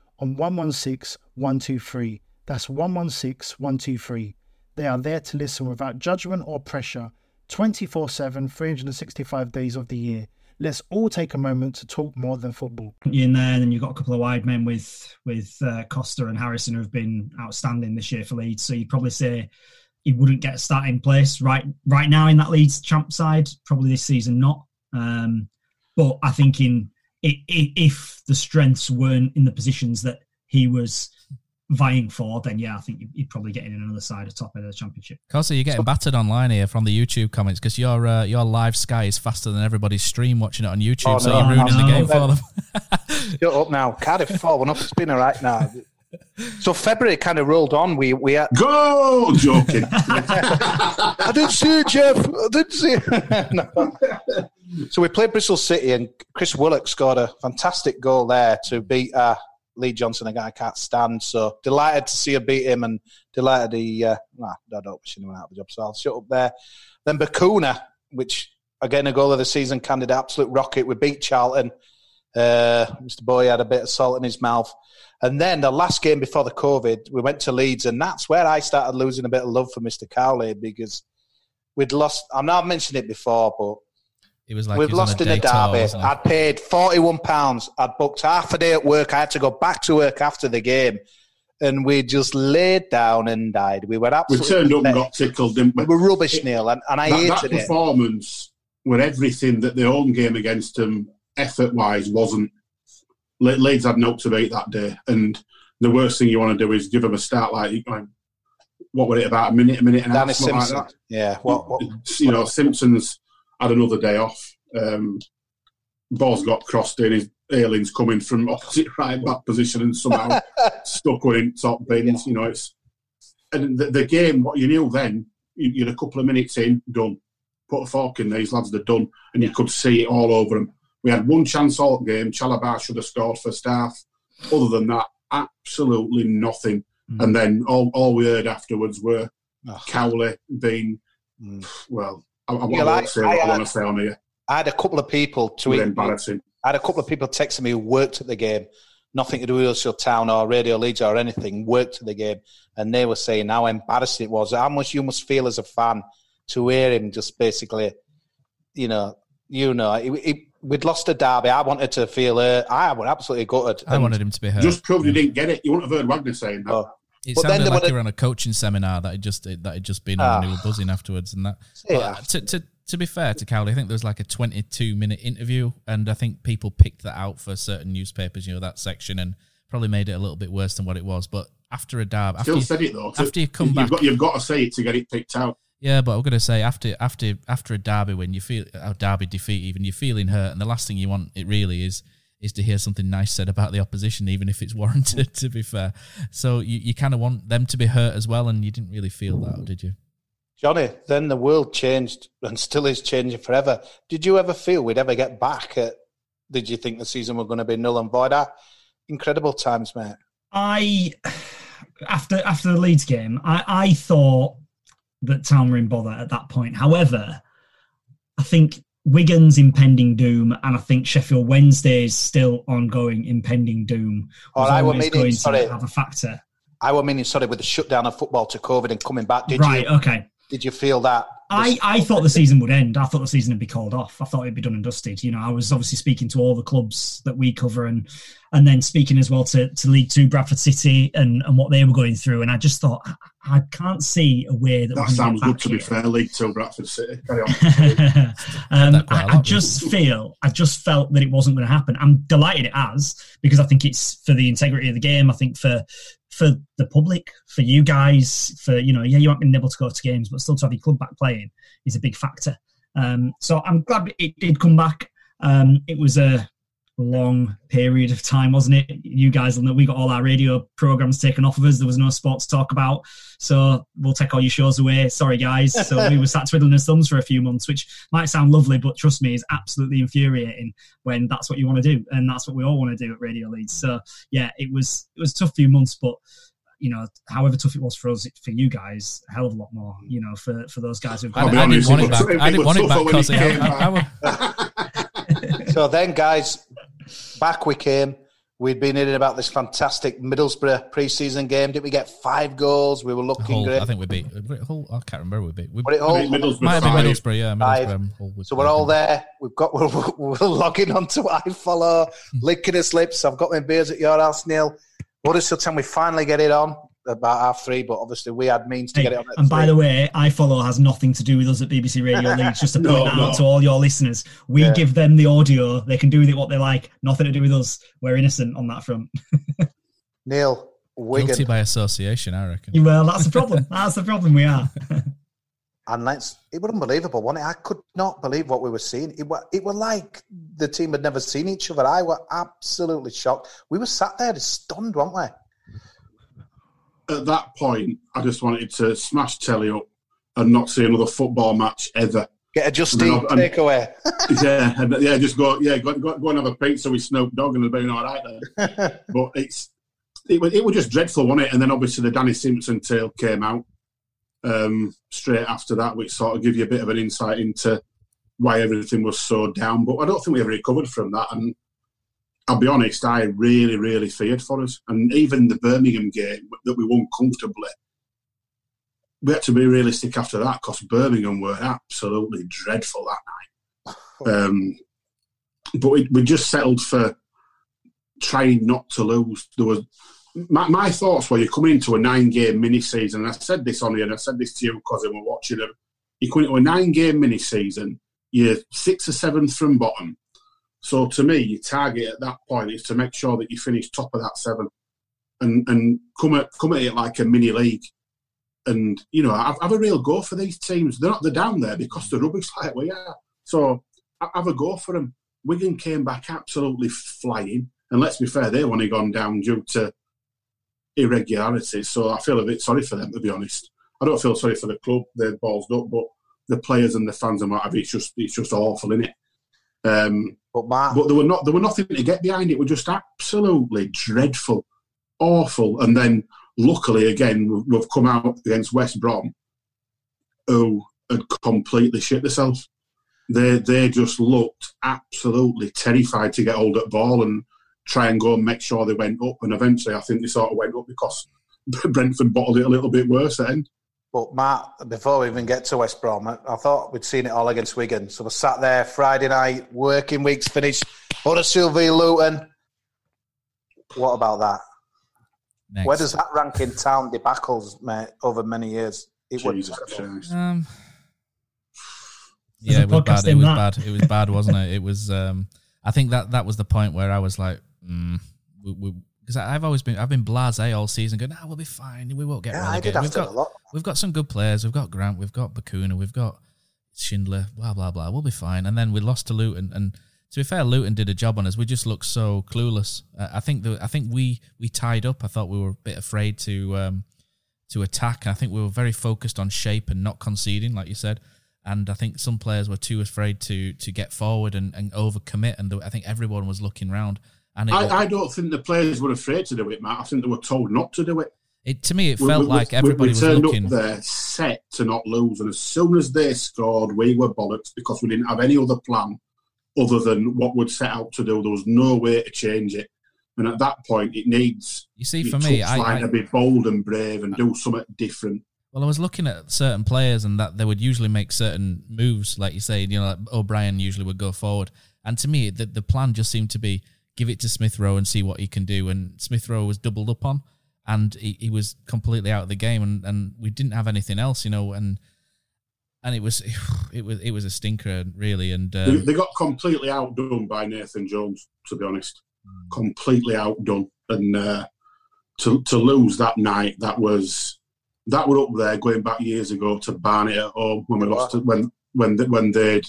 on 116 123. That's 116 123. They are there to listen without judgment or pressure 24 7, 365 days of the year. Let's all take a moment to talk more than football. You in there, and you've got a couple of wide men with with uh, Costa and Harrison who have been outstanding this year for Leeds. So you'd probably say he wouldn't get a starting place right right now in that Leeds champ side. Probably this season not. Um, but I think in if the strengths weren't in the positions that he was vying for, then yeah, I think you'd probably get in another side of top end of the championship. Costa, you're getting battered online here from the YouTube comments because your uh, your live Sky is faster than everybody's stream watching it on YouTube, Oh, so no, you're ruining no. the game for them. Shut up now. Cardiff 4 1 up. It's been all right now. So February kind of rolled on. We we had... Go! Joking. I didn't see it, Jeff. I didn't see it. No. So we played Bristol City, and Chris Willock scored a fantastic goal there to beat uh, Lee Johnson, a guy I can't stand. So delighted to see her beat him, and delighted he. Uh, nah, I don't wish anyone out of the job, so I'll shut up there. Then Bacuna, which again a goal of the season candidate, absolute rocket. We beat Charlton. Uh, Mr. Boy had a bit of salt in his mouth. And then the last game before the COVID, we went to Leeds, and that's where I started losing a bit of love for Mr. Cowley because we'd lost. I know I've mentioned it before, but It was like we've was lost a in a day tour, derby. I'd paid forty-one pounds. I'd booked half a day at work. I had to go back to work after the game, and we just laid down and died. We were We turned up and got tickled, didn't we? We were rubbish, Neil, and, and I that, that hated it. performance were everything that the home game against them, effort wise, wasn't. Le- Leeds had no to beat that day, and the worst thing you want to do is give them a start like, like what were it about a minute, a minute and a half, something like that. yeah. What, what, You know, Simpson's had another day off. Um, Ball's got crossed in. His Ayling's coming from opposite right back position and somehow stuck one in top bins. You know, it's and the, the game. What you knew then, you, you're a couple of minutes in, done. Put a fork in these lads. They're done, and you could see it all over them. We had one chance all game. Chalobah should have scored for staff. Other than that, absolutely nothing. Mm. And then all, all we heard afterwards were Cowley being well. I, I, Yeah, I I- say I what I, want to say on here. I had a couple of people tweet. me- embarrassing. I had a couple of people texting me who worked at the game, nothing to do with Huddersfield Town or Radio Leeds or anything, worked at the game, and they were saying how embarrassing it was, how much you must feel as a fan to hear him just basically, you know, you know, it, it, we'd lost a derby. I wanted to feel, it. I was absolutely gutted. I And- wanted him to be hurt. Just proved you didn't get it. You wouldn't have heard Wagner saying that. It But then sounded there like were you were on a coaching seminar that had just that had just been on and Ah. you were buzzing afterwards and that. Yeah. But to, to to be fair to Cowley, I think there was like a 22 minute interview, and I think people picked that out for certain newspapers, you know, that section, and probably made it a little bit worse than what it was. But after a derby, after Still you, said it though. After you come you've back, got, you've got to say it to get it picked out. Yeah, but I'm gonna say after after after a derby win, you feel a derby defeat, even you're feeling hurt, and the last thing you want it really is is to hear something nice said about the opposition, even if it's warranted. to be fair, so you, you kind of want them to be hurt as well, and you didn't really feel that, did you? Johnny, then the world changed and still is changing forever. Did you ever feel we'd ever get back at, did you think the season was going to be null and void? Ah, Incredible times, mate. I after after the Leeds game, I, I thought that Town were in bother at that point. However, I think Wigan's impending doom, and I think Sheffield Wednesday's still ongoing impending doom. Was right, well, always meaning, going sorry. to have a factor. I were meaning, sorry, with the shutdown of football to COVID and coming back. Did right? you? Okay. Did you feel that? I, I thought the season would end. I thought the season would be called off. I thought it'd be done and dusted. You know, I was obviously speaking to all the clubs that we cover and and then speaking as well to, to League Two, Bradford City and, and what they were going through. And I just thought I, I can't see a way that, That sounds gonna good to be back fair. League Two, Bradford City. Carry on. here. um, that quite a I, lot, I just feel, I just felt that it wasn't going to happen. I'm delighted it has because I think it's for the integrity of the game. I think for for the public, for you guys, for you know, yeah, you haven't been able to go to games, but still to have your club back playing is a big factor. Um, so I'm glad it did come back. Um, it was a long period of time, wasn't it? You guys will know we got all our radio programs taken off of us. There was no sport to talk about. So we'll take all your shows away. Sorry, guys. So we were sat twiddling our thumbs for a few months, which might sound lovely, but trust me, is absolutely infuriating when that's what you want to do. And that's what we all want to do at Radio Leeds. So yeah, it was it was a tough few months, but you know, however tough it was for us, for you guys, a hell of a lot more. You know, for for those guys who've I, got. I didn't want it back. I didn't want it back because I, I, so then, guys, back we came. We'd been hearing about this fantastic Middlesbrough pre-season game. Did we get five goals? We were looking Hull, great. I think we beat. Hull, I can't remember. We beat. We, But it all- might have been Middlesbrough. Yeah, Middlesbrough. um, Hull was- So we're all there. We've got we're, we're logging onto iFollow, licking his lips. I've got my beers at your house, Neil. Huddersfield Town, we finally get it on about half three, but obviously we had means to Hey, get it on. At and by the way, iFollow has nothing to do with us at BBC Radio Leeds. Just to point that no. out to all your listeners, we Yeah. give them the audio. They can do with it what they like. Nothing to do with us. We're innocent on that front. Neil Wigan, guilty by association. I reckon. well, that's the problem. That's the problem. We are. and let's. It was unbelievable, wasn't it? I could not believe what we were seeing. It were it were like the team had never seen each other. I were absolutely shocked. We were sat there stunned, weren't we? At that point, I just wanted to smash telly up and not see another football match ever. Get a Justine And then- and- takeaway. yeah, and, yeah, just go, yeah, go, go, go and have a pizza with Snoop Dogg and it'll be all right then. but it's it was, it was just dreadful, wasn't it? And then obviously the Danny Simpson tale came out um, straight after that, which sort of give you a bit of an insight into why everything was so down. But I don't think we ever recovered from that. And I'll be honest, I really, really feared for us. And even the Birmingham game that we won comfortably, we had to be realistic after that because Birmingham were absolutely dreadful that night. Um, but we, we just settled for trying not to lose. There was my, my thoughts were you're coming into a nine game mini season, and I said this on here, and I said this to you because we were watching it. You're coming into a nine game mini season, you're sixth or seventh from bottom. So to me, your target at that point is to make sure that you finish top of that seven, and and come at come at it like a mini league, and you know have, have a real go for these teams. They're not they're down there because they're rubbish like we are. So have a go for them. Wigan came back absolutely flying, and let's be fair, they've only gone down due to irregularities. So I feel a bit sorry for them, to be honest. I don't feel sorry for the club; they're balls up, but the players and the fans and what have it's just it's just awful, isn't it? Um, but Matt, but there were not there were nothing to get behind. It were just absolutely dreadful, awful. And then luckily again we've come out against West Brom, who had completely shit themselves. They they just looked absolutely terrified to get hold of the ball and try and go and make sure they went up. And eventually, I think they sort of went up because Brentford bottled it a little bit worse then. But Matt, before we even get to West Brom, I thought we'd seen it all against Wigan. So we sat there Friday night, working weeks finished. Huddersfield v Luton. What about that? Next. Where does that rank in town debacles, mate, over many years? It Jesus Christ. Um, yeah, it was bad. It was that. bad. It was bad, wasn't it? It was. Um, I think that that was the point where I was like, mm, because I've always been I've been blasé all season. Going, nah, we'll be fine. We won't get Yeah, relegated. We've got we've got some good players. We've got Grant. We've got Bacuna. We've got Schindler. Blah blah blah. We'll be fine. And then we lost to Luton. And to be fair, Luton did a job on us. We just looked so clueless. Uh, I think the I think we we tied up. I thought we were a bit afraid to um, to attack. I think we were very focused on shape and not conceding, like you said. And I think some players were too afraid to to get forward and, and overcommit. And the, I think everyone was looking round. And I, I don't think the players were afraid to do it, Matt. I think they were told not to do it. it to me, it felt we- like everybody we was turned looking. up there set to not lose, and as soon as they scored, we were bollocks because we didn't have any other plan other than what we'd set out to do. There was no way to change it, and at that point, it needs. You see, for me, I- I- to be bold and brave and do something different. Well, I was looking at certain players and that they would usually make certain moves, like you say, you know, like O'Brien usually would go forward. And to me, the, the plan just seemed to be give it to Smith Rowe and see what he can do. And Smith Rowe was doubled up on and he, he was completely out of the game and, and we didn't have anything else, you know, and and it was it was it was a stinker really and They, um, they got completely outdone by Nathan Jones, to be honest. Completely outdone, and uh, to to lose that night, that was that were up there going back years ago to Barnet at home when we lost it, when when they- when they'd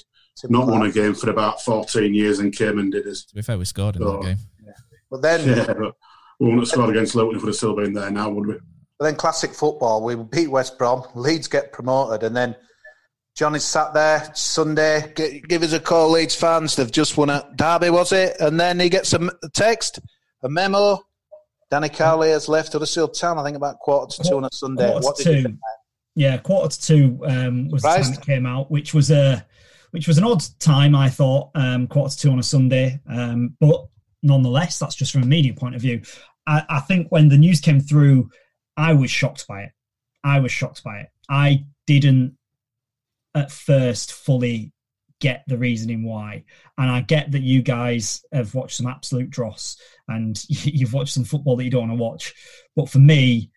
not won a game for about fourteen years and came and did us. to be fair, we scored in So- that game. But then, Yeah, but we wouldn't have scored against Luton if we'd have still been there now, would we? but then classic football. We beat West Brom. Leeds get promoted, and then Johnny's sat there Sunday. G- give us a call, Leeds fans. They've just won at Derby, was it? And then he gets a m- a text, a memo. Danny Cowley has left Huddersfield Town. I think about quarter to two on a Sunday. Quarter What to did two. think? Yeah, quarter to two um, was the time Surprised? it came out, which was a which was an odd time, I thought. Um, quarter to two on a Sunday, um, but nonetheless, that's just from a media point of view. I, I think when the news came through, I was shocked by it. I was shocked by it. I didn't at first fully get the reasoning why. And I get that you guys have watched some absolute dross and you've watched some football that you don't want to watch. But for me,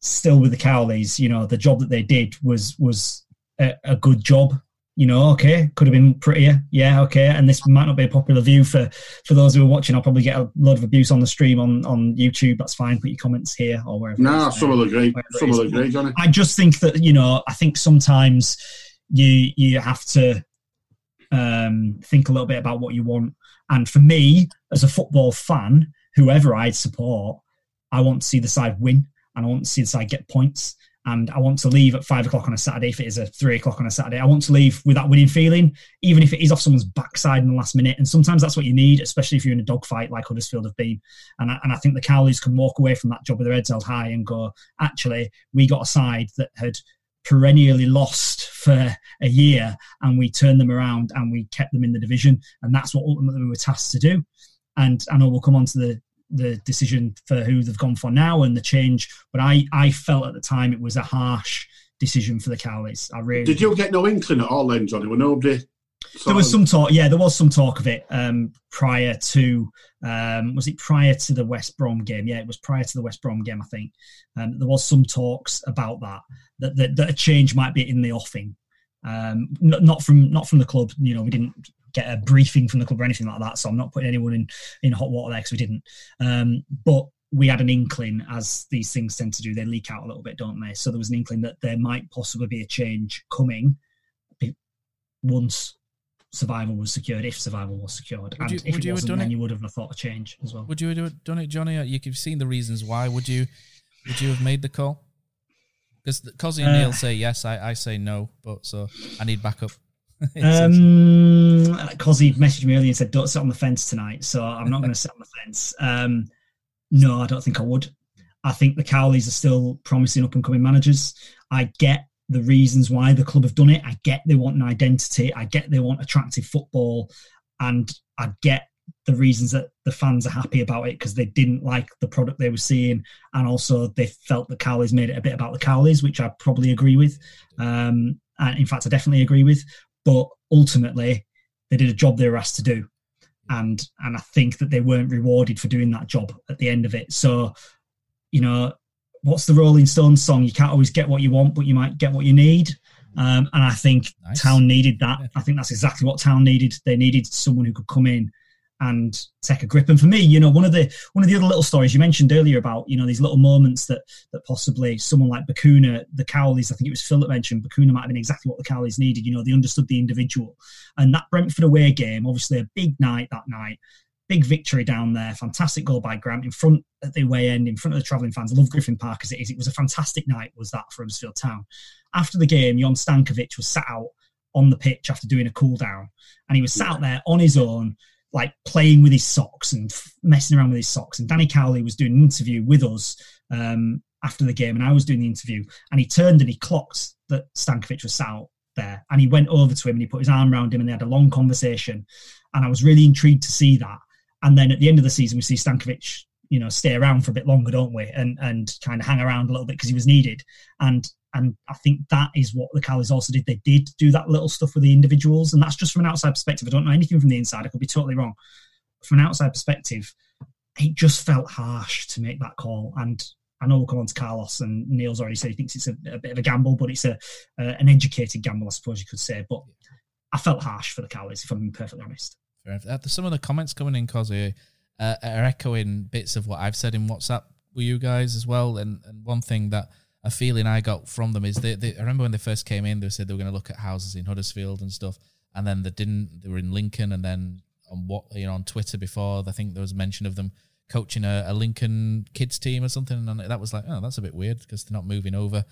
still with the Cowleys, you know, the job that they did was was a, a good job. You know, okay, could have been prettier, yeah, okay. And this might not be a popular view for for those who are watching. I'll probably get a lot of abuse on the stream on on YouTube. That's fine. Put your comments here or wherever. No, is, some will agree. Some will agree, Johnny. I just think that you know, I think sometimes you you have to um, think a little bit about what you want. And for me, as a football fan, whoever I'd support, I want to see the side win, and I want to see the side get points. And I want to leave at five o'clock on a Saturday if it is a three o'clock on a Saturday. I want to leave with that winning feeling, even if it is off someone's backside in the last minute. And sometimes that's what you need, especially if you're in a dogfight like Huddersfield have been. And I, and I think the Cowleys can walk away from that job with their heads held high and go, actually, we got a side that had perennially lost for a year and we turned them around and we kept them in the division and that's what ultimately we were tasked to do and i know we'll come on to the the decision for who they've gone for now and the change but i i felt at the time it was a harsh decision for the cowleys i really Did you get no inkling at all then, Johnny? Were nobody? there was some talk yeah there was some talk of it um prior to um was it prior to the west brom game yeah it was prior to the west brom game i think um there was some talks about that that that, that a change might be in the offing um n- not from not from the club you know we didn't get a briefing from the club or anything like that so i'm not putting anyone in in hot water there because we didn't um but we had an inkling as these things tend to do they leak out a little bit don't they so there was an inkling that there might possibly be a change coming once survival was secured, if survival was secured. Would and you- if would it you have wasn't, done then it? you would have thought a change as well. Would you have done it, Johnny? Uh, You've seen the reasons why. Would you? Would you have made the call? Because Cozzy and Uh, Neil say yes, I, I say no, but so I need backup. Um, Cozzy messaged me earlier and said, "Don't sit on the fence tonight." So I'm not going to sit on the fence. Um, no, I don't think I would. I think the Cowleys are still promising up and coming managers. I get the reasons why the club have done it. I get they want an identity. I get they want attractive football, and I get the reasons that the fans are happy about it because they didn't like the product they were seeing, and also they felt the Cowleys made it a bit about the Cowleys, which I probably agree with. Um, and in fact, I definitely agree with. But ultimately, they did a job they were asked to do, and and I think that they weren't rewarded for doing that job at the end of it. So, you know, what's the Rolling Stones song? You can't always get what you want, but you might get what you need. Um, and I think Town needed that. I think that's exactly what Town needed. They needed someone who could come in and take a grip. And for me, you know, one of the one of the other little stories you mentioned earlier about you know these little moments that that possibly someone like Bacuna, the Cowleys, I think it was Phil that mentioned Bacuna might have been exactly what the Cowleys needed. You know, they understood the individual, and that Brentford away game, obviously a big night that night. Big victory down there. Fantastic goal by Grant in front at the away end, in front of the travelling fans. I love Griffin Park as it is. It was a fantastic night, was that for Huddersfield Town. After the game, Jon Stankovic was sat out on the pitch after doing a cool down, and he was sat out there on his own, like playing with his socks and f- messing around with his socks. And Danny Cowley was doing an interview with us um, after the game, and I was doing the interview. And he turned and he clocked that Stankovic was out there, and he went over to him and he put his arm around him, and they had a long conversation. And I was really intrigued to see that. And then at the end of the season, we see Stankovic, you know, stay around for a bit longer, don't we? And and kind of hang around a little bit because he was needed. And and I think that is what the Cowleys also did. They did do that little stuff with the individuals, and that's just from an outside perspective. I don't know anything from the inside. I could be totally wrong. From an outside perspective, it just felt harsh to make that call. And I know we'll come on to Carlos, and Neil's already said he thinks it's a, a bit of a gamble, but it's a uh, an educated gamble, I suppose you could say. But I felt harsh for the Cowleys, if I'm perfectly honest. Uh, some of the comments coming in, Cozzy, uh, are echoing bits of what I've said in WhatsApp with you guys as well. And, and one thing that a feeling I got from them is they, they I remember when they first came in, they said they were going to look at houses in Huddersfield and stuff, and then they didn't. They were in Lincoln, and then on what you know on Twitter before, I think there was mention of them coaching a, a Lincoln kids team or something, and that was like, oh, that's a bit weird because they're not moving over.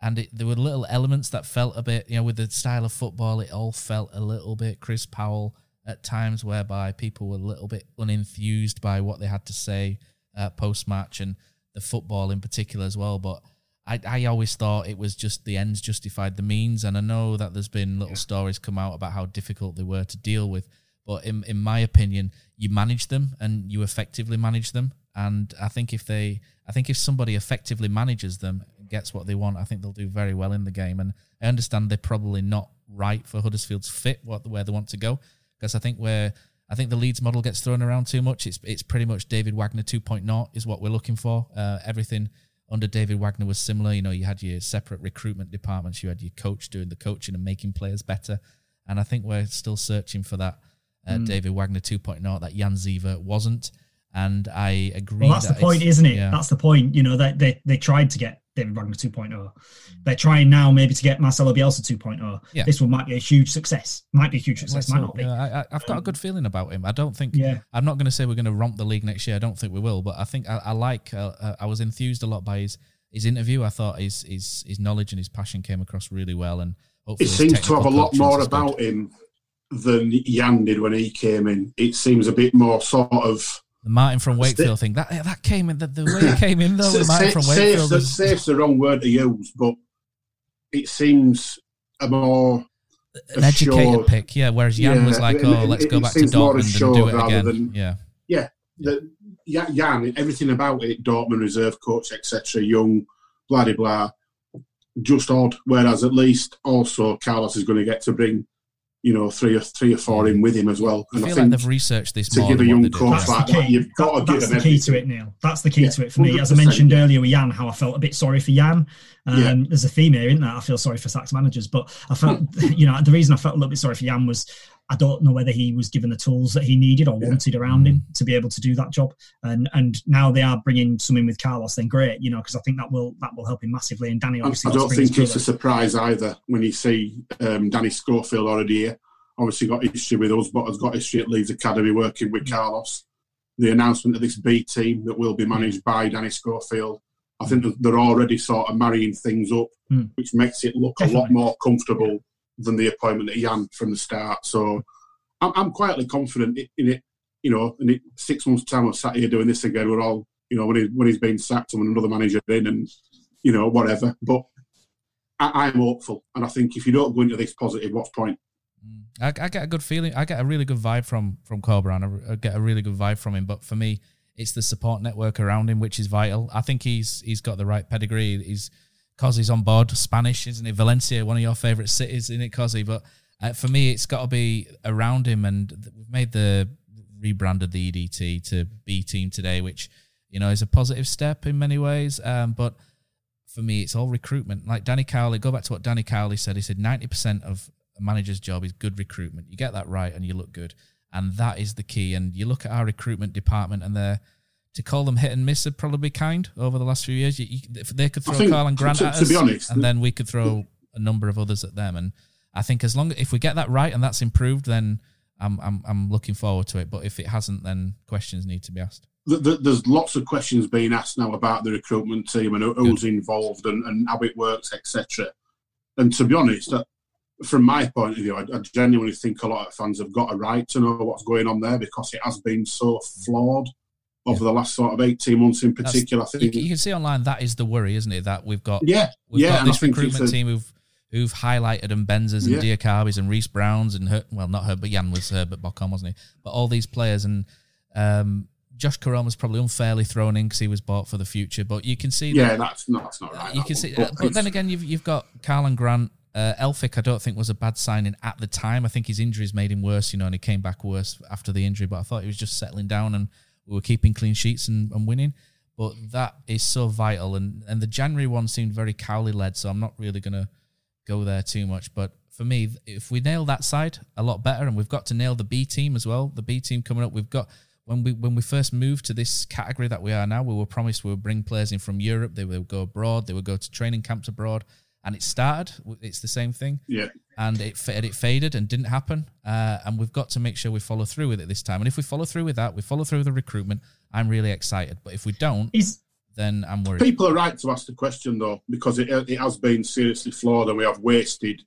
And it, there were little elements that felt a bit, you know, with the style of football, it all felt a little bit Chris Powell at times, whereby people were a little bit unenthused by what they had to say uh, post match and the football in particular as well. But I, I always thought it was just the ends justified the means, and I know that there's been little stories come out about how difficult they were to deal with. But in in my opinion, you manage them and you effectively manage them. And I think if they, I think if somebody effectively manages them, and gets what they want, I think they'll do very well in the game. And I understand they're probably not right for Huddersfield's fit, what where they want to go, because I think where I think the Leeds model gets thrown around too much. It's it's pretty much David Wagner 2.0 is what we're looking for. Uh, everything under David Wagner was similar. You know, you had your separate recruitment departments, you had your coach doing the coaching and making players better. And I think we're still searching for that uh, Mm. David Wagner 2.0 that Jan Siewert wasn't. And I agree. Well, that's the point, isn't it? yeah. That's the point. You know, they, they, they tried to get David Wagner 2.0. They're trying now maybe to get Marcelo Bielsa 2.0. Yeah. This one might be a huge success. Might be a huge success. Let's might hope. not be. Yeah, I, I, I've got a good feeling about him. I don't think. Yeah. I'm not going to say we're going to romp the league next year. I don't think we will. But I think I, I like. Uh, uh, I was enthused a lot by his his interview. I thought his his his knowledge and his passion came across really well. And It seems to have a lot more is good. about him than Jan did when he came in. It seems a bit more sort of. The Martin from Wakefield thing that that came in the, the way it came in though. The Martin from safe's Wakefield. the, was- safe's the wrong word to use, but it seems a more an educated pick, yeah. Whereas Jan yeah, was like, "Oh, let's go back to Dortmund and do it again." Than, yeah, yeah. The, Jan, everything about it, Dortmund reserve coach, etc., young, blah blah blah, just odd. Whereas at least also Carlos is going to get to bring you know, three or three or four in with him as well. And I, feel I think like they've researched this to give a young coach like that, you've got to give That's the key to it, Neil. That's the key yeah, to it for me. As I mentioned yeah. earlier with Jan, how I felt a bit sorry for Jan. Um, yeah. There's a theme here, isn't there? I feel sorry for Sax managers, but I felt, you know, the reason I felt a little bit sorry for Jan was I don't know whether he was given the tools that he needed or wanted around him mm. to be able to do that job. And and now they are bringing something with Carlos, then great, you know, because I think that will that will help him massively. And Danny obviously, I don't think it's a surprise either when you see um, Danny Schofield already here obviously got history with us, but has got history at Leeds Academy working with Carlos. The announcement of this B team that will be managed by Danny Schofield, I think they're already sort of marrying things up, mm. which makes it look Definitely. a lot more comfortable than the appointment that he had from the start. So I'm, I'm quietly confident in it. You know, in it, six months' time, we're sat here doing this again. We're all, you know, when, he, when he's been sacked and another manager in and, you know, whatever. But I, I'm hopeful. And I think if you don't go into this positive, what's point? Mm. I, I, get a good feeling. I get a really good vibe from from Corberán. I, I get a really good vibe from him. But for me, it's the support network around him which is vital. I think he's he's got the right pedigree. He's he's on board Spanish, isn't it? Valencia, one of your favourite cities, isn't it, Cosy? But uh, for me, it's got to be around him. And we've made the rebranded the EDT to B Team today, which you know is a positive step in many ways. Um, but for me, it's all recruitment. Like Danny Cowley, go back to what Danny Cowley said. He said ninety percent of a manager's job is good recruitment. You get that right and you look good. And that is the key. And you look at our recruitment department and they're, to call them hit and miss would probably be kind over the last few years. You, you, they could throw Karlan Grant to, at us, be honest, and then we could throw a number of others at them. And I think as long as if we get that right and that's improved, then I'm I'm I'm looking forward to it. But if it hasn't, then questions need to be asked. There's lots of questions being asked now about the recruitment team and who's Good. involved and, and how it works, etc. And to be honest, uh, from my point of view, I, I, genuinely think a lot of fans have got a right to know what's going on there because it has been so flawed over yeah. the last sort of 18 months in particular. That's, I think you, can see online that is the worry, isn't it? That we've got yeah, we've yeah, got this recruitment a, team who've who've highlighted and Mbenzas and yeah. And Reece Browns and her, well, not her, but Jan was Herbert Bochum, wasn't he? But all these players and um, Josh Koroma was probably unfairly thrown in because he was bought for the future. But you can see, yeah, that, that's not, that's not right. You can see, but, but then again, you've you've got Karlan Grant uh, Elphick, I don't think was a bad signing at the time. I think his injuries made him worse, you know, and he came back worse after the injury. But I thought he was just settling down and we were keeping clean sheets and, and winning. But that is so vital, and and the January one seemed very Cowley led, so I'm not really gonna go there too much. But for me, if we nail that side a lot better, and we've got to nail the B team as well. The B team coming up, we've got when we when we first moved to this category that we are now, we were promised we would bring players in from Europe. They would go abroad. They would go to training camps abroad and it started. It's the same thing. Yeah. And it it faded and didn't happen. Uh, and we've got to make sure we follow through with it this time. And if we follow through with that, we follow through with the recruitment. I'm really excited. But if we don't, Is, then I'm worried. People are right to ask the question though, because it it has been seriously flawed, and we have wasted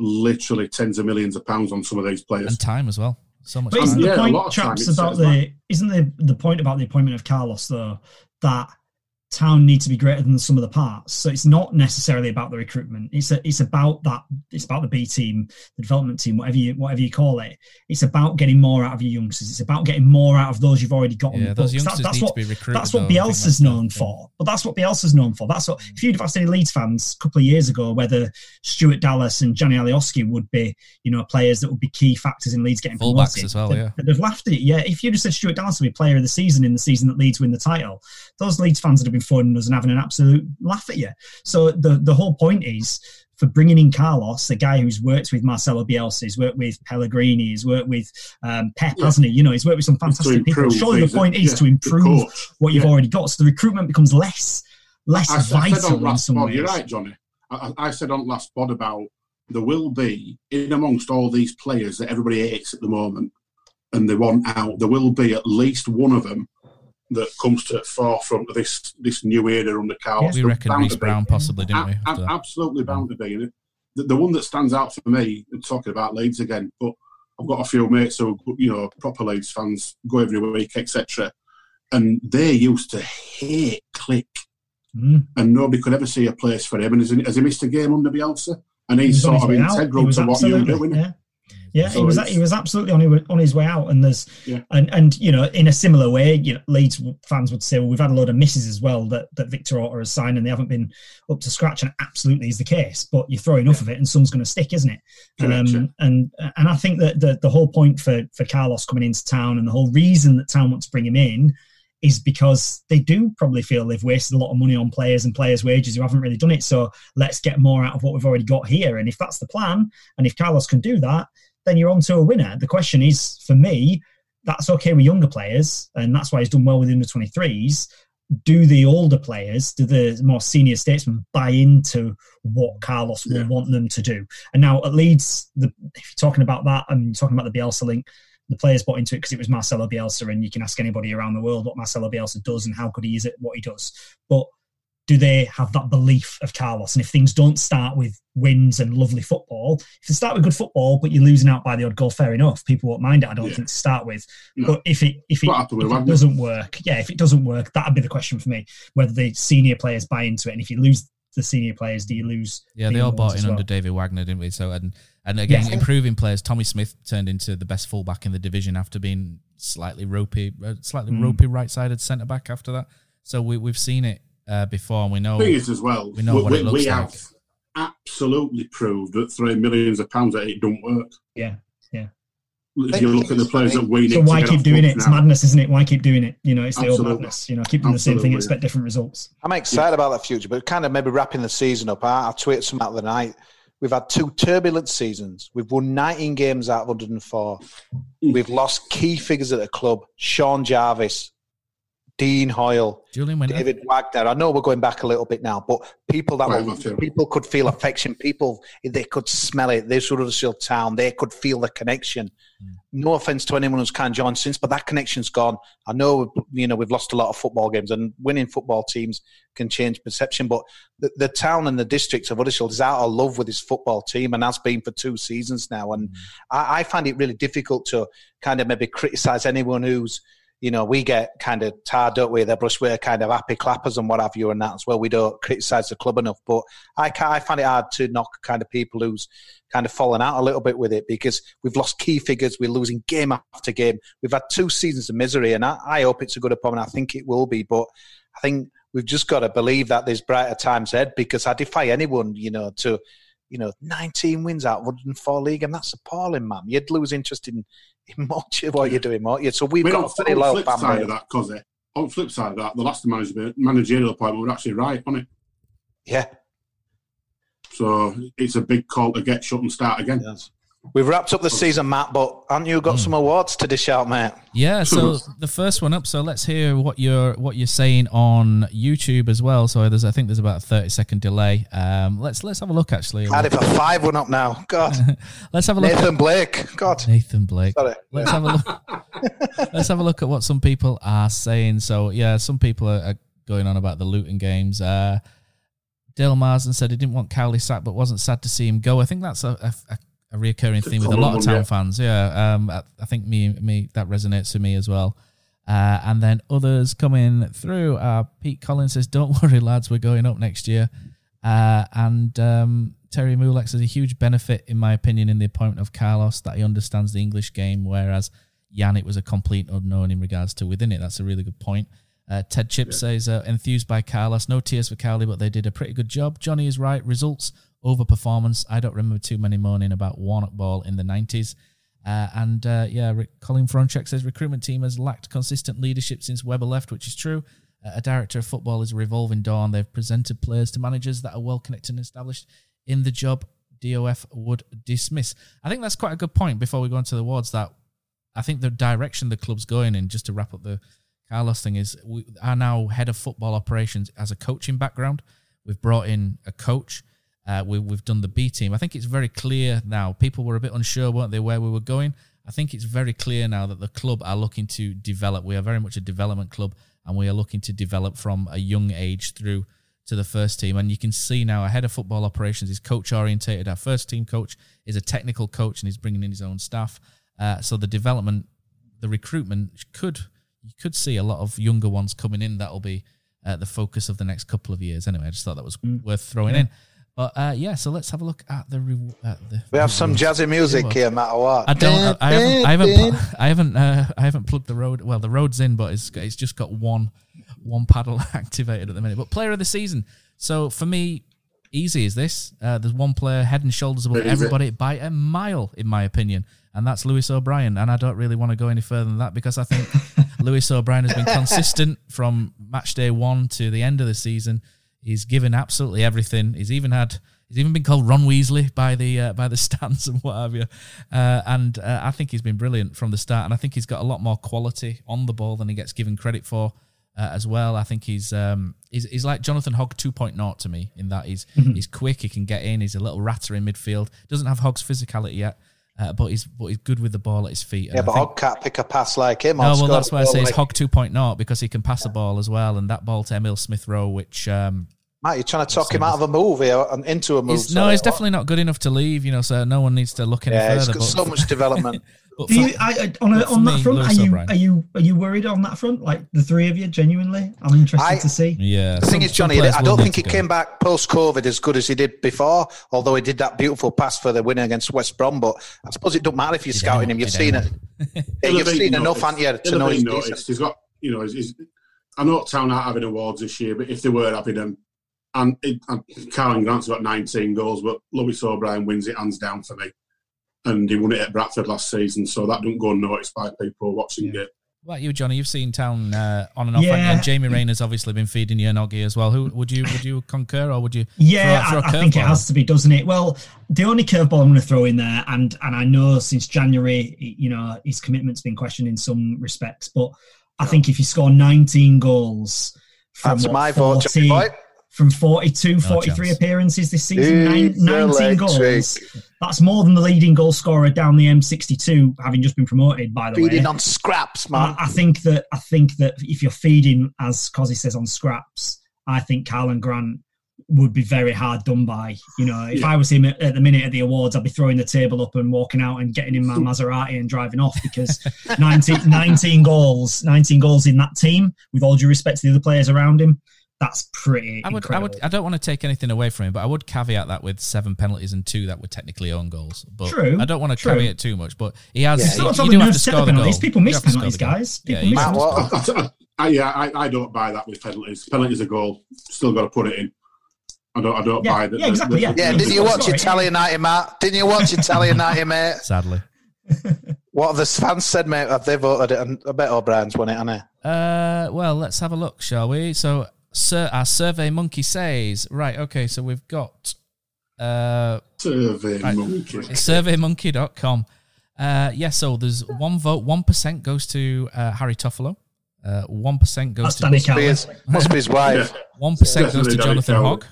literally tens of millions of pounds on some of these players and time as well. So much. But isn't the point, chaps, about the isn't the the point about the appointment of Carlos though that town need to be greater than the sum of the parts. So it's not necessarily about the recruitment. It's a, it's about that. It's about the B team, the development team, whatever you whatever you call it. It's about getting more out of your youngsters. It's about getting more out of those you've already got. Yeah, those youngsters that, that's need what, to be recruited. That's what Bielsa's known for. But that's what Bielsa's known for. That's what if you'd have asked any Leeds fans a couple of years ago whether Stuart Dallas and Johnny Alioski would be, you know, players that would be key factors in Leeds getting fullbacks promoted, as well. Yeah, they've laughed at it. Yeah, if you'd have said Stuart Dallas would be player of the season in the season that Leeds win the title, those Leeds fans would have been phoning us and having an absolute laugh at you. So the the whole point is for bringing in Carlos, a guy who's worked with Marcelo Bielsa, he's worked with Pellegrini, he's worked with um, Pep, yeah. hasn't he? You know, he's worked with some fantastic people. Surely the point is yeah, to improve what you've yeah. already got. So the recruitment becomes less less I, vital I in some pod, ways. You're right, Johnny. I, I said on last pod about there will be in amongst all these players that everybody hates at the moment and they want out. There will be at least one of them that comes to the forefront of this this new era under Carlos. We reckon Reece Brown possibly, didn't we? A- absolutely bound to be. The, the one that stands out for me, talking about Leeds again, but I've got a few mates who, you know, proper Leeds fans, go every week, etc. And they used to hate Klich, Mm. and nobody could ever see a place for him. And has he, has he missed a game under Bielsa? And he's He was on sort of integral to what you're doing. Yeah, yeah, So he was he was absolutely on his, on his way out, and there's Yeah. and and you know in a similar way, you know, Leeds fans would say, well, we've had a lot of misses as well that that Victor Orta has signed, and they haven't been up to scratch, and absolutely is the case. But you throw enough of it, and some's going to stick, isn't it? Correct, yeah. Um, and and I think that the the whole point for for Carlos coming into town, and the whole reason that town wants to bring him in. Is because they do probably feel they've wasted a lot of money on players and players' wages who haven't really done it. So let's get more out of what we've already got here. And if that's the plan, and if Carlos can do that, then you're on to a winner. The question is, for me, that's okay with younger players, and that's why he's done well with under 23s. Do the older players, do the more senior statesmen buy into what Carlos will want them to do? And now at Leeds, the, if you're talking about that and you're talking about the Bielsa link, the players bought into it because it was Marcelo Bielsa, and you can ask anybody around the world what Marcelo Bielsa does and how good he is at what he does. But do they have that belief of Carlos? And if things don't start with wins and lovely football, if they start with good football, but you're losing out by the odd goal, fair enough. People won't mind it. I don't Yeah. think to start with. No. But if it if it, What happened with if it Wagner? doesn't work, yeah, if it doesn't work, that'd be the question for me. Whether the senior players buy into it, and if you lose the senior players, do you lose? Yeah, the they all bought in well? under David Wagner, didn't we? So and and again, Yeah. improving players. Tommy Smith turned into the best fullback in the division after being slightly ropey, uh, slightly Mm. ropey right-sided centre back after that. So we we've seen it uh, before, and we know. thing is, as well, we know we, what we, it looks we like. have absolutely proved that throwing millions of pounds at it don't work. Yeah, yeah. If you look at the players that we need So to why get keep off doing books it? It's now. madness, isn't it? Why keep doing it? You know, it's the old madness. You know, keep doing the same thing, Absolutely, expect different results. I'm excited about the future, but kind of maybe wrapping the season up. I, I tweeted some out the night. We've had two turbulent seasons. We've won 19 games out of 104. We've lost key figures at the club: Sean Jarvis, Dean Hoyle, Julian Winter. David Wagner. I know we're going back a little bit now, but people that Right, were, Matthew. people could feel affection. People they could smell it. They sort of still town. They could feel the connection. Hmm. No offense to anyone who's kind of joined since, but that connection's gone. I know you know we've lost a lot of football games, and winning football teams can change perception. But the, the town and the district of Huddersfield is out of love with his football team, and has been for two seasons now. And hmm. I, I find it really difficult to kind of maybe criticise anyone who's you know, we get kind of tired, don't we? They're brush we're kind of happy clappers and what have you, and that as well. We don't criticise the club enough, but I ca I find it hard to knock kind of people who's kind of fallen out a little bit with it because we've lost key figures. We're losing game after game. We've had two seasons of misery, and I, I hope it's a good appointment. I think it will be, but I think we've just got to believe that there's brighter times ahead because I defy anyone, you know, to you know, 19 wins out of 104 league, and that's appalling, man. You'd lose interest in, in much of what you're doing, won't you? So we've got on, a on low flip fan side of that, Cozzy, eh, on the flip side of that, the last management, managerial appointment was actually right, wasn't it? Yeah. So it's a big call to get shut and start again. We've wrapped up the season, Matt, but haven't you got some awards to dish out, mate? Yeah, so the first one up. So let's hear what you're what you're saying on YouTube as well. So there's I think there's about a thirty second delay. Um, let's let's have a look actually. Cardiff a five one up now. God. let's have a look. Nathan Blake. God. Nathan Blake. Sorry. Let's have a look. let's have a look at what some people are saying. So yeah, some people are, are going on about the Luton games. Uh, Dale Marsden said he didn't want Cowley sacked, but wasn't sad to see him go. I think that's a, a, a reoccurring theme with a lot of town yeah. fans. Yeah, um, I, I think me me that resonates with me as well. Uh, and then others coming through. Uh, Pete Collins says, "Don't worry, lads, we're going up next year." Uh, and um, Terry Mulex says a huge benefit, in my opinion, in the appointment of Carlos that he understands the English game, whereas Yannick was a complete unknown in regards to within it. That's a really good point. Uh, Ted Chip says, uh, enthused by Carlos. No tears for Cowley, but they did a pretty good job. Johnny is right. Results over performance. I don't remember too many moaning about Warnock Ball in the 90s. Uh, and uh, yeah, Rick, Colin Fronchek says recruitment team has lacked consistent leadership since Weber left, which is true. Uh, a director of football is a revolving door, and they've presented players to managers that are well connected and established in the job. DOF would dismiss. I think that's quite a good point before we go into the awards. That I think the direction the club's going in, just to wrap up the Carlos thing, is we are now head of football operations as a coaching background. We've brought in a coach. Uh, we, we've done the B team. I think it's very clear now. People were a bit unsure, weren't they, where we were going? I think it's very clear now that the club are looking to develop. We are very much a development club, and we are looking to develop from a young age through to the first team. And you can see now, our head of football operations is coach orientated. Our first team coach is a technical coach, and he's bringing in his own staff. Uh, so the development, the recruitment could you could see a lot of younger ones coming in that'll be uh, the focus of the next couple of years. Anyway, I just thought that was Mm. worth throwing Yeah. in. But uh, yeah, so let's have a look at the. Re- at the We have some jazzy music here, no matter what. I don't. I, I haven't. I haven't. pu- I haven't. Uh, I haven't plugged the road. Well, the road's in, but it's it's just got one one paddle activated at the minute. But player of the season. So for me, easy is this. Uh, there's one player head and shoulders above Easy. everybody by a mile, in my opinion, and that's Lewis O'Brien. And I don't really want to go any further than that because I think Lewis O'Brien has been consistent from match day one to the end of the season. He's given absolutely everything. He's even had. He's even been called Ron Weasley by the uh, by the stands and what have you. Uh, and uh, I think he's been brilliant from the start. And I think he's got a lot more quality on the ball than he gets given credit for uh, as well. I think he's um, he's, he's like Jonathan Hogg 2.0 to me in that he's Mhm. he's quick. He can get in. He's a little ratter in midfield. Doesn't have Hogg's physicality yet. Uh, but he's but he's good with the ball at his feet. And Yeah, but think- Hogg can't pick a pass like him. no, well, that's why I say it's like- Hogg 2.0 because he can pass the ball as well. And that ball to Emile Smith Rowe, which um, Matt, you're trying to talk him out of a move here and into a move. he's, no, he's definitely not good enough to leave. You know, so no one needs to look any Yeah, he's further. got so much development. but Do for- you, I, I- on, a, but on that me, front, Lewis are you O'Brien. are you are you worried on that front? Like the three of you, genuinely, I'm interested I- to see. Yeah. The thing is, Johnny, I don't think he came back post COVID as good as he did before, although he did that beautiful pass for the winner against West Brom. But I suppose it don't matter if you're scouting him. You've seen it. Yeah, He'll you've seen been enough, noticed. haven't you, to know have he's decent. He's got, you know, he's, he's, I know Town aren't having awards this year, but if they were having them, and, it, and Karlan Grant's got 19 goals, but Lewis O'Brien wins it hands down for me. And he won it at Bradford last season, so that don't go unnoticed by people watching it. What about you, Johnny? You've seen Town uh, on and off, Yeah. haven't you? and Jamie Rayner's obviously been feeding you an oggy as well. Who would you would you concur or would you? Yeah, throw, throw a I, I think it has to be, doesn't it? Well, the only curveball I'm going to throw in there, and and I know since January, you know, his commitment's been questioned in some respects, but I think if you score 19 goals from That's what, my vote, 40 Johnny boy. from 42, 43 chance. appearances this season, nine, 19 electric. goals. That's more than the leading goal scorer down the M62, having just been promoted. By the way, Feeding on scraps, man. I, I think that I think that if you're feeding, as Cosy says, on scraps, I think Karlan Grant would be very hard done by. You know, if Yeah. I was him at, at the minute at the awards, I'd be throwing the table up and walking out and getting in my Maserati and driving off because 19, 19 goals, 19 goals in that team, with all due respect to the other players around him, that's pretty I would, I would, I don't want to take anything away from him, but I would caveat that with seven penalties and two that were technically own goals. But True, I don't want to true. caveat too much. But he has. Yeah, it's you, not you all do have to score the goal. People miss have penalties, the guys. People yeah, miss have to I, yeah, I, I don't buy that with penalties. Penalties a goal. Still got to put it in. I don't. I don't Yeah, buy that. yeah, exactly, yeah. Yeah, didn't you watch Italian 90, Matt? Didn't you watch Italian 90, mate? Sadly. What have the fans said, mate? Have they voted it? And I bet O'Brien's won it, hasn't he? Uh, well, let's have a look, shall we? So, sir, our survey monkey says, right, okay, so we've got uh, Survey right, monkey. it's surveymonkey.com. Uh, yeah, so there's one vote, 1% goes to uh, Harry Toffolo. Uh, 1% goes That's to Danny Must his, must be his wife. 1% goes to Danny Jonathan Cowley. Hogg.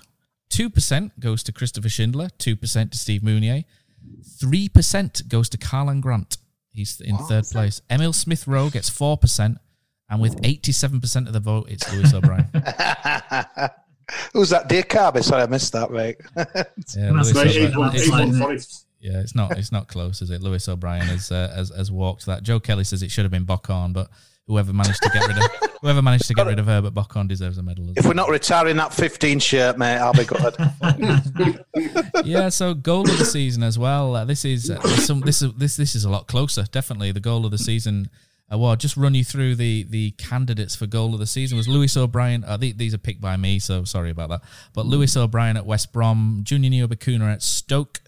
2% goes to Christopher Schindler. 2% to Steve Mounié. 3% goes to Karlan Grant. He's in third place. Emile Smith Rowe gets 4%. And with 87% of the vote, it's Lewis O'Brien. Who's that? Dear Carby? Sorry, I missed that, mate. Yeah, Lewis Mate, eight one- It's eight like- one yeah, it's not it's not close, is it? Lewis O'Brien has, uh, has has walked that. Joe Kelly says it should have been Bocon, but whoever managed to get rid of whoever managed to get rid of Herbert Bocon deserves a medal. As If we're not retiring that 15 shirt, mate, I'll be good. yeah, so goal of the season as well. Uh, this is uh, some this is this this is a lot closer. Definitely the goal of the season. Uh, well, I'll just run you through the the candidates for goal of the season was Lewis O'Brien. Uh, the- these are picked by me, so sorry about that. But Lewis O'Brien at West Brom, Juninho Bacuna at Stoke,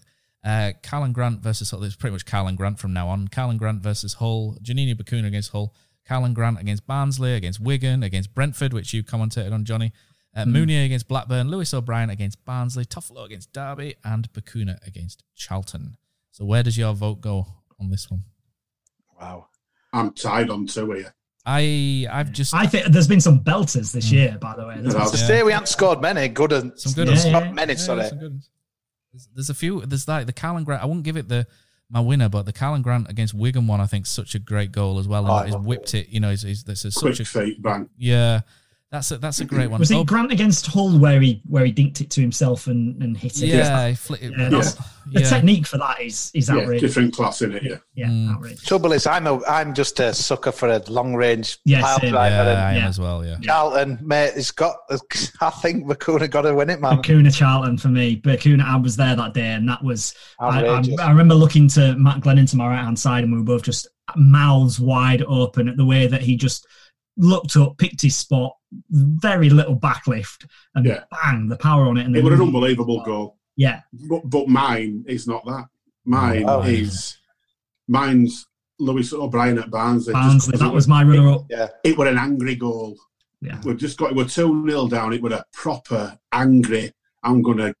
uh, Karlan Grant versus Hull. It's pretty much Karlan Grant from now on. Karlan Grant versus Hull, Junior Bacuna against Hull, Karlan Grant against Barnsley, against Wigan, against Brentford, which you commentated on, Johnny. Uh, Mm. Mounié against Blackburn, Lewis O'Brien against Barnsley, Toffolo against Derby, and Bacuna against Charlton. So where does your vote go on this one? Wow. I'm tied on two here. I I've just I think there's been some belters this hmm. year, by the way. There's been some- say we haven't scored many good ones. some good Yeah, ones. yeah, Not many, Yeah, sorry. some. There's, there's a few. There's like the Karlan Grant. I wouldn't give it the my winner, but the Karlan Grant against Wigan one, I think, is such a great goal as well. And Oh, he's whipped it. You know, he's, he's this is Quick such a feet, bang. yeah. That's a, that's a great one. Was it Oh, Grant against Hull where he where he dinked it to himself and, and hit it? Yeah, he fli- Yeah, that's- The yeah. technique for that is is Yeah, outrageous. different class in it. Yeah. Yeah, Mm. outrageous. Trouble is, I'm a, I'm just a sucker for a long range Yeah, pile same. driver. Yeah, and I am Yeah. as well. Yeah. Charlton, mate, it's got. I think Bacuna got to win it, man. Bacuna Charlton for me. Bacuna, I was there that day, and that was. I, I, Outrageous. I remember looking to Matt Glennon to my right hand side, and we were both just mouths wide open at the way that he just looked up, picked his spot, very little backlift, and Yeah. bang, the power on it. And It was an really- unbelievable goal. Yeah, But, but mine is not that. Mine Oh. is mine's Lewis O'Brien at Barnsley. Just Barnsley. 'cause That it was my runner up. Yeah. It was an angry goal. Yeah. We've just got. We're two 0 down. It was a proper angry. I'm gonna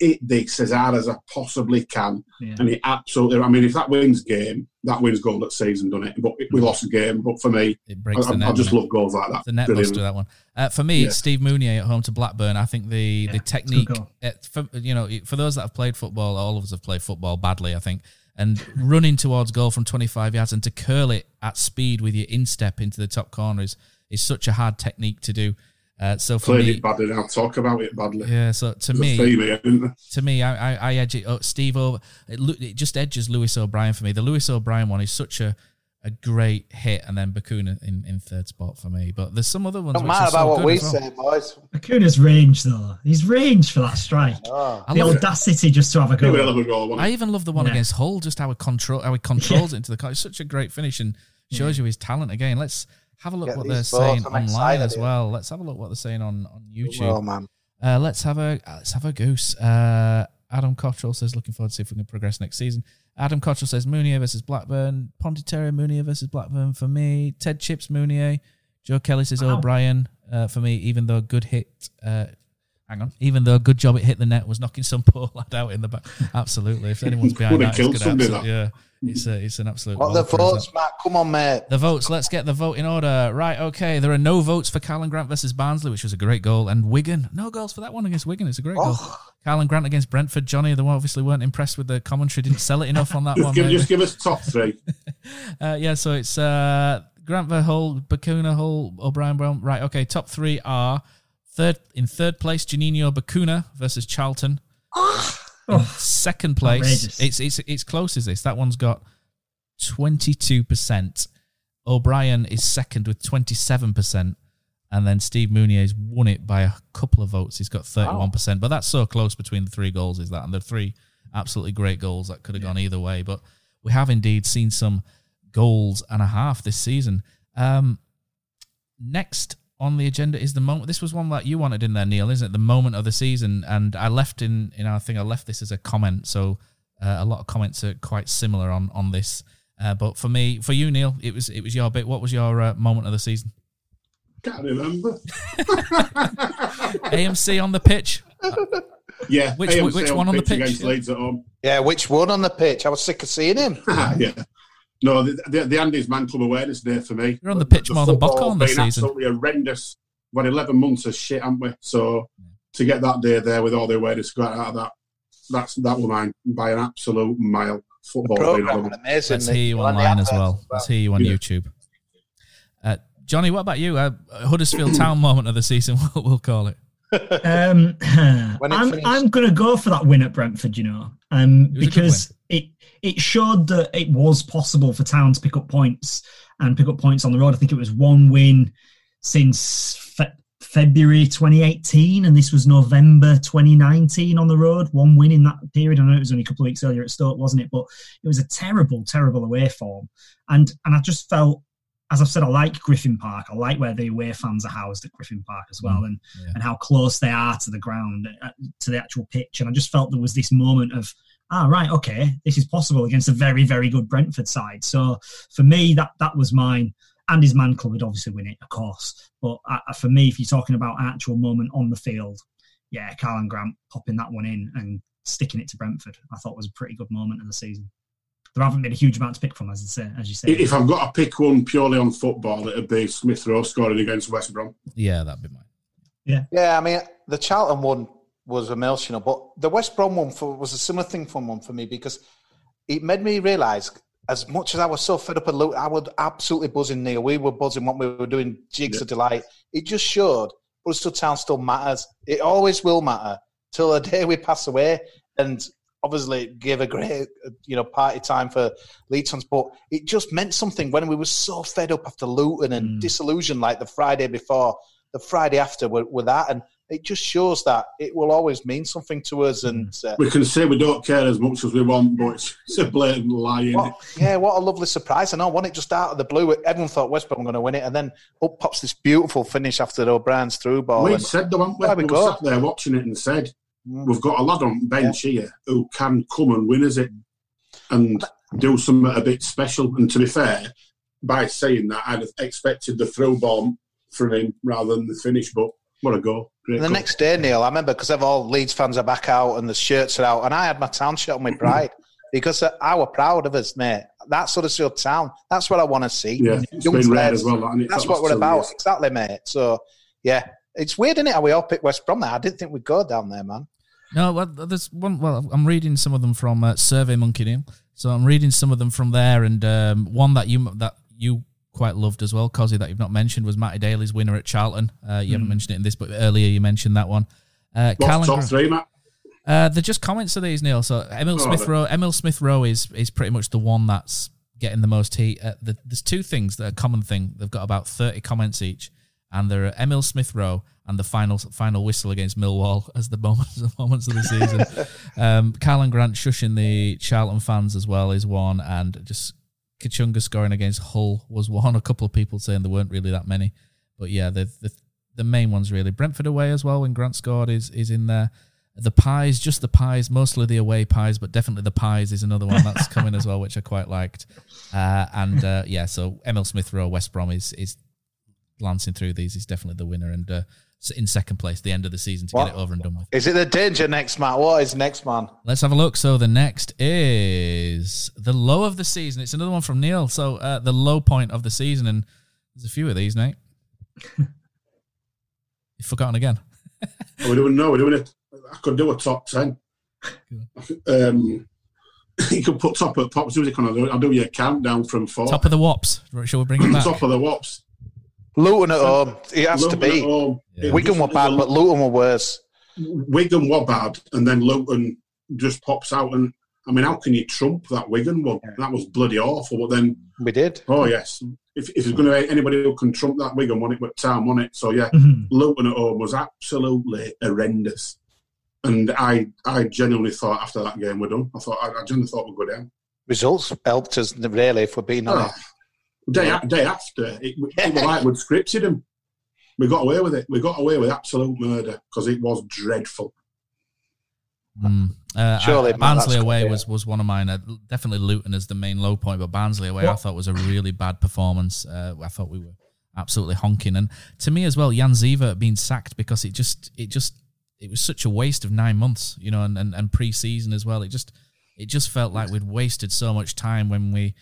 hit this as hard as I possibly can, Yeah. and it absolutely. I mean, if that wins game, that wins goal that season, done it. But we lost the game. But for me, It breaks I, the net. I just doesn't love goals like that. The net Brilliant. buster that one. Uh, for me, it's Steve Mounié at home to Blackburn. I think the the technique, goal. uh, for, you know, for those that have played football, all of us have played football badly, I think. And running towards goal from 25 yards and to curl it at speed with your instep into the top corner is, is such a hard technique to do. Uh, so for Played me, it badly. and I'll talk about it badly. yeah. So to There's me, theme here, isn't there? to me, I, I, I edge it. Oh, Steve over. It, it just edges Lewis O'Brien for me. The Lewis O'Brien one is such a, a great hit, and then Bacuna in, in third spot for me. But there's some other ones. Don't which matter are so about what we as well. say, boys. Bacuna's range though. He's range for that strike. Oh. The love it. audacity just to have a It was a hell go. of a goal. I it? even love the one Yeah. against Hull, just how it control how he controls it into the car. It's such a great finish and shows you his talent again. Let's have a look Get what they're saying I'm online as well. Let's have a look what they're saying on on YouTube. Oh man. Uh, let's have a uh, let's have a goose. Uh, Adam Cottrell says looking forward to see if we can progress next season. Adam Cottrell says Mounié versus Blackburn. Ponteterra Mounié versus Blackburn for me. Ted Chips Mounié. Joe Kelly says Wow. O'Brien uh, for me. Even though a good hit, uh, hang on. Even though a good job it hit the net was knocking some poor lad out in the back. Absolutely. If anyone's behind that, it's gonna somebody, absolutely- yeah. It's a, it's an absolute. What the votes. Matt? Come on, mate. The votes. Let's get the vote in order. Right. Okay. There are no votes for Karlan Grant versus Barnsley, which was a great goal, and Wigan. No goals for that one against Wigan. It's a great goal. Karlan Grant against Brentford. Johnny, they obviously weren't impressed with the commentary. Didn't sell it enough on that Just one. give, just give us top three. Uh, yeah. So it's uh, Grant ver Hull, Bacuna Hull, O'Brien Brown. Right. Okay. Top three are third in third place. Juninho Bacuna versus Charlton. In second place, Outrageous. it's it's it's close as this. That one's got twenty two percent. O'Brien is second with twenty seven percent, and then Steve Mounié's won it by a couple of votes. He's got thirty one percent, but that's so close between the three goals. Is that and the three absolutely great goals that could have gone either way. But we have indeed seen some goals and a half this season. Um, next on the agenda is the moment. This was one that you wanted in there, Neil, isn't it? The moment of the season, and I left in in our thing. I left this as a comment, so uh, a lot of comments are quite similar on on this. Uh, but for me, for you, Neil, it was it was your bit. What was your uh, moment of the season? Can't remember. AMC on the pitch. Yeah. Which- AMC which one on the pitch? against Leeds at home? Yeah, which one on the pitch? I was sick of seeing him. yeah. No, the, the, the Andy's Man Club Awareness Day for me. You're on the pitch more than football Bocco this season. absolutely horrendous. What 11 months of shit, haven't we? So to get that day there with all the awareness got out of that, that's that was mine by an absolute mile. Football being Program amazing. Let's hear you On the online as adverts well. Let's hear you on Yeah. YouTube. Uh, Johnny, what about you? Uh, Huddersfield Town moment of the season, we'll, we'll call it. Um, I'm. I'm gonna go for that win at Brentford. You know, um, It was a good because it showed that it was possible for Town to pick up points and pick up points on the road. I think it was one win since fe- February 2018, and this was November 2019 on the road. One win in that period. I know it was only a couple of weeks earlier at Stoke, wasn't it? But it was a terrible, terrible away form, and and I just felt. As I've said, I like Griffin Park. I like where the away fans are housed at Griffin Park as well, and yeah. and how close they are to the ground, uh, to the actual pitch. And I just felt there was this moment of, ah, right, okay, this is possible against a very, very good Brentford side. So for me, that that was mine. And his man club would obviously win it, of course. But uh, for me, if you're talking about an actual moment on the field, yeah, Carl Grant popping that one in and sticking it to Brentford, I thought was a pretty good moment of the season. There haven't been a huge amount to pick from, as you say. As you say. If I've got to pick one purely on football, it'd be Smith Rowe scoring against West Brom. Yeah, that'd be mine. Yeah. Yeah, I mean, the Charlton one was emotional, but the West Brom one for, was a similar thing for one for me because it made me realise as much as I was so fed up and Luton, I was absolutely buzzing, Neil. We were buzzing what we were doing, jigs of delight. It just showed Bristol Town still matters. It always will matter till the day we pass away. And obviously, gave a great, you know, party time for Leeds but it just meant something when we were so fed up after Luton and mm. disillusioned like the Friday before, the Friday after with, with that. And it just shows that it will always mean something to us. And uh, We can say we don't care as much as we want, but it's, it's a blatant lie. What, yeah, what a lovely surprise. I know, won it just out of the blue. Everyone thought West Brom were going to win it, and then up pops this beautiful finish after O'Brien's through ball. We and said the one we, we were go. sat there watching it and said, "We've got a lad on bench here who can come and win us it and do something a bit special." And to be fair, by saying that, I'd have expected the throw bomb from him rather than the finish. But what a goal! Great the goal. next day, Neil, I remember because of all Leeds fans are back out and the shirts are out, and I had my town shirt on with pride because I were proud of us, mate. That sort of your town. That's what I want to see. Yeah, it's Young been rare players. as well, hasn't? That's That what we're about, years. exactly, mate. So, yeah, it's weird, isn't it? How we all picked West Brom there. I didn't think we'd go down there, man. No, well, there's one. Well, I'm reading some of them from uh, Survey Monkey Neil. So I'm reading some of them from there, and um, one that you that you quite loved as well, Cosy, that you've not mentioned was Matty Daly's winner at Charlton. Uh, you haven't Mm. mentioned it in this, but earlier you mentioned that one. Uh, What's top three, Matt? Uh, they're just comments of these, Neil. So Emile Oh, Smith. Rowe, Emile Smith Rowe is is pretty much the one that's getting the most heat. Uh, the, there's two things that are common thing. They've got about 30 comments each, and they're Emile Smith Rowe and the final final whistle against Millwall as the moments the moments of the season. um, Karlan Grant shushing the Charlton fans as well is one, and just Kachunga scoring against Hull was one. A couple of people saying there weren't really that many, but yeah, the the, the main ones really. Brentford away as well when Grant scored is is in there. The pies, just the pies, mostly the away pies, but definitely the pies is another one that's coming as well, which I quite liked. Uh, and uh, yeah, so Emile Smith Rowe, West Brom is is glancing through these. He's definitely the winner and uh, in second place, the end of the season to What? get it over and done with. Is it the danger next, Matt? What is next, man? Let's have a look. So the next is the low of the season. It's another one from Neil. So uh, the low point of the season, and there's a few of these, Nate. You've forgotten again. Are we doing no? We're doing it. I could do a top ten. Um, you could put top of pop music on. I'll do, I'll do your countdown from four. Top of the wops. Shall we bring it back? top of the wops. Luton at home. It has Luton to be. at home. It Wigan were bad, but Luton were worse. Wigan were bad, and then Luton just pops out. And I mean, how can you trump that Wigan one? That was bloody awful. But then we did. Oh yes. If, if there's going to be anybody who can trump that Wigan one, it was Town won it. So yeah, mm-hmm. Luton at home was absolutely horrendous. And I, I genuinely thought after that game we're done. I thought I, I genuinely thought we'd go down. Results helped us, really, if we're being Oh, honest. Day, a- day after, it, it was like we'd scripted them. We got away with it. We got away with absolute murder because it was dreadful. Mm. Uh, Surely, I- Matt, Barnsley away good, yeah. was, was one of mine. Uh, definitely Luton as the main low point, but Barnsley away I thought was a really bad performance. Uh, I thought we were absolutely honking, and to me as well, Jan Siewert being sacked because it just it just it was such a waste of nine months, you know, and, and, and pre-season as well. It just it just felt like we'd wasted so much time when we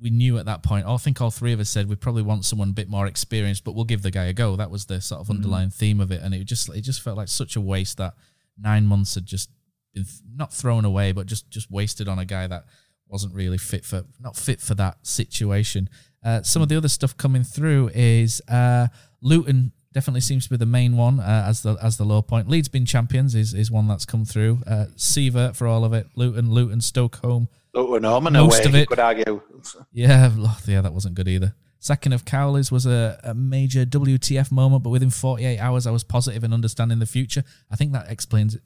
we knew at that point. I think all three of us said we probably want someone a bit more experienced, but we'll give the guy a go. That was the sort of underlying theme of it, and it just it just felt like such a waste that nine months had just been not thrown away, but just just wasted on a guy that wasn't really fit for not fit for that situation. Uh, some of the other stuff coming through is uh, Luton definitely seems to be the main one uh, as the as the low point. Leeds being champions is, is one that's come through. Uh, Siewert for all of it. Luton, Luton, Stoke home. Luton home and Most away, of it. could argue. Yeah, oh, yeah, that wasn't good either. Second of Cowleys was a, a major WTF moment, but within 48 hours, I was positive in understanding the future. I think that explains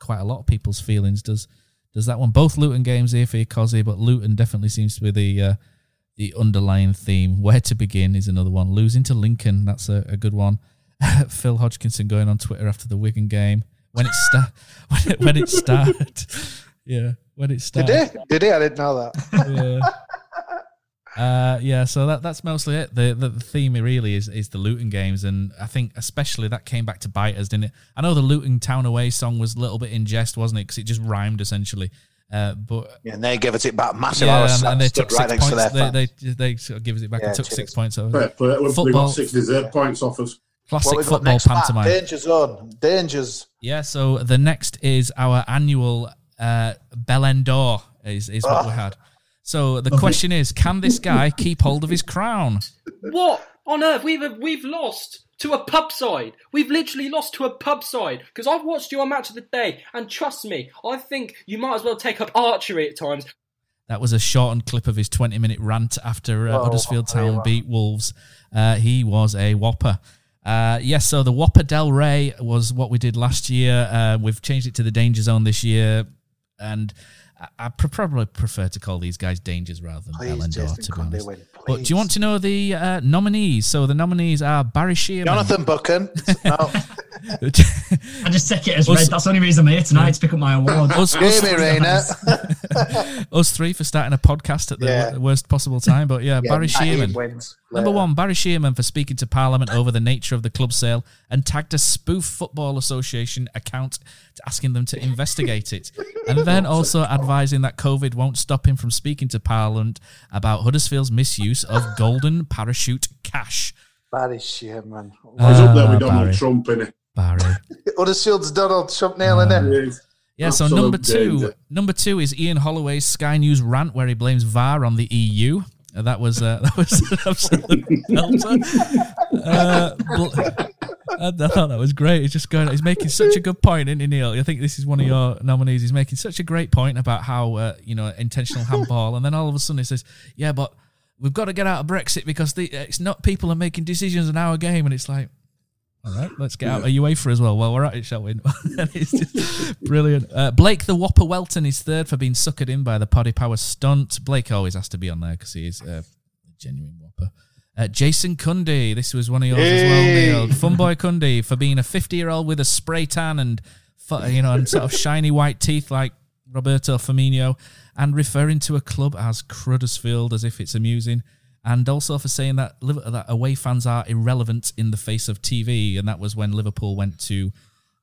quite a lot of people's feelings. Does does that one? Both Luton games here for you, Cozzy, but Luton definitely seems to be the uh, the underlying theme. Where to begin is another one. Losing to Lincoln, that's a, a good one. Phil Hodgkinson going on Twitter after the Wigan game when it start when it, when it started. yeah, when it Did started. they? Did they? I didn't know that. Yeah. Uh, yeah, so that that's mostly it. The, the the theme really is is the Luton games, and I think especially that came back to bite us, didn't it? I know the Luton Town Away song was a little bit in jest, wasn't it? Because it just rhymed essentially. Uh, but Yeah, and they gave us it back massive. yeah, and, and they took right six next to points. their They, they they sort of give us it back Yeah, and took cheers. six points. over Fair play. We- We Football, got six deserved points off us. Classic What we got football next, Matt? pantomime. Danger zone. Dangers. Yeah, so the next is our annual uh, Bellend d'Or is, is what Oh. we had. So the question is, can this guy keep hold of his crown? What on earth? We've we've lost to a pub side. We've literally lost to a pub side because I've watched your match of the day, and trust me, I think you might as well take up archery at times. That was a shortened clip of his 20 minute rant after uh, Oh, Huddersfield Town beat Wolves. Uh, he was a whopper. Uh, yes, so the Whopper Del Rey was what we did last year. Uh, we've changed it to the Danger Zone this year. And I, I pr- probably prefer to call these guys Dangers rather than Please, to be honest. Win, But do you want to know the uh, nominees? So the nominees are Barry Sheerman. Jonathan Buchan. No. I just take it as Us- read. That's the only reason I'm here tonight to pick up my award. Us- Hear me, Rainer. us three for starting a podcast at the Yeah. worst possible time. But yeah, Yeah, Barry I Sheerman. wins Number one, Barry Sheerman for speaking to Parliament over the nature of the club sale and tagged a spoof Football Association account to asking them to investigate it. And then also advising that COVID won't stop him from speaking to Parliament about Huddersfield's misuse of golden parachute cash. Barry Sheerman. He's up there Ah, with Donald Barry. Trump, innit? Barry. Huddersfield's Donald Trump nailing it. Yeah, so number two, danger. number two is Ian Holloway's Sky News rant where he blames VAR on the EU. Uh, that was uh, that was an absolute belter. Uh, bl- I, thought that was great. He's just going. He's making such a good point, isn't he, Neil? I think this is one of your nominees. He's making such a great point about how uh, you know intentional handball, and then all of a sudden he says, "Yeah, but we've got to get out of Brexit because the, it's not people are making decisions in our game," and it's like. All right, let's get out of UEFA as well. Well, we're at it, shall we? It's just brilliant. Uh, Blake the Whopper Welton is third for being suckered in by the Paddy Power stunt. Blake always has to be on there because he is a genuine Whopper. Uh, Jason Cundy, this was one of yours as well, Hey. Neil. Funboy Cundy for being a 50 year old with a spray tan and you know and sort of shiny white teeth like Roberto Firmino, and referring to a club as Cruddersfield as if it's amusing and also for saying that that away fans are irrelevant in the face of TV, and that was when Liverpool went to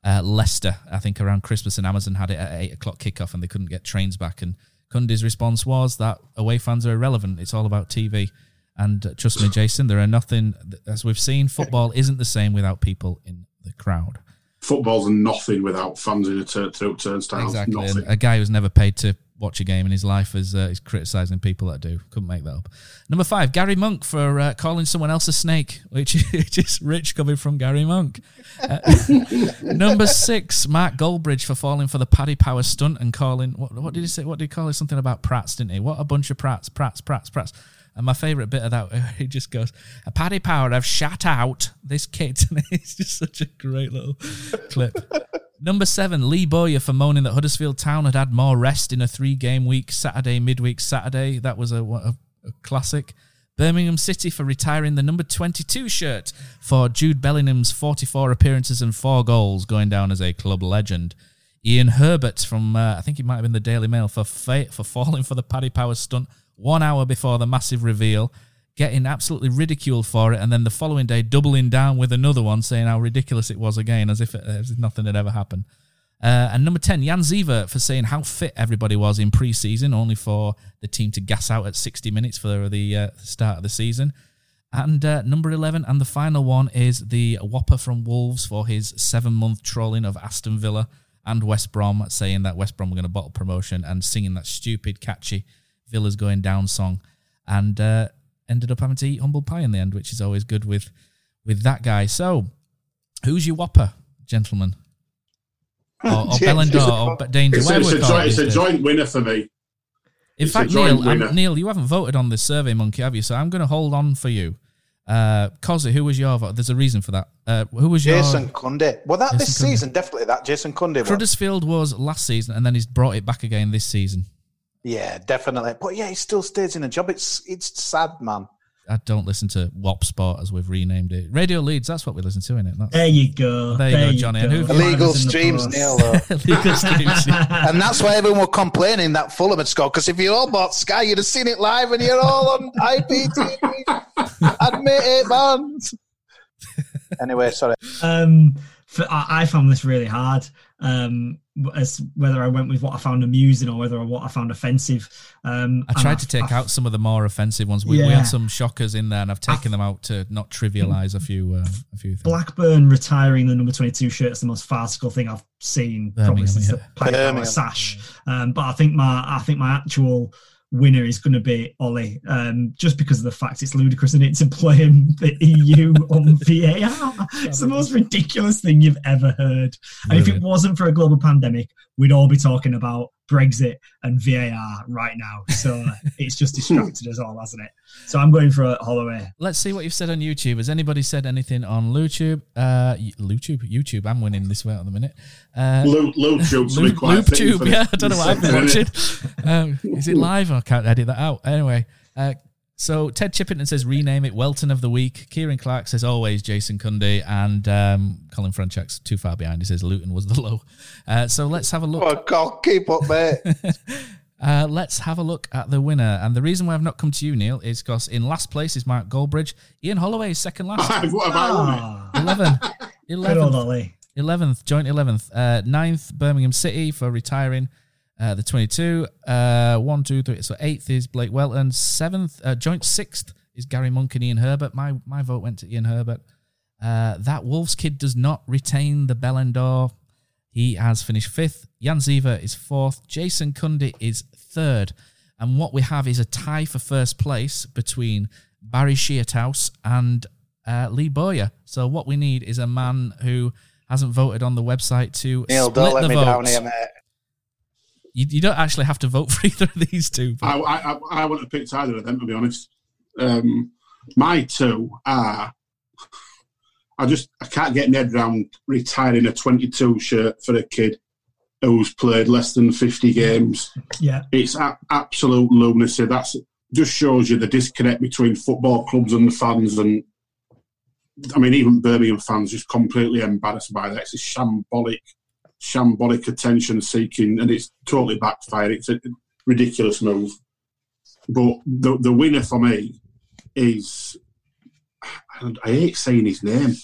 uh, Leicester, I think around Christmas, and Amazon had it at eight o'clock kickoff, and they couldn't get trains back. And Cundy's response was that away fans are irrelevant; it's all about TV. And uh, trust me, Jason, there are nothing as we've seen. Football isn't the same without people in the crowd. Football's nothing without fans in a tur- tur- turnstiles. Exactly. A guy who's never paid to watch a game in his life is uh, is criticizing people that do. Couldn't make that up. Number five, Gary Monk for uh, calling someone else a snake, which, which is rich coming from Gary Monk. Uh, number six, Mark Goldbridge for falling for the Paddy Power stunt and calling what, what did he say? What did he call it? Something about Prats, didn't he? What a bunch of Prats, Prats, Prats, Prats. And my favourite bit of that, he just goes, "A Paddy Power have shut out this kid," and it's just such a great little clip. Number seven, Lee Bowyer for moaning that Huddersfield Town had had more rest in a three-game week Saturday, midweek Saturday. That was a, a, a classic. Birmingham City for retiring the number 22 shirt for Jude Bellingham's 44 appearances and four goals, going down as a club legend. Ian Herbert from, uh, I think it might have been the Daily Mail, for fa- for falling for the Paddy Power stunt one hour before the massive reveal, getting absolutely ridiculed for it, and then the following day doubling down with another one, saying how ridiculous it was again, as if, it, as if nothing had ever happened. Uh, and number 10, Jan Siewert for saying how fit everybody was in pre season, only for the team to gas out at 60 minutes for the uh, start of the season. And uh, number 11, and the final one is the Whopper from Wolves for his seven month trolling of Aston Villa and West Brom, saying that West Brom were going to bottle promotion and singing that stupid, catchy Villa's Going Down song. And uh, ended up having to eat humble pie in the end, which is always good with, with that guy. So, who's your Whopper, gentlemen? Or, or Bellendor or Danger? It's, it's a, joint, it's a joint winner for me. In It's fact, Neil, um. Neil, you haven't voted on this survey monkey, have you? So I'm going to hold on for you. Uh, Cozzy, who was your vote? There's a reason for that. Uh, who was your Jason Cundy. Well, that this Cundy. season, definitely that. Jason Cundy. was. Cruddersfield was last season, and then he's brought it back again this season. Yeah, definitely. But yeah, he still stays in a job. It's it's sad, man. I don't listen to WOP Sport as we've renamed it. Radio Leeds, that's what we listen to, isn't it? That's, There you go. There you There go, Johnny. And go. who- Illegal Fibers in the streams. Neil. Though. Legal streams. yeah. and that's why everyone were complaining that Fulham had scored. Because if you all bought Sky, you'd have seen it live, and you're all on IPTV. Admit it, man. anyway, sorry. Um, for, I, I found this really hard. Um, as whether I went with what I found amusing or whether what I found offensive. Um, I and tried to take I- out some of the more offensive ones. We, we had some shockers in there, and I've taken them out to not trivialise a few uh, a few things. Blackburn retiring the number 22 shirt is the most farcical thing I've seen probably since the yeah. Pipe Power Birmingham. sash. Um, but I think my I think my actual winner is going to be Ollie, um, just because of the fact it's ludicrous and it's him the EU on VAR. It's the most ridiculous thing you've ever heard. And if it wasn't for a global pandemic, we'd all be talking about Brexit and VAR right now. So it's just distracted us all, hasn't it? So I'm going for a Holloway. Let's see what you've said on YouTube. Has anybody said anything on YouTube? Uh, YouTube, YouTube. I'm winning this way at the minute. Uh, Loop, LoopTube, to be Loop, quite fitting LoopTube, for yeah. I don't know what I've been watching. Um, is it live? I can't edit that out. Anyway, uh, so Ted Chippington says rename it Welton of the Week. Kieran Clark says always Jason Cundy, and um, Colin Franchak's too far behind. He says Luton was the low. Uh, so let's have a look. Oh, God, keep up, mate. Uh, let's have a look at the winner. And the reason why I've not come to you, Neil, is because in last place is Mark Goldbridge. Ian Holloway is second last. what have I won it? 11. Good old Ollie. 11th, joint 11th. Uh, 9th, Birmingham City for retiring uh, the 22. Uh, 1, 2, 3. So 8th is Blake Welton. 7th, uh, joint 6th is Gary Monk and Ian Herbert. My, my vote went to Ian Herbert. Uh, that Wolves kid does not retain the Ballon d'Or. He has finished fifth. Jan Siewert is fourth. Jason Cundy is third. And what we have is a tie for first place between Barry Shearthouse and uh, Lee Bowyer. So what we need is a man who hasn't voted on the website to Neil, split don't let the me votes. down here, mate. You, you don't actually have to vote for either of these two. but- I, I, I, I wouldn't have picked either of them, to be honest. Um, my two are. I just I can't get my head around retiring a 22 shirt for a kid who's played less than 50 games. Yeah. It's a- absolute lunacy. That's just shows you the disconnect between football clubs and the fans. And I mean, even Birmingham fans just completely embarrassed by that. It's a shambolic, shambolic attention seeking, and it's totally backfired. It's a ridiculous move. But the the winner for me is I hate saying his name,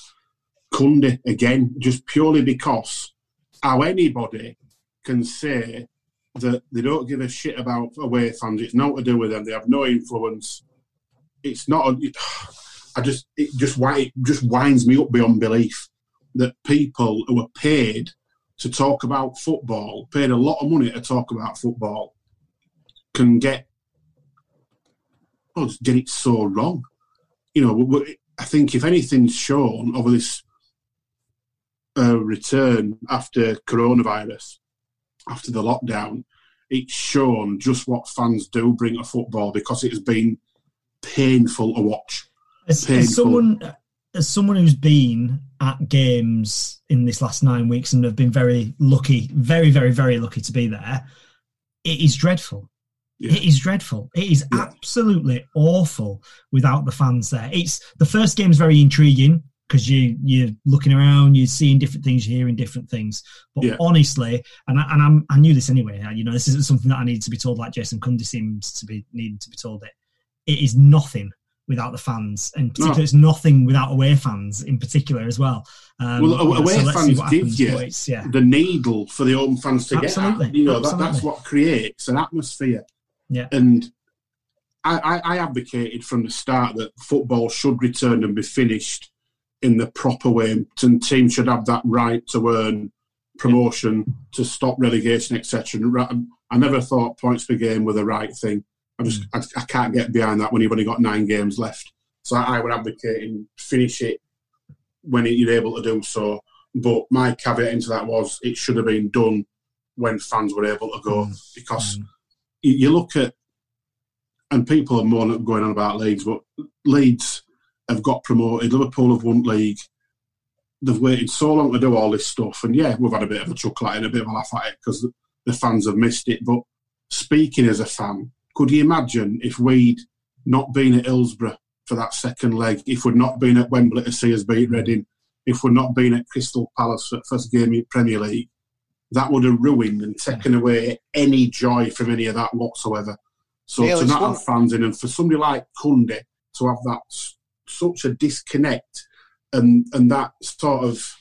Cundy again, just purely because how anybody can say that they don't give a shit about away fans. It's not to do with them. They have no influence. It's not. I just it just why it just winds me up beyond belief that people who are paid to talk about football, paid a lot of money to talk about football, can get oh, just get it so wrong. You know, I think if anything's shown over this uh, return after coronavirus, after the lockdown, it's shown just what fans do bring to football because it has been painful to watch. As, Painful. as someone as someone who's been at games in this last nine weeks and have been very lucky, very, very, very lucky to be there, it is dreadful. It is dreadful. It is absolutely awful without the fans there. It's the first game is very intriguing because you you're looking around, you're seeing different things, you're hearing different things. But Yeah. honestly, and I, and I'm, I knew this anyway. You know, this isn't something that I needed to be told. Like Jason Cundy seems to be needing to be told it. It is nothing without the fans, and particularly No. it's nothing without away fans in particular as well. Um, well, away so fans give you yeah. the needle for the home fans to Absolutely, get. At. You know, that, that's what creates an atmosphere. Yeah. And I, I, I advocated from the start that football should return and be finished in the proper way, and teams should have that right to earn promotion, to stop relegation, etc. I never thought points per game were the right thing. I just I, I can't get behind that when you've only got nine games left. So I would advocate and finish it when you're able to do so. But my caveat into that was it should have been done when fans were able to go mm. because mm. you, you look at and people are more going on about Leeds, but Leeds have got promoted. Liverpool have won league. They've waited so long to do all this stuff, and yeah, we've had a bit of a chuckle at it, and a bit of a laugh at it because the fans have missed it. But speaking as a fan, could you imagine if we'd not been at Hillsborough for that second leg, if we'd not been at Wembley to see us beat Reading, if we'd not been at Crystal Palace for the first game in Premier League, that would have ruined and taken away any joy from any of that whatsoever. So Neil, to not have fans in, and for somebody like Cundy to have that such a disconnect and and that sort of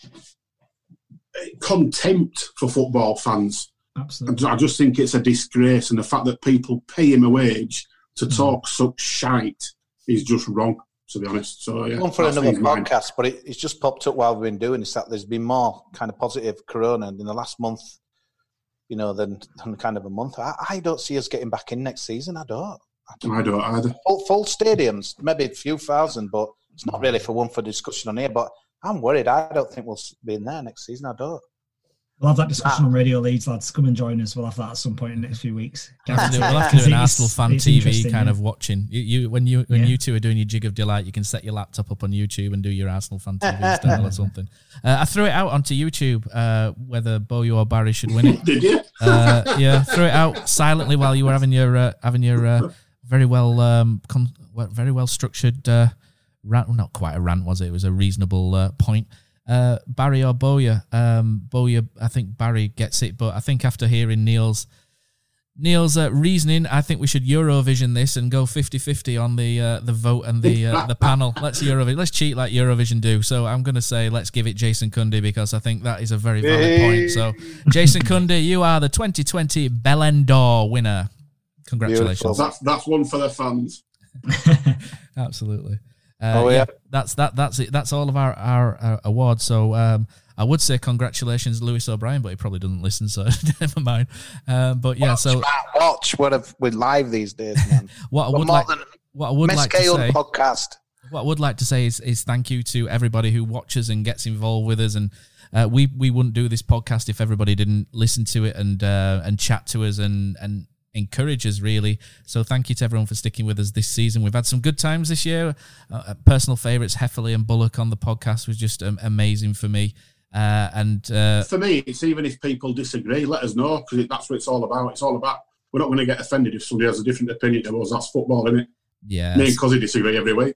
eh, contempt for football fans, Absolutely. I just think it's a disgrace, and the fact that people pay him a wage to Hmm. talk such shite is just wrong. To be honest, so yeah, One for another his mind. podcast, but it, it's just popped up while we've been doing this that there's been more kind of positive corona in the last month. you know, than, than kind of a month. I, I don't see us getting back in next season. I don't. I don't either. Full, full stadiums, maybe a few thousand, but it's not really for one for discussion on here. But I'm worried. I don't think we'll be in there next season. I don't. We'll have that discussion on Radio Leeds, lads. Come and join us. We'll have that at some point in the next few weeks. We'll have to do, we'll have to do an Arsenal fan TV kind yeah. of watching. You, you when you when Yeah. you two are doing your jig of delight, you can set your laptop up on YouTube and do your Arsenal fan TV style or something. Uh, I threw it out onto YouTube uh, whether Boyo or Barry should win it. Did you? Uh, yeah, threw it out silently while you were having your uh, having your uh, very well um, con- very well structured uh, rant. Well, not quite a rant, was it? It was a reasonable uh, point. Uh, Barry or Boya? Um, Boya, I think Barry gets it, but I think after hearing Neil's Neil's uh, reasoning, I think we should Eurovision this and go 50-50 on the uh, the vote and the uh, the panel. Let's Eurovision. Let's cheat like Eurovision do. So I'm going to say let's give it Jason Cundy because I think that is a very valid point. So Jason Cundy, you are the 2020 Belen d'Or winner. Congratulations. That's that's one for the fans. Absolutely. Uh, Oh, yeah. that's that. That's it. That's all of our our, our awards. So um, I would say congratulations, Lewis O'Brien, but he probably doesn't listen, so never mind. Um, but yeah, so Matt, watch what if we're live these days, man. what I would like, than what I would like to say, podcast. what I would like to say is, is thank you to everybody who watches and gets involved with us. And uh, we we wouldn't do this podcast if everybody didn't listen to it and uh, and chat to us and and encourage us really. So thank you to everyone for sticking with us this season. We've had some good times this year. Uh, personal favourites, Hefele and Bullock on the podcast was just um, amazing for me. Uh, and uh, For me, it's even if people disagree, let us know because that's what it's all about. It's all about we're not going to get offended if somebody has a different opinion to us. That's football, isn't it? yeah, Me and Cozzy disagree every week.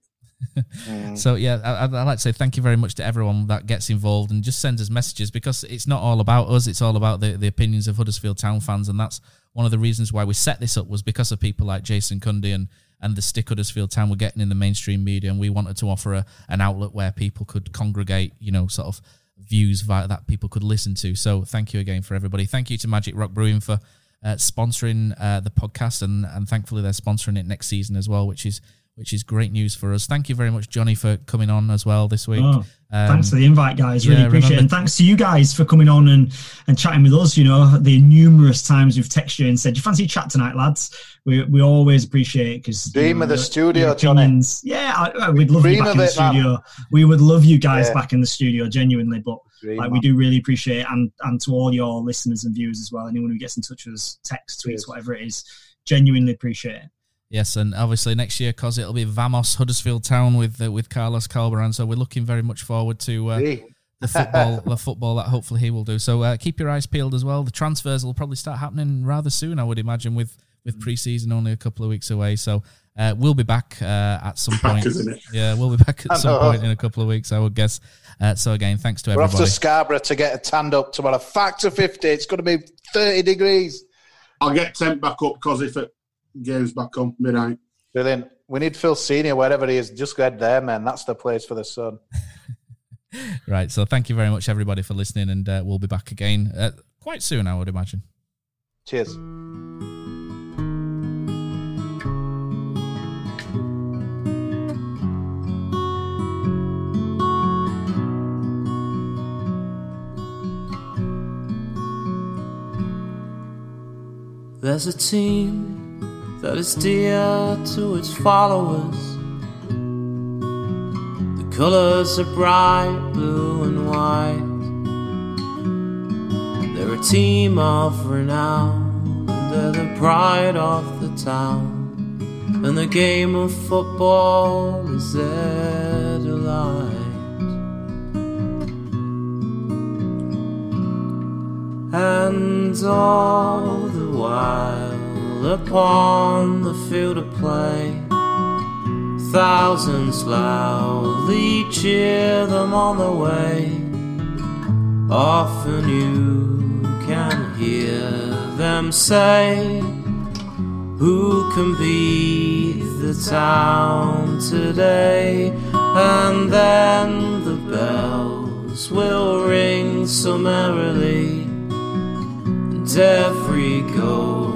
So yeah, I, I'd like to say thank you very much to everyone that gets involved and just sends us messages because it's not all about us; it's all about the, the opinions of Huddersfield Town fans, and that's one of the reasons why we set this up was because of people like Jason Cundy and and the stick Huddersfield Town were getting in the mainstream media, and we wanted to offer a, an outlet where people could congregate, you know, sort of views via that people could listen to. So thank you again for everybody. Thank you to Magic Rock Brewing for uh, sponsoring uh, the podcast, and and thankfully they're sponsoring it next season as well, which is which is great news for us. Thank you very much, Johnny, for coming on as well this week. Oh, Um, thanks for the invite, guys. Really yeah, appreciate it. And thanks to you guys for coming on and, and chatting with us. You know, the numerous times we've texted you and said, Do you fancy a chat tonight, lads? We, we always appreciate it because Dream of the studio, Johnny. Yeah, I, I- we'd love you back in the it, man. studio. We would love you guys Yeah. back in the studio, genuinely. But Dream, like, we do really appreciate it. And, and to all your listeners and viewers as well, anyone who gets in touch with us, text, tweets, Cheers. whatever it is, genuinely appreciate it. Yes, and obviously next year, cause it'll be Vamos Huddersfield Town with uh, with Carlos Corberán. So we're looking very much forward to uh, the football, the football that hopefully he will do. So uh, keep your eyes peeled as well. The transfers will probably start happening rather soon, I would imagine, with with pre-season only a couple of weeks away. So uh, we'll be back uh, at some point. isn't? Yeah, we'll be back at some point in a couple of weeks, I would guess. Uh, so again, thanks to everybody. We're off to Scarborough to get a tanned up tomorrow. Factor 50. It's going to be 30 degrees. I'll get temp back up because if it game's back on midnight. Brilliant. We need Phil Senior wherever he is. Just head there, man. That's the place for the sun. Right. So thank you very much, everybody, for listening, and uh, we'll be back again uh, quite soon, I would imagine. Cheers. There's a team that is dear to its followers. The colors are bright blue and white. They're a team of renown, they're the pride of the town. And the game of football is their delight. And all the while upon the field of play, thousands loudly cheer them on the way. Often you can hear them say, Who can beat the town today? And then the bells will ring so merrily. And every goal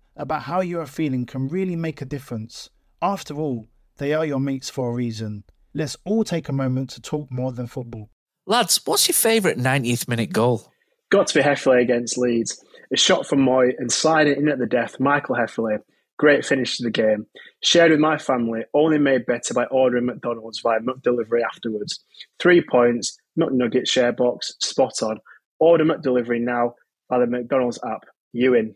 about how you are feeling can really make a difference. After all, they are your mates for a reason. Let's all take a moment to talk more than football. Lads, what's your favourite 90th minute goal? Got to be Hefele against Leeds. A shot from Mooy and sliding in at the death, Michael Hefele. Great finish to the game. Shared with my family, only made better by ordering McDonald's via McDelivery afterwards. Three points, McNugget share box, spot on. Order McDelivery now via the McDonald's app. You in.